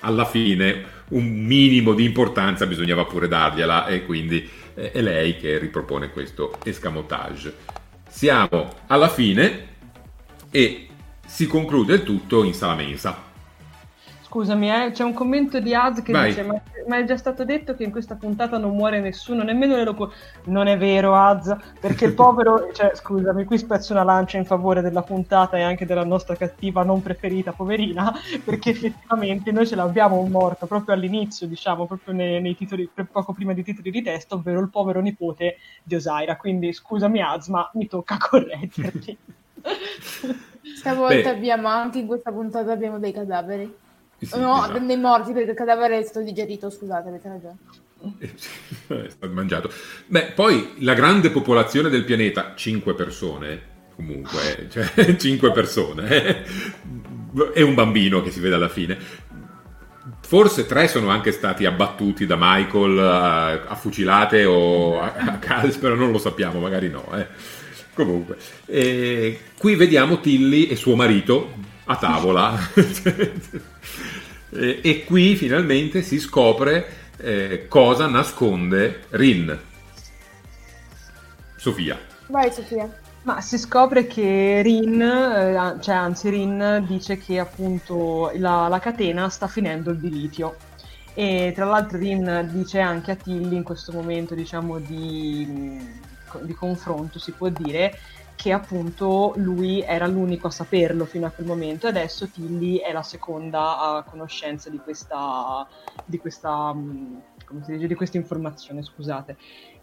alla fine un minimo di importanza bisognava pure dargliela e quindi è lei che ripropone questo escamotage. Siamo alla fine e si conclude il tutto in sala mensa. Scusami, eh, c'è un commento di Az che Vai. dice: ma, ma, è già stato detto che in questa puntata non muore nessuno, nemmeno le locure. Non è vero, Az, perché il povero. cioè, scusami, qui spezzo una lancia in favore della puntata e anche della nostra cattiva non preferita, poverina, perché effettivamente noi ce l'abbiamo un morto proprio all'inizio, diciamo, proprio nei, nei titoli, poco prima dei titoli di testo, ovvero il povero nipote di Osaira. Quindi scusami, Az, ma mi tocca correggerti. Stavolta Beh. abbiamo anche in questa puntata abbiamo dei cadaveri. Sì, no, esatto. dei morti perché il cadavere è stato digerito, scusate, avete ragione. è stato mangiato. Beh, poi la grande popolazione del pianeta, 5 persone, comunque, cioè 5 persone, eh, e un bambino che si vede alla fine. Forse tre sono anche stati abbattuti da Michael a, a fucilate o a, a calci, però non lo sappiamo, magari no. Eh. Comunque, eh, qui vediamo Tilly e suo marito a tavola. e, e, qui finalmente si scopre eh, cosa nasconde Rin. Sofia. Vai Sofia. Ma si scopre che Rin, eh, cioè anzi Rin dice che appunto la, la catena sta finendo il di litio E tra l'altro Rin dice anche a Tilly in questo momento diciamo di, di confronto, si può dire, che appunto lui era l'unico a saperlo fino a quel momento e adesso Tilly è la seconda a conoscenza di questa, di questa, come si dice, di questa informazione, scusate.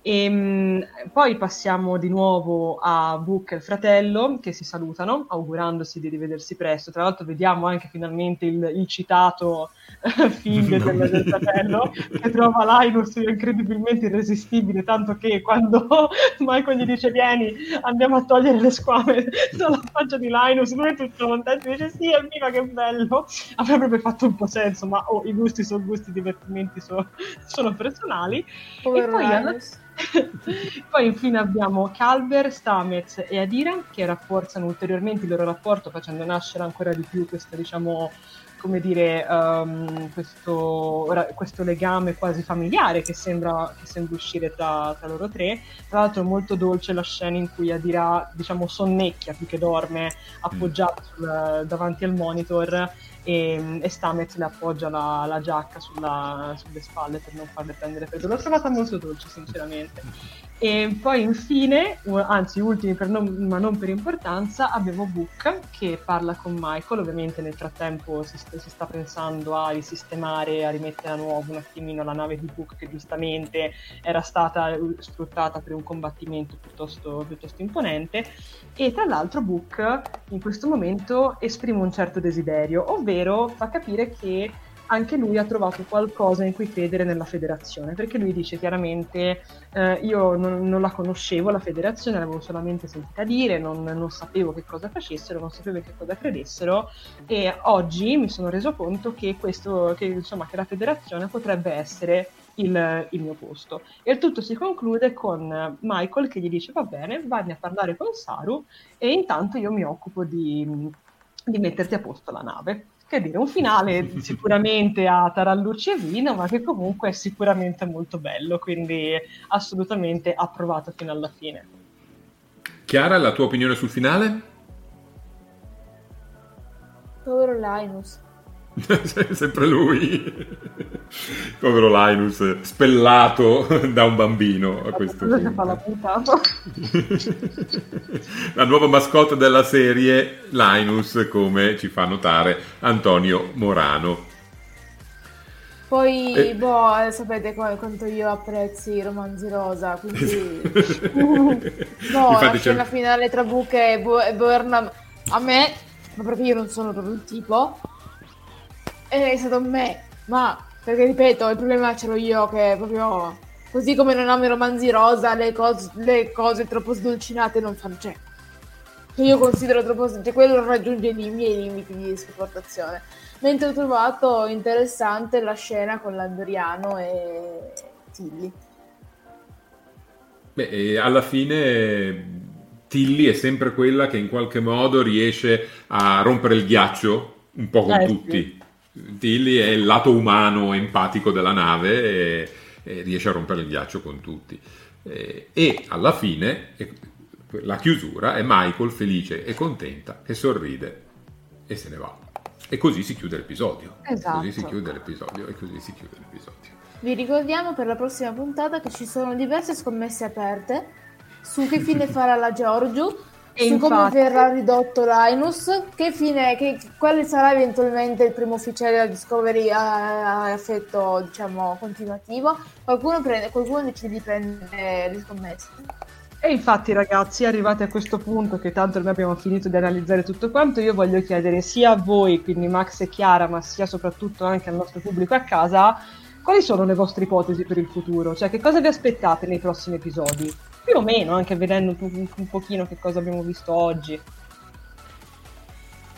E, ehm, poi passiamo di nuovo a Book e il fratello che si salutano, augurandosi di rivedersi presto. Tra l'altro vediamo anche finalmente il, il citato eh, figlio del, del, fratello che trova Linus incredibilmente irresistibile, tanto che quando Michael gli dice vieni andiamo a togliere le squame dalla faccia di Linus, lui è tutto contento, dice sì, amica che bello. Avrebbe fatto un po' senso, ma oh, i gusti sono gusti, i divertimenti sono, sono personali. Povero e poi Linus. Poi infine abbiamo Calver, Stamez e Adira che rafforzano ulteriormente il loro rapporto facendo nascere ancora di più questa diciamo come dire, um, questo, questo, legame quasi familiare che sembra, che sembra uscire tra, tra, loro tre. Tra l'altro è molto dolce la scena in cui Adira, diciamo, sonnecchia più che dorme appoggiata sul, davanti al monitor e, e Stamez le appoggia la, la giacca sulla, sulle spalle per non farle prendere freddo. L'ho trovata molto dolce, sinceramente. E poi infine, anzi ultimi non, ma non per importanza, abbiamo Book che parla con Michael, ovviamente nel frattempo si, st- si, sta pensando a risistemare, a rimettere a nuovo un attimino la nave di Book che giustamente era stata sfruttata per un combattimento piuttosto, piuttosto imponente e tra l'altro Book in questo momento esprime un certo desiderio, ovvero fa capire che anche lui ha trovato qualcosa in cui credere nella federazione, perché lui dice chiaramente eh, io non, non, la conoscevo la federazione, l'avevo solamente sentita dire, non, non, sapevo che cosa facessero, non sapevo che cosa credessero e oggi mi sono reso conto che, questo, che, insomma, che la federazione potrebbe essere il, il, mio posto. E il tutto si conclude con Michael che gli dice va bene, vai a parlare con Saru e intanto io mi occupo di, di metterti a posto la nave che dire, un finale sicuramente a tarallucci e vino, ma che comunque è sicuramente molto bello, quindi assolutamente approvato fino alla fine. Chiara, la tua opinione sul finale? Povero Linus. Sempre lui, povero Linus, spellato da un bambino a questo punto. La, nuova mascotte della serie, Linus, come ci fa notare Antonio Morano. Poi, boh, eh, sapete quanto io apprezzi i romanzi rosa, quindi... no, la scena c'è... finale tra Buche e, Bo- e Burnham, a me, ma perché io non sono proprio il tipo è stato me, ma perché ripeto, il problema ce l'ho io che proprio così come non amo i romanzi rosa, le cose, le cose troppo sdolcinate non fanno cioè che io considero troppo cioè quello raggiunge i miei limiti di sopportazione. Mentre ho trovato interessante la scena con l'Andriano e Tilly. Beh, alla fine Tilly è sempre quella che in qualche modo riesce a rompere il ghiaccio un po' con eh, tutti. Sì. Tilly è il lato umano empatico della nave e, e riesce a rompere il ghiaccio con tutti. E, e alla fine la chiusura è Michael felice e contenta che sorride e se ne va. E così si chiude l'episodio. Esatto. Così si chiude l'episodio e così si chiude l'episodio. Vi ricordiamo per la prossima puntata che ci sono diverse scommesse aperte su che fine farà la Giorgio e su come verrà ridotto Linus, che fine, che, quale sarà eventualmente il primo ufficiale della Discovery a, a effetto diciamo continuativo, qualcuno, prende, qualcuno decide di prendere le scommesse. E infatti ragazzi, arrivati a questo punto che tanto noi abbiamo finito di analizzare tutto quanto, io voglio chiedere sia a voi, quindi Max e Chiara, ma sia soprattutto anche al nostro pubblico a casa, quali sono le vostre ipotesi per il futuro? Cioè che cosa vi aspettate nei prossimi episodi? Più o meno, anche vedendo un, un pochino che cosa abbiamo visto oggi.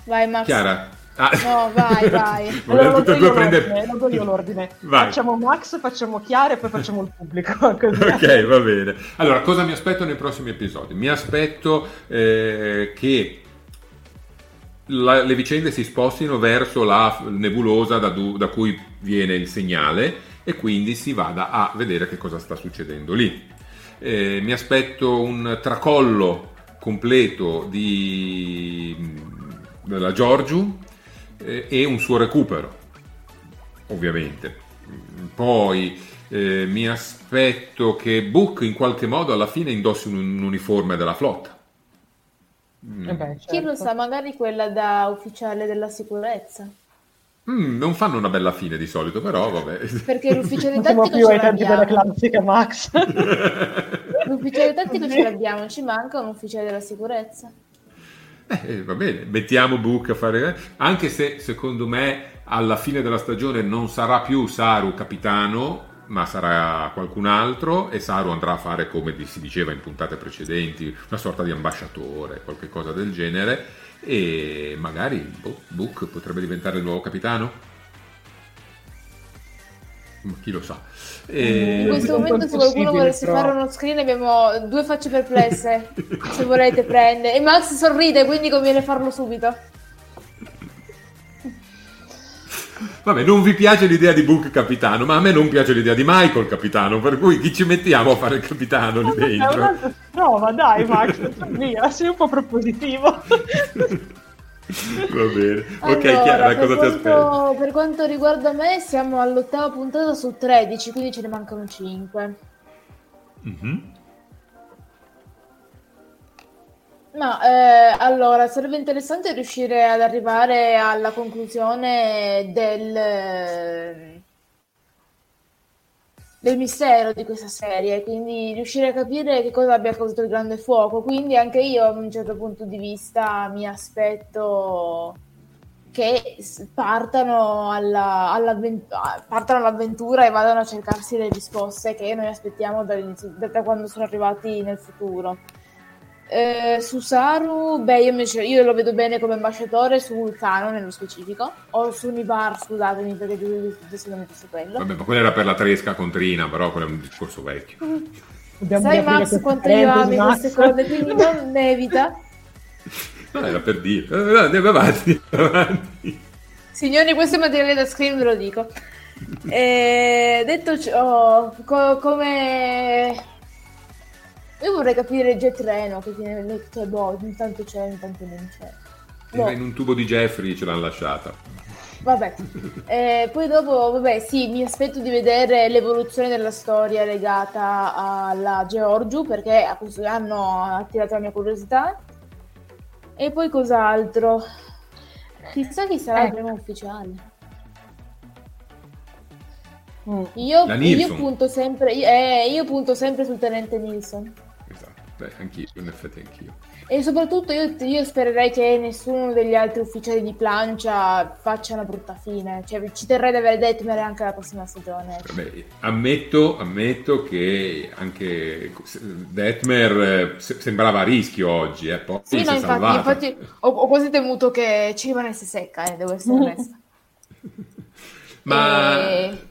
Vai Max. Chiara. Ah. No, vai, vai. allora, lo do, io prendere... lo do io l'ordine. Vai. Facciamo Max, facciamo Chiara e poi facciamo il pubblico. ok, va bene. Allora, cosa mi aspetto nei prossimi episodi? Mi aspetto eh, che la, le vicende si spostino verso la nebulosa da, da cui viene il segnale e quindi si vada a vedere che cosa sta succedendo lì eh, mi aspetto un tracollo completo di, della Giorgiu eh, e un suo recupero, ovviamente. Poi eh, mi aspetto che Book in qualche modo alla fine indossi un, un uniforme della flotta. Eh beh, Chi lo certo. sa, magari quella da ufficiale della sicurezza. Mm, non fanno una bella fine di solito, però vabbè. Perché l'ufficiale Non siamo tattico più ce ai tempi della classica Max. L'ufficiale tattico ce l'abbiamo, ci manca un ufficiale della sicurezza. Eh, va bene, mettiamo Book a fare... Anche se secondo me alla fine della stagione non sarà più Saru capitano, ma sarà qualcun altro e Saru andrà a fare, come si diceva in puntate precedenti, una sorta di ambasciatore, qualche cosa del genere, e magari boh, Book potrebbe diventare il nuovo capitano? Chi lo sa. E- In questo momento, se qualcuno volesse però. fare uno screen, abbiamo due facce perplesse. se volete, prende. E Max sorride, quindi conviene farlo subito. Vabbè, non vi piace l'idea di Book capitano, ma a me non piace l'idea di Michael capitano, per cui chi ci mettiamo a fare il capitano lì dentro? un'altra prova, dai Max, via, sei un po' propositivo. Va bene. ok, Allora, Chiara, per cosa ti aspetti? quanto, per quanto riguarda me, siamo all'ottava puntata su 13, quindi ce ne mancano 5. Mhm. Ma eh, allora sarebbe interessante riuscire ad arrivare alla conclusione del, del mistero di questa serie, quindi riuscire a capire che cosa abbia causato il grande fuoco. Quindi anche io, da un certo punto di vista, mi aspetto che partano, alla- all'avvent- ah, partano all'avventura e vadano a cercarsi le risposte che noi aspettiamo da quando sono arrivati nel futuro. Eh, su Saru, beh, io, invece- io lo vedo bene come ambasciatore su Vulcano nello specifico, o su Nibar, scusatemi perché giù adesso non mi su quello. Vabbè, ma quella era per la tresca con Trina, però quello è un discorso vecchio. Dobbiamo Sai Max quanto io ami queste cose, quindi non ne evita. No, era per dire. Eh, Andiamo avanti, andiamo avanti. Signori, questo è materiale da screen, ve lo dico. E detto ciò, co- come... Io vorrei capire Jet Reno, che tiene che boh, intanto c'è, intanto non c'è. Boh. Era in un tubo di Jeffrey ce l'hanno lasciata. Vabbè, Eh, poi dopo, vabbè, sì, mi aspetto di vedere l'evoluzione della storia legata alla Georgiou perché a questo anno ha attirato la mia curiosità. E poi cos'altro? Chissà chi sarà il Eh. primo ufficiale. Mm. Io, io punto sempre, eh, io punto sempre sul tenente Nilsson. Beh, anch'io, in effetti anch'io. E soprattutto io, io spererei che nessuno degli altri ufficiali di plancia faccia una brutta fine. Cioè, ci terrei ad avere Detmer anche la prossima stagione. Vabbè, ammetto, ammetto che anche Detmer eh, se- sembrava a rischio oggi, eh, poi Sì, no, infatti, infatti ho, ho quasi temuto che ci rimanesse secca, eh, devo essere onesta. Ma E-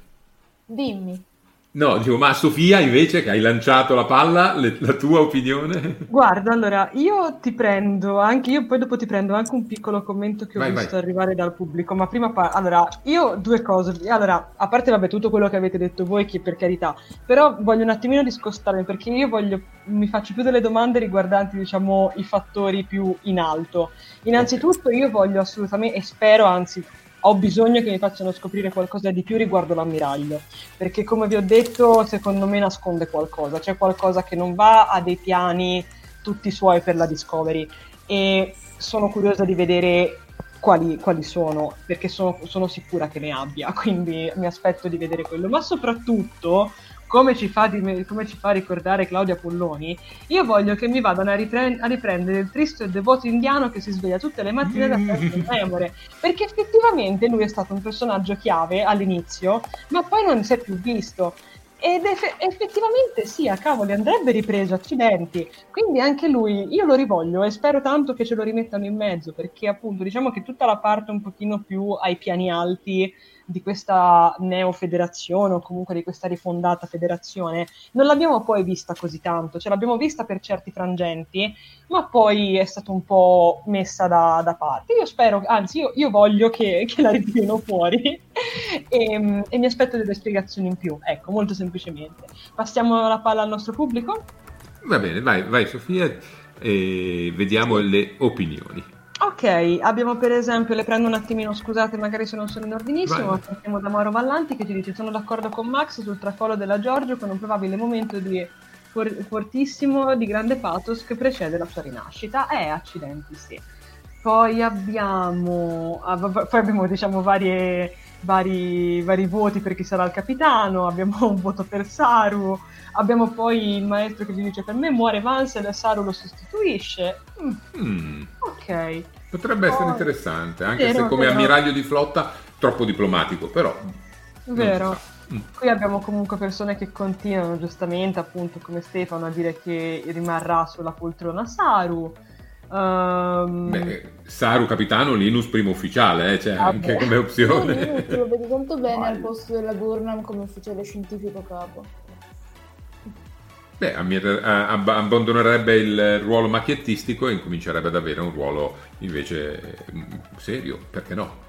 Dimmi. No, dicevo, ma Sofia invece che hai lanciato la palla, le- la tua opinione? Guarda, allora, io ti prendo anche, io poi dopo ti prendo anche un piccolo commento che ho Vai, visto vai. arrivare dal pubblico, ma prima, pa- allora, io due cose, allora, a parte vabbè tutto quello che avete detto voi, che per carità, però voglio un attimino discostarmi, perché io voglio, mi faccio più delle domande riguardanti, diciamo, i fattori più in alto. Innanzitutto io voglio assolutamente, e spero, anzi, ho bisogno che mi facciano scoprire qualcosa di più riguardo l'ammiraglio, perché come vi ho detto, secondo me nasconde qualcosa, c'è qualcosa che non va, ha dei piani tutti suoi per la Discovery e sono curiosa di vedere quali, quali sono, perché sono, sono sicura che ne abbia, quindi mi aspetto di vedere quello, ma soprattutto come ci fa, di- come ci fa ricordare Claudia Polloni, io voglio che mi vadano a, ripren- a riprendere il tristo e devoto indiano che si sveglia tutte le mattine da festa in memore, perché effettivamente lui è stato un personaggio chiave all'inizio, ma poi non si è più visto. Ed eff- effettivamente sì, a cavoli, andrebbe ripreso, accidenti. Quindi anche lui, io lo rivoglio e spero tanto che ce lo rimettano in mezzo, perché appunto diciamo che tutta la parte un pochino più ai piani alti di questa neofederazione o comunque di questa rifondata federazione non l'abbiamo poi vista così tanto, ce l'abbiamo vista per certi frangenti, ma poi è stata un po' messa da, da parte. Io spero, anzi io, io voglio che, che la ritirino fuori e, e mi aspetto delle spiegazioni in più, ecco, molto semplicemente. Passiamo la palla al nostro pubblico. Va bene, vai, vai Sofia e vediamo le opinioni. Ok, abbiamo per esempio, le prendo un attimino, scusate magari se non sono in ordinissimo, Vai. partiamo da Mauro Vallanti che ci dice sono d'accordo con Max sul tracollo della Giorgio con un probabile momento di for- fortissimo di grande pathos che precede la sua rinascita. Eh, accidenti, sì. Poi abbiamo, ah, poi abbiamo diciamo varie, vari, vari voti per chi sarà il capitano, abbiamo un voto per Saru, abbiamo poi il maestro che ci dice per me muore Vance e Saru lo sostituisce. Mm, Mm, ok. potrebbe essere Poi- interessante, anche Vero, se come vero. ammiraglio di flotta troppo diplomatico, però... Vero. Mm. Qui abbiamo comunque persone che continuano giustamente, appunto come Stefano, a dire che rimarrà sulla poltrona Saru. Ehm, Beh, Saru capitano, Linus primo ufficiale, eh, c'è Vabbè. anche come Tu opzione. lo vedi tanto bene Vale. al posto della Burnham come ufficiale scientifico capo. Beh, ammir- eh, ab- abbandonerebbe il ruolo macchiettistico e incomincerebbe ad avere un ruolo invece mm, serio, perché no?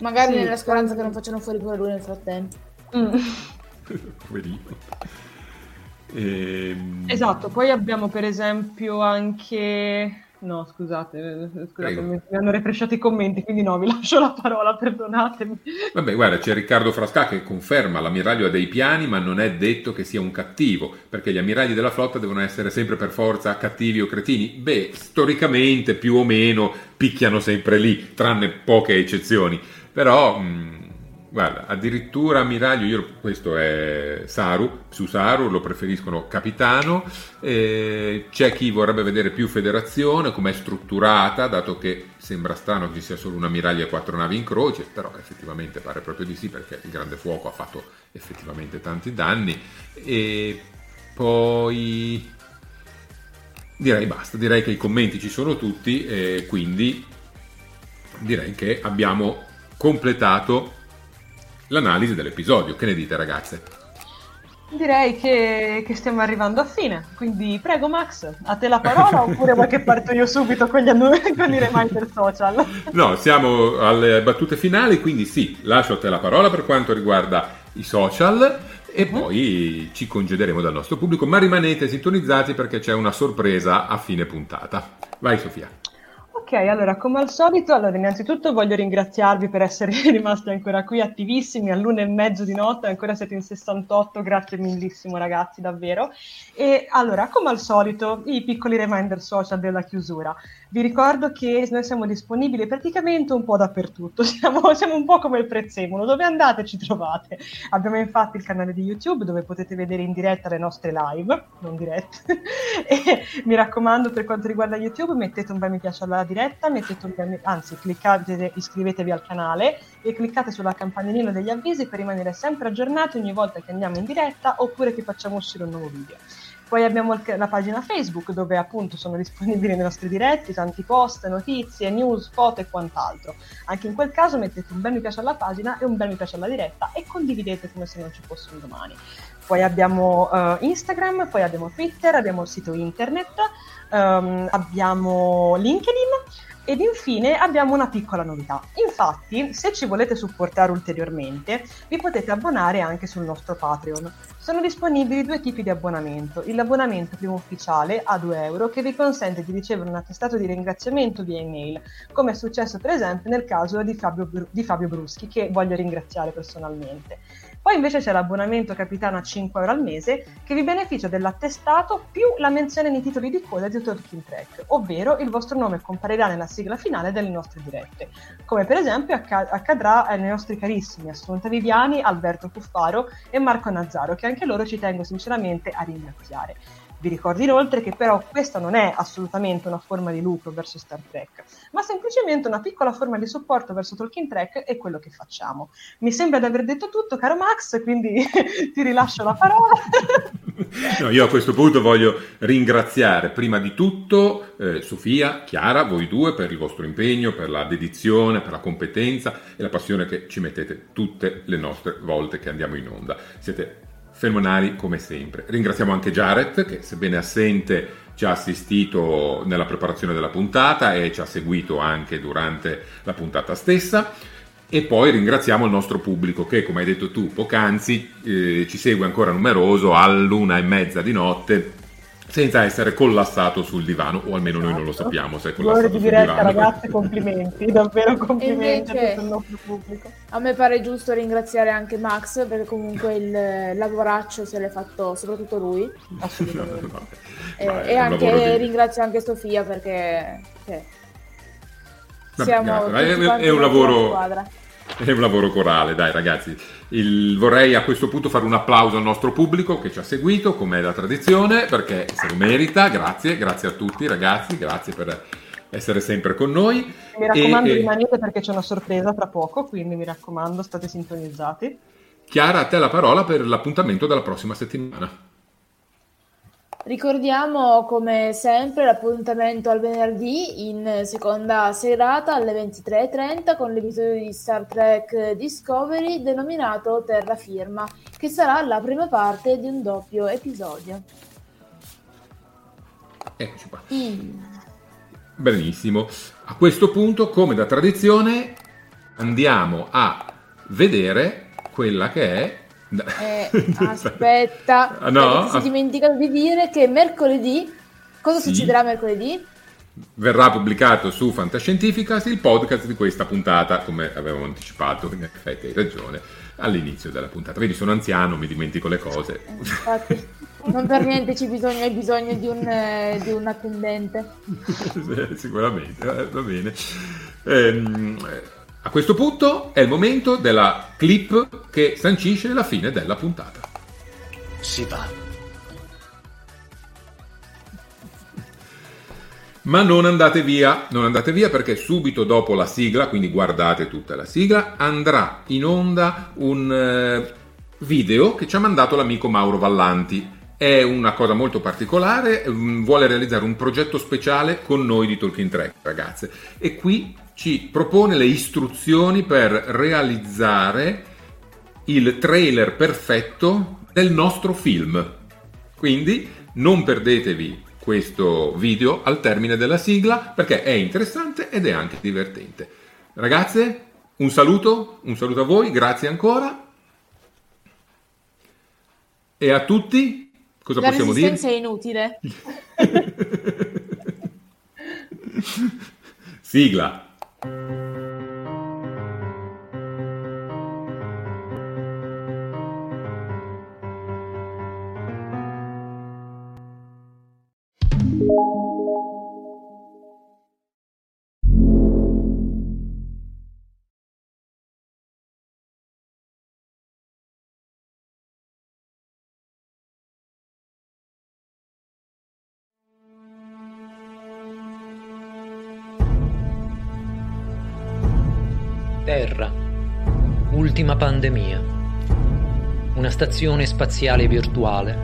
Magari Sì. nella speranza che non facciano fuori pure lui nel frattempo. mm. Poverino. Ehm, Esatto, poi abbiamo per esempio anche... No, scusate, scusate mi, mi hanno refresciato i commenti, quindi no, vi lascio la parola, perdonatemi. Vabbè, guarda, c'è Riccardo Frasca che conferma l'ammiraglio ha dei piani, ma non è detto che sia un cattivo, perché gli ammiragli della flotta devono essere sempre per forza cattivi o cretini. Beh, storicamente più o meno picchiano sempre lì, tranne poche eccezioni. Però, mh, guarda, addirittura ammiraglio, io, questo è Saru, su Saru lo preferiscono capitano, eh, c'è chi vorrebbe vedere più federazione, com'è strutturata, dato che sembra strano che ci sia solo un ammiraglio e quattro navi in croce, però effettivamente pare proprio di sì perché il grande fuoco ha fatto effettivamente tanti danni. E poi direi basta, direi che i commenti ci sono tutti e quindi direi che abbiamo completato l'analisi dell'episodio. Che ne dite ragazze? Direi che, che stiamo arrivando a fine, quindi prego Max, a te la parola oppure vuoi che parto io subito con gli, annu- con i reminder social? No, siamo alle battute finali, quindi sì, lascio a te la parola per quanto riguarda i social e poi ci congederemo dal nostro pubblico, ma rimanete sintonizzati perché c'è una sorpresa a fine puntata. Vai Sofia. Ok, allora come al solito, allora innanzitutto voglio ringraziarvi per essere rimasti ancora qui attivissimi all'una e mezzo di notte, ancora siete in 68, grazie millissimo ragazzi, davvero. E allora, come al solito, i piccoli reminder social della chiusura. Vi ricordo che noi siamo disponibili praticamente un po' dappertutto, siamo, siamo un po' come il prezzemolo, dove andate ci trovate. Abbiamo infatti il canale di YouTube dove potete vedere in diretta le nostre live, non dirette, e mi raccomando per quanto riguarda YouTube mettete un bel mi piace alla diretta, mettete un anzi cliccate, iscrivetevi al canale e cliccate sulla campanellina degli avvisi per rimanere sempre aggiornati ogni volta che andiamo in diretta oppure che facciamo uscire un nuovo video. Poi abbiamo la pagina Facebook dove appunto sono disponibili le nostre dirette, tanti post, notizie, news, foto e quant'altro. Anche in quel caso mettete un bel mi piace alla pagina e un bel mi piace alla diretta e condividete come se non ci fosse un domani. Poi abbiamo eh, Instagram, poi abbiamo Twitter, abbiamo il sito internet, ehm, abbiamo LinkedIn ed infine abbiamo una piccola novità. Infatti, se ci volete supportare ulteriormente, vi potete abbonare anche sul nostro Patreon. Sono disponibili due tipi di abbonamento. L'abbonamento primo ufficiale a 2 euro che vi consente di ricevere un attestato di ringraziamento via email, come è successo per esempio nel caso di Fabio, di Fabio Bruschi, che voglio ringraziare personalmente. Poi invece c'è l'abbonamento capitano a 5 euro al mese che vi beneficia dell'attestato più la menzione nei titoli di coda di Talking Track, ovvero il vostro nome comparirà nella sigla finale delle nostre dirette, come per esempio acca- accadrà ai nostri carissimi Assunta Viviani, Alberto Cuffaro e Marco Nazzaro, che anche loro ci tengo sinceramente a ringraziare. Vi ricordo inoltre che però questa non è assolutamente una forma di lucro verso Star Trek, ma semplicemente una piccola forma di supporto verso Talking Trek e quello che facciamo. Mi sembra di aver detto tutto, caro Max, quindi ti rilascio la parola. No, io a questo punto voglio ringraziare prima di tutto eh, Sofia, Chiara, voi due per il vostro impegno, per la dedizione, per la competenza e la passione che ci mettete tutte le nostre volte che andiamo in onda. Siete fenomenali come sempre. Ringraziamo anche Jared che sebbene assente ci ha assistito nella preparazione della puntata e ci ha seguito anche durante la puntata stessa. E poi ringraziamo il nostro pubblico che, come hai detto tu poc'anzi, eh, ci segue ancora numeroso all'una e mezza di notte senza essere collassato sul divano, o almeno noi non lo sappiamo se è collassato di sul diretta, divano. ragazzi, complimenti, davvero complimenti invece- a tutto il nostro pubblico. A me pare giusto ringraziare anche Max perché comunque il lavoraccio se l'è fatto soprattutto lui. Assolutamente. Vabbè. E, Ma è e anche di- ringrazio anche Sofia perché cioè, Vabbè, siamo È- quanti è un lavoro- squadra. È un lavoro corale, dai ragazzi. Il- vorrei a questo punto fare un applauso al nostro pubblico che ci ha seguito, come è la tradizione, perché se lo merita. Grazie, grazie a tutti ragazzi, grazie per essere sempre con noi. Mi raccomando, E- rimanete perché c'è una sorpresa tra poco, quindi mi raccomando, state sintonizzati. Chiara, a te la parola per l'appuntamento della prossima settimana. Ricordiamo come sempre l'appuntamento al venerdì in seconda serata alle 23.30 con l'episodio di Star Trek Discovery denominato Terrafirma, che sarà la prima parte di un doppio episodio. Eccoci qua. Mm. Benissimo. A questo punto, come da tradizione, andiamo a vedere quella che è. Eh, aspetta, Ah, no? sei dimenticato di dire che mercoledì, cosa Sì. succederà mercoledì? Verrà pubblicato su Fantascientificast il podcast di questa puntata, come avevamo anticipato, in effetti hai ragione, all'inizio della puntata. Vedi, sono anziano, mi dimentico le cose. Infatti, non per niente c'è bisogno, hai bisogno di un, eh, di un attendente. Eh, Sicuramente, eh, va bene. Ehm, eh, a questo punto è il momento della clip che sancisce la fine della puntata. Si va. Ma non andate via, non andate via perché subito dopo la sigla, quindi guardate tutta la sigla, andrà in onda un eh, video che ci ha mandato l'amico Mauro Vallanti. È una cosa molto particolare, mm, vuole realizzare un progetto speciale con noi di Talking Track, ragazze. E qui ci propone le istruzioni per realizzare il trailer perfetto del nostro film. Quindi non perdetevi questo video al termine della sigla perché è interessante ed è anche divertente. Ragazze, un saluto, un saluto a voi, grazie ancora. E a tutti, cosa La possiamo dire? resistenza è inutile. Sigla. Terra. Ultima pandemia. Una stazione spaziale virtuale.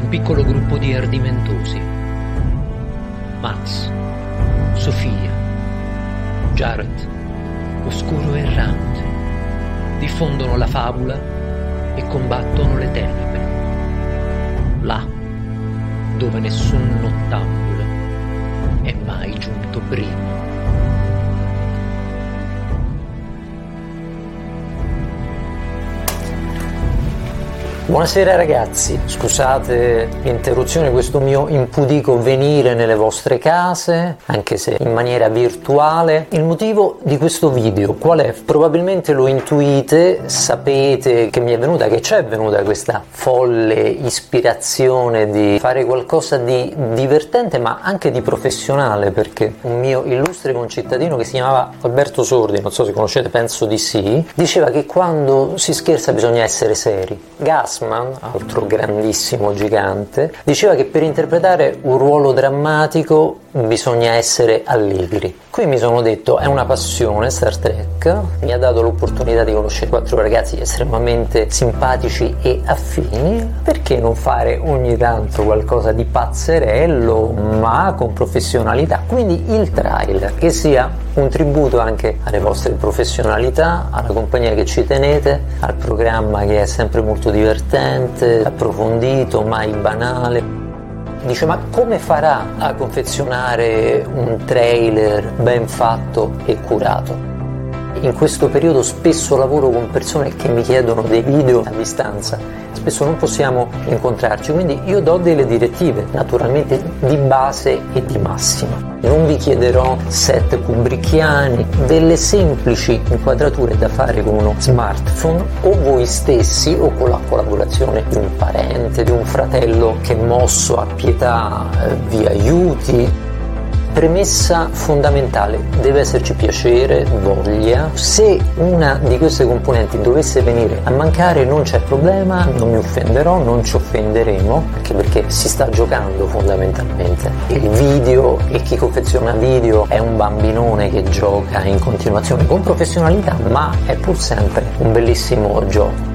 Un piccolo gruppo di ardimentosi. Max. Sofia. Jared. Oscuro errante. Diffondono la fabula e combattono le tenebre. Là, dove nessun nottambulo è mai giunto prima. Buonasera ragazzi, scusate l'interruzione questo mio impudico venire nelle vostre case, anche se in maniera virtuale. Il motivo di questo video qual è? Probabilmente lo intuite, sapete che mi è venuta, che c'è venuta questa folle ispirazione di fare qualcosa di divertente ma anche di professionale perché un mio illustre concittadino che si chiamava Alberto Sordi, non so se conoscete, penso di sì, diceva che quando si scherza bisogna essere seri. Gassman, altro grandissimo gigante, diceva che per interpretare un ruolo drammatico bisogna essere allegri. Qui mi sono detto è una passione Star Trek, mi ha dato l'opportunità di conoscere quattro ragazzi estremamente simpatici e affini, perché non fare ogni tanto qualcosa di pazzerello ma con professionalità? Quindi il trailer che sia un tributo anche alle vostre professionalità, alla compagnia che ci tenete, al programma che è sempre molto divertente, approfondito, mai banale. Dice ma come farà a confezionare un trailer ben fatto e curato? In questo periodo spesso lavoro con persone che mi chiedono dei video a distanza, spesso non possiamo incontrarci, quindi io do delle direttive, naturalmente di base e di massima. Non vi chiederò set kubrickiani, delle semplici inquadrature da fare con uno smartphone o voi stessi o con la collaborazione di un parente, di un fratello che mosso a pietà eh, vi aiuti Premessa fondamentale, deve esserci piacere, voglia. Se una di queste componenti dovesse venire a mancare non c'è problema, non mi offenderò, non ci offenderemo, anche perché si sta giocando fondamentalmente. Il video e chi confeziona video è un bambinone che gioca in continuazione con professionalità, ma è pur sempre un bellissimo gioco.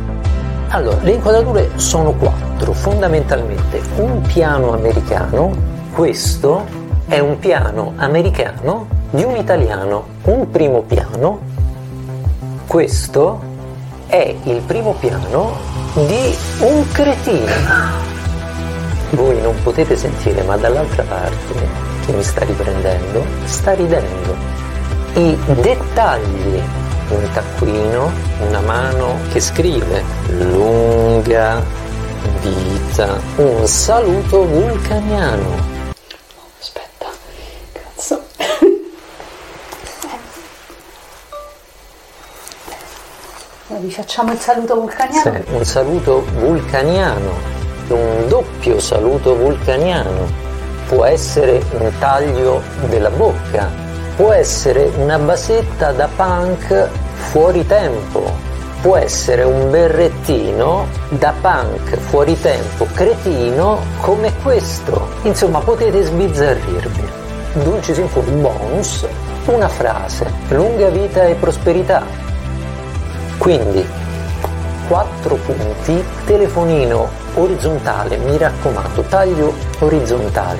Allora, le inquadrature sono quattro, fondamentalmente un piano americano, questo è un piano americano di un italiano, un primo piano. Questo è il primo piano di un cretino. Voi non potete sentire, ma dall'altra parte, chi mi sta riprendendo, sta ridendo. I dettagli, un taccuino, una mano che scrive lunga vita, un saluto vulcaniano vi facciamo il saluto vulcaniano? Sì, un saluto vulcaniano, un doppio saluto vulcaniano. Può essere un taglio della bocca, può essere una basetta da punk fuori tempo, può essere un berrettino da punk fuori tempo cretino come questo. Insomma, potete sbizzarrirvi. Dulcis in bonus, una frase, lunga vita e prosperità, quindi 4 punti, telefonino orizzontale, mi raccomando, taglio orizzontale.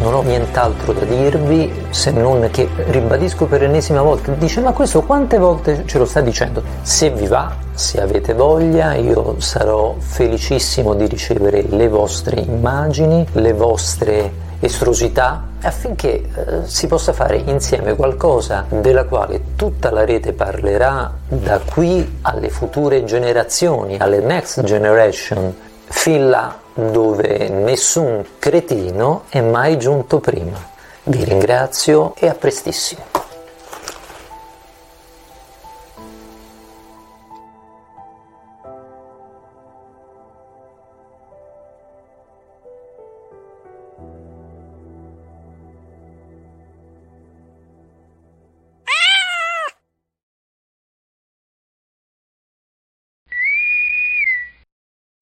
Non ho nient'altro da dirvi se non che ribadisco per l'ennesima volta. Dice ma questo quante volte ce lo sta dicendo? Se vi va, se avete voglia, io sarò felicissimo di ricevere le vostre immagini, le vostre estrosità affinché eh, si possa fare insieme qualcosa della quale tutta la rete parlerà da qui alle future generazioni, alle next generation, fin là dove nessun cretino è mai giunto prima. Vi ringrazio e a prestissimo.